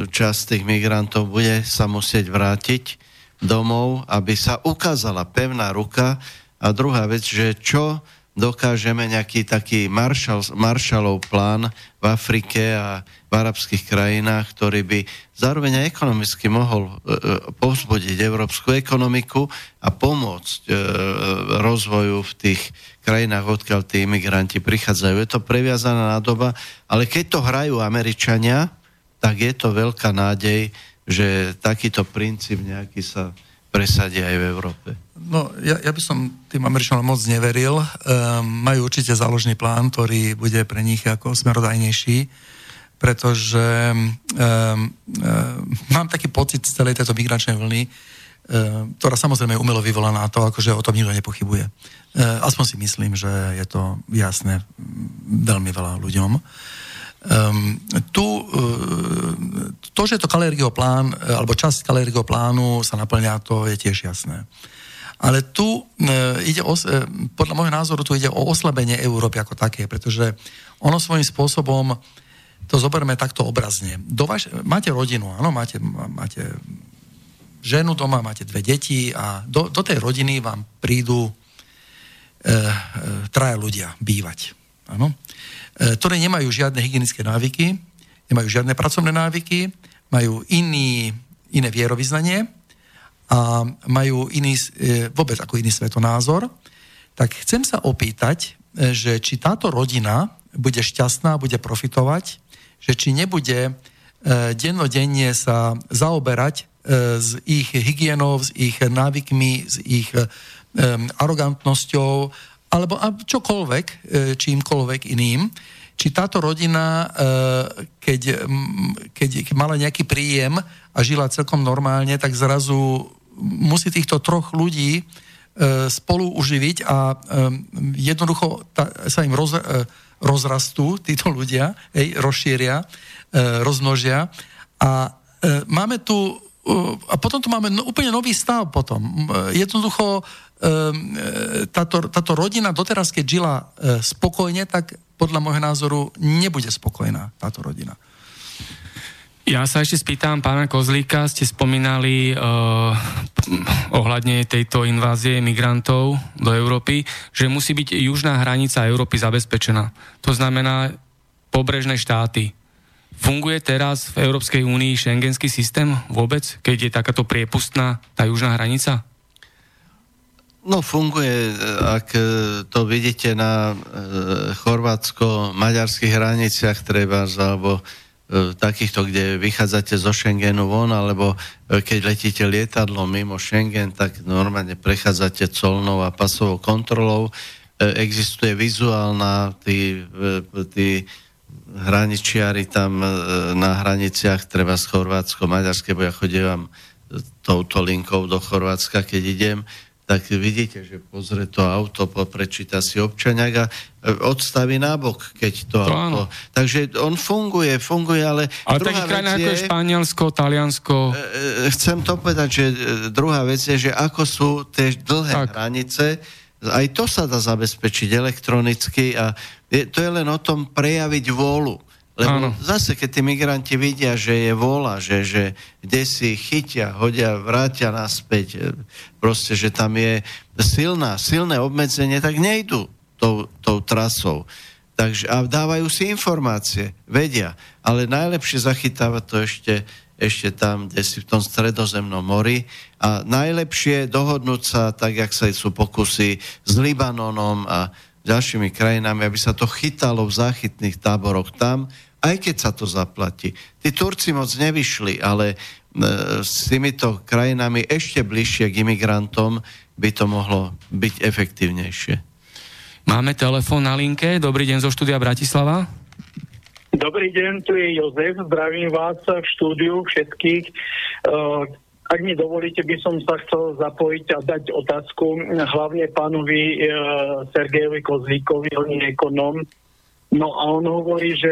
časť tých migrantov bude sa musieť vrátiť domov, aby sa ukázala pevná ruka. A druhá vec, že čo dokážeme nejaký taký Marshall, Marshallov plán v Afrike a v arabských krajinách, ktorý by zároveň aj ekonomicky mohol e, e povzbudiť európsku ekonomiku a pomôcť e, rozvoju v tých krajinách, odkiaľ tí imigranti prichádzajú. Je to previazaná doba, ale keď to hrajú Američania, tak je to veľká nádej, že takýto princíp nejaký sa presadí aj v Európe. No, ja, ja by som tým Američanom moc neveril. Um, majú určite záložný plán, ktorý bude pre nich ako smerodajnejší, pretože um, um, mám taký pocit z celej tejto migračnej vlny, um, ktorá samozrejme je umelo vyvolaná to, akože o tom nikto nepochybuje. Uh, aspoň si myslím, že je to jasné veľmi veľa ľuďom. Um, tu, uh, to, že to Kalergyho plán, alebo časť Kalergyho plánu sa naplňa, to je tiež jasné. Ale tu e, ide o, e, podľa môjho názoru tu ide o oslabenie Európy ako také, pretože ono svojím spôsobom, to zoberme takto obrazne. Do vaš, máte rodinu, áno, máte, máte ženu doma, máte dve deti a do, do tej rodiny vám prídu e, e, traja ľudia bývať. Áno? E, ktoré nemajú žiadne hygienické návyky, nemajú žiadne pracovné návyky, majú iný, iné vierovýznanie, a majú iný, e, vôbec ako iný svetonázor, tak chcem sa opýtať, e, že či táto rodina bude šťastná, bude profitovať, že či nebude dennodenne sa zaoberať s ich hygienou, s ich návykmi, s ich arogantnosťou, alebo čokoľvek, čímkoľvek iným, či táto rodina, keď, keď mala nejaký príjem a žila celkom normálne, tak zrazu musí týchto troch ľudí e, spolu uživiť a e, jednoducho sa im roz, e, rozrastú títo ľudia, hej, rozšíria, e, rozmnožia. A e, máme tu e, a potom tu máme no, úplne nový stav potom. E, jednoducho e, táto, táto rodina doteraz, keď žila e, spokojne, tak podľa môjho názoru nebude spokojná táto rodina. Ja sa ešte spýtam pána Kozlíka, ste spomínali uh, ohľadne tejto invázie migrantov do Európy, že musí byť južná hranica Európy zabezpečená. To znamená pobrežné štáty. Funguje teraz v Európskej únii šengenský systém vôbec, keď je takáto priepustná tá južná hranica? No funguje, ak to vidíte na e, chorvátsko-maďarských hraniciach treba, alebo E, takýchto, kde vychádzate zo Schengenu von, alebo e, keď letíte lietadlom mimo Schengen, tak normálne prechádzate colnou a pasovou kontrolou. E, existuje vizuálna, tí, tí hraničiari tam na hraniciach, treba z Chorvátsko, Maďarské, bo ja chodím touto linkou do Chorvátska, keď idem, tak vidíte, že pozrie to auto, prečíta si občaniak a e, odstaví nábok, keď to, to auto. Áno. Takže on funguje, funguje, ale... Ale takých krajinách ako je Španielsko, Taliansko... E, e, chcem to povedať, že druhá vec je, že ako sú tie dlhé tak. hranice, aj to sa dá zabezpečiť elektronicky a je, to je len o tom prejaviť vôľu. Lebo Áno. zase, keď tí migranti vidia, že je vôľa, že, že kde si chytia, hodia, vrátia naspäť, e, proste, že tam je silná, silné obmedzenie, tak nejdu tou, tou trasou. Takže, a dávajú si informácie, vedia. Ale najlepšie zachytáva to ešte, ešte tam, kde si v tom stredozemnom mori. A najlepšie dohodnúť sa, tak jak sa sú pokusy s Libanonom a ďalšími krajinami, aby sa to chytalo v záchytných táboroch tam, aj keď sa to zaplatí. Tí Turci moc nevyšli, ale e, s týmito krajinami ešte bližšie k imigrantom by to mohlo byť efektívnejšie. Máme telefón na linke. Dobrý deň zo štúdia Bratislava. Dobrý deň, tu je Jozef. Zdravím vás v štúdiu všetkých. Ak mi dovolíte, by som sa chcel zapojiť a dať otázku hlavne pánovi e, Sergejovi Kozlíkovi, on je ekonom. No a on hovorí, že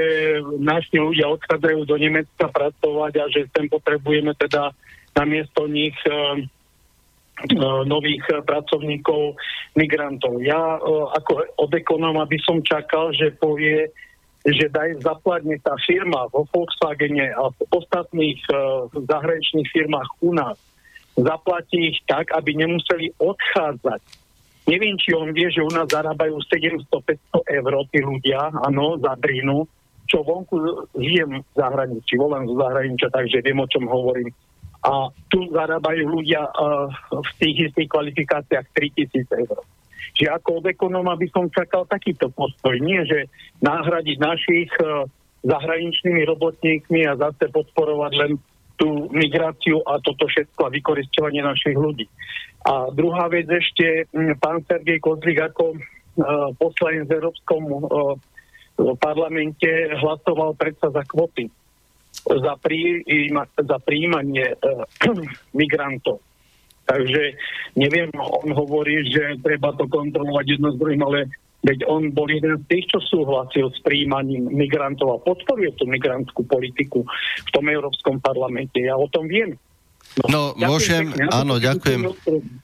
naši ľudia odchádzajú do Nemecka pracovať a že sem potrebujeme teda namiesto nich e, e, nových pracovníkov, migrantov. Ja e, ako od ekonóma by som čakal, že povie, že daj zaplatne tá firma vo Volkswagene a v ostatných uh, zahraničných firmách u nás, zaplatí ich tak, aby nemuseli odchádzať. Neviem, či on vie, že u nás zarábajú 700-500 eur tí ľudia, áno, za drinu, čo vonku žijem v zahraničí, volám zo zahraničia, takže viem, o čom hovorím. A tu zarábajú ľudia uh, v tých istých kvalifikáciách 3000 eur. Čiže ako od ekonóma by som čakal takýto postoj. Nie, že nahradiť našich uh, zahraničnými robotníkmi a zase podporovať len tú migráciu a toto všetko a vykoristovanie našich ľudí. A druhá vec ešte, pán Sergej Kozlik ako uh, poslanec v Európskom uh, parlamente hlasoval predsa za kvoty, za, príjma, za príjmanie uh, <clears throat> migrantov. Takže neviem, on hovorí, že treba to kontrolovať jedno s druhým, ale veď on bol jeden z tých, čo súhlasil s príjmaním migrantov a podporuje tú migrantskú politiku v tom Európskom parlamente. Ja o tom viem. No, no môžem, pekne, áno, ďakujem.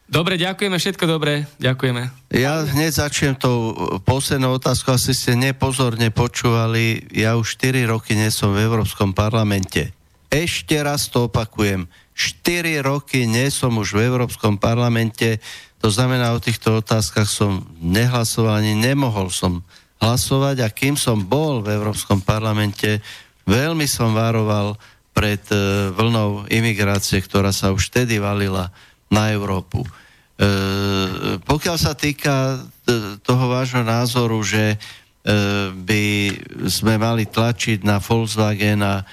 Dobre, ďakujeme, všetko dobre, ďakujeme. Ja hneď začnem tou poslednou otázkou, asi ste nepozorne počúvali, ja už 4 roky nie som v Európskom parlamente. Ešte raz to opakujem 4 roky nie som už v Európskom parlamente, to znamená, o týchto otázkach som nehlasoval, ani nemohol som hlasovať a kým som bol v Európskom parlamente, veľmi som varoval pred e, vlnou imigrácie, ktorá sa už vtedy valila na Európu. E, pokiaľ sa týka e, toho vášho názoru, že e, by sme mali tlačiť na Volkswagen a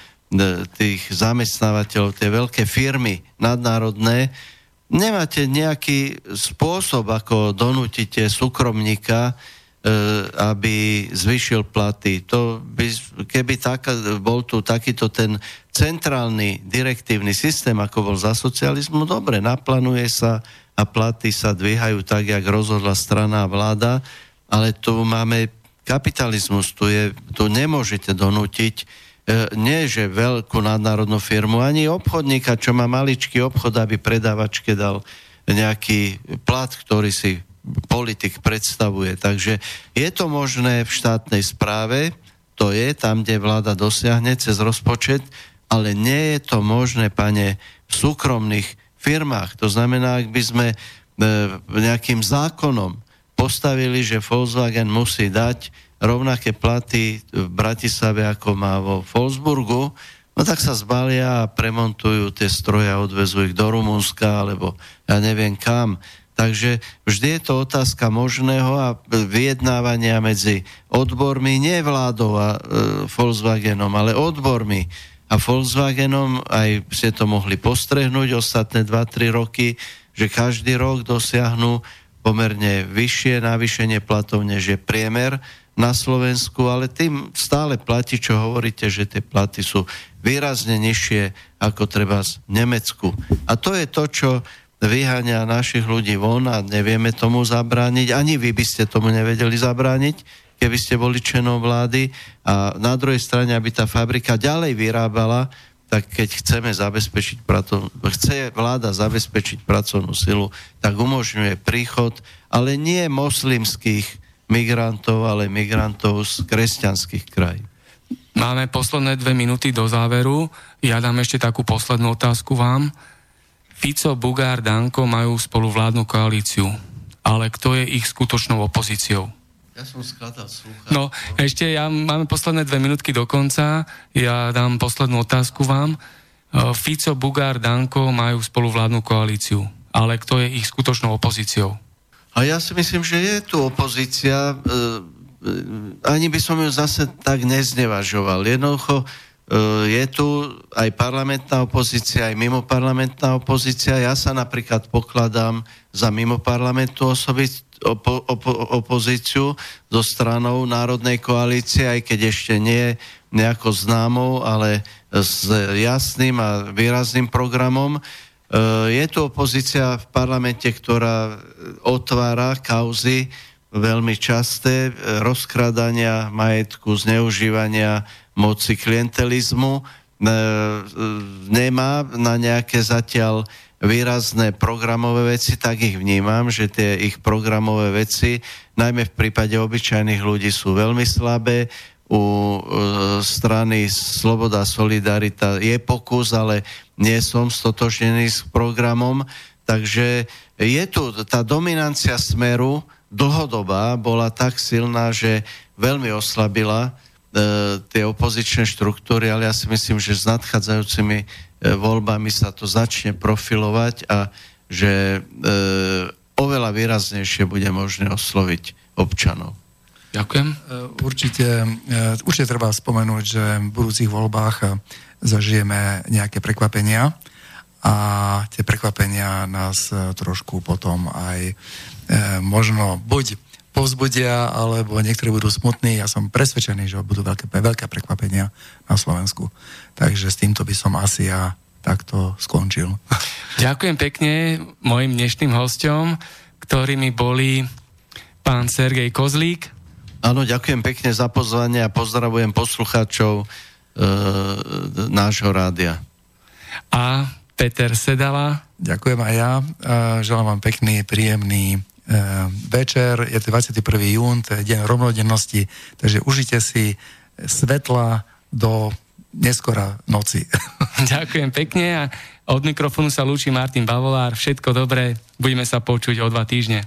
tých zamestnávateľov, tie veľké firmy nadnárodné, nemáte nejaký spôsob, ako donútite súkromníka, e, aby zvyšil platy. To by, keby tak, bol tu takýto ten centrálny direktívny systém, ako bol za socializmu, dobre, naplánuje sa a platy sa dvíhajú tak, jak rozhodla strana a vláda, ale tu máme kapitalizmus, tu, je, tu nemôžete donútiť E, nie že veľkú nadnárodnú firmu, ani obchodníka, čo má maličký obchod, aby predávačke dal nejaký plat, ktorý si politik predstavuje. Takže je to možné v štátnej správe, to je tam, kde vláda dosiahne cez rozpočet, ale nie je to možné, pane, v súkromných firmách. To znamená, ak by sme e, nejakým zákonom postavili, že Volkswagen musí dať rovnaké platy v Bratislave, ako má vo Wolfsburgu, no tak sa zbalia a premontujú tie stroje a odvezú ich do Rumunska, alebo ja neviem kam. Takže vždy je to otázka možného a vyjednávania medzi odbormi, nie vládou a e, Volkswagenom, ale odbormi. A Volkswagenom aj ste to mohli postrehnúť ostatné 2-3 roky, že každý rok dosiahnu pomerne vyššie navýšenie platov, než je priemer na Slovensku, ale tým stále platí, čo hovoríte, že tie platy sú výrazne nižšie ako treba v Nemecku. A to je to, čo vyháňa našich ľudí von a nevieme tomu zabrániť. Ani vy by ste tomu nevedeli zabrániť, keby ste boli členom vlády. A na druhej strane, aby tá fabrika ďalej vyrábala, tak keď chceme zabezpečiť, chce vláda zabezpečiť pracovnú silu, tak umožňuje príchod ale nie moslimských migrantov, ale migrantov z kresťanských krajín. Máme posledné dve minúty do záveru. Ja dám ešte takú poslednú otázku vám. Fico, Bugár, Danko majú spolu vládnu koalíciu, ale kto je ich skutočnou opozíciou? Ja som skladal slúchadlo. No, ešte ja máme posledné dve minútky do konca. Ja dám poslednú otázku vám. E, Fico, Bugár, Danko majú spolu vládnu koalíciu, ale kto je ich skutočnou opozíciou? A ja si myslím, že je tu opozícia, e, e, ani by som ju zase tak neznevažoval. Jednoducho je tu aj parlamentná opozícia, aj mimoparlamentná opozícia. Ja sa napríklad pokladám za mimoparlamentnú osobi, opo, opo, opozíciu so stranou Národnej koalície, aj keď ešte nie nejako známou, ale s jasným a výrazným programom. Je tu opozícia v parlamente, ktorá otvára kauzy veľmi časté, rozkradania majetku, zneužívania moci klientelizmu, nemá na nejaké zatiaľ výrazné programové veci, tak ich vnímam, že tie ich programové veci, najmä v prípade obyčajných ľudí, sú veľmi slabé. U strany Sloboda Solidarita je pokus, ale nie som stotožnený s programom. Takže je tu tá dominancia smeru dlhodobá bola tak silná, že veľmi oslabila e, tie opozičné štruktúry, ale ja si myslím, že s nadchádzajúcimi E, voľbami sa to začne profilovať a že e, oveľa výraznejšie bude možné osloviť občanov. Ďakujem. E, určite, e, určite treba spomenúť, že v budúcich voľbách zažijeme nejaké prekvapenia a tie prekvapenia nás trošku potom aj možno buď povzbudia, alebo niektorí budú smutní. Ja som presvedčený, že budú veľké, veľké prekvapenia na Slovensku. Takže s týmto by som asi ja takto skončil. <laughs> Ďakujem pekne mojim dnešným hostom, ktorými boli pán Sergej Kozlík. Áno, ďakujem pekne za pozvanie a pozdravujem poslucháčov e, nášho rádia. A Peter Sedala. Ďakujem aj ja. E, želám vám pekný, príjemný e, večer. Je to 21. jún, to je deň rovnodennosti, takže užite si svetla do neskora noci. <laughs> Ďakujem pekne a od mikrofónu sa lúči Martin Bavolár. Všetko dobré, budeme sa počuť o dva týždne.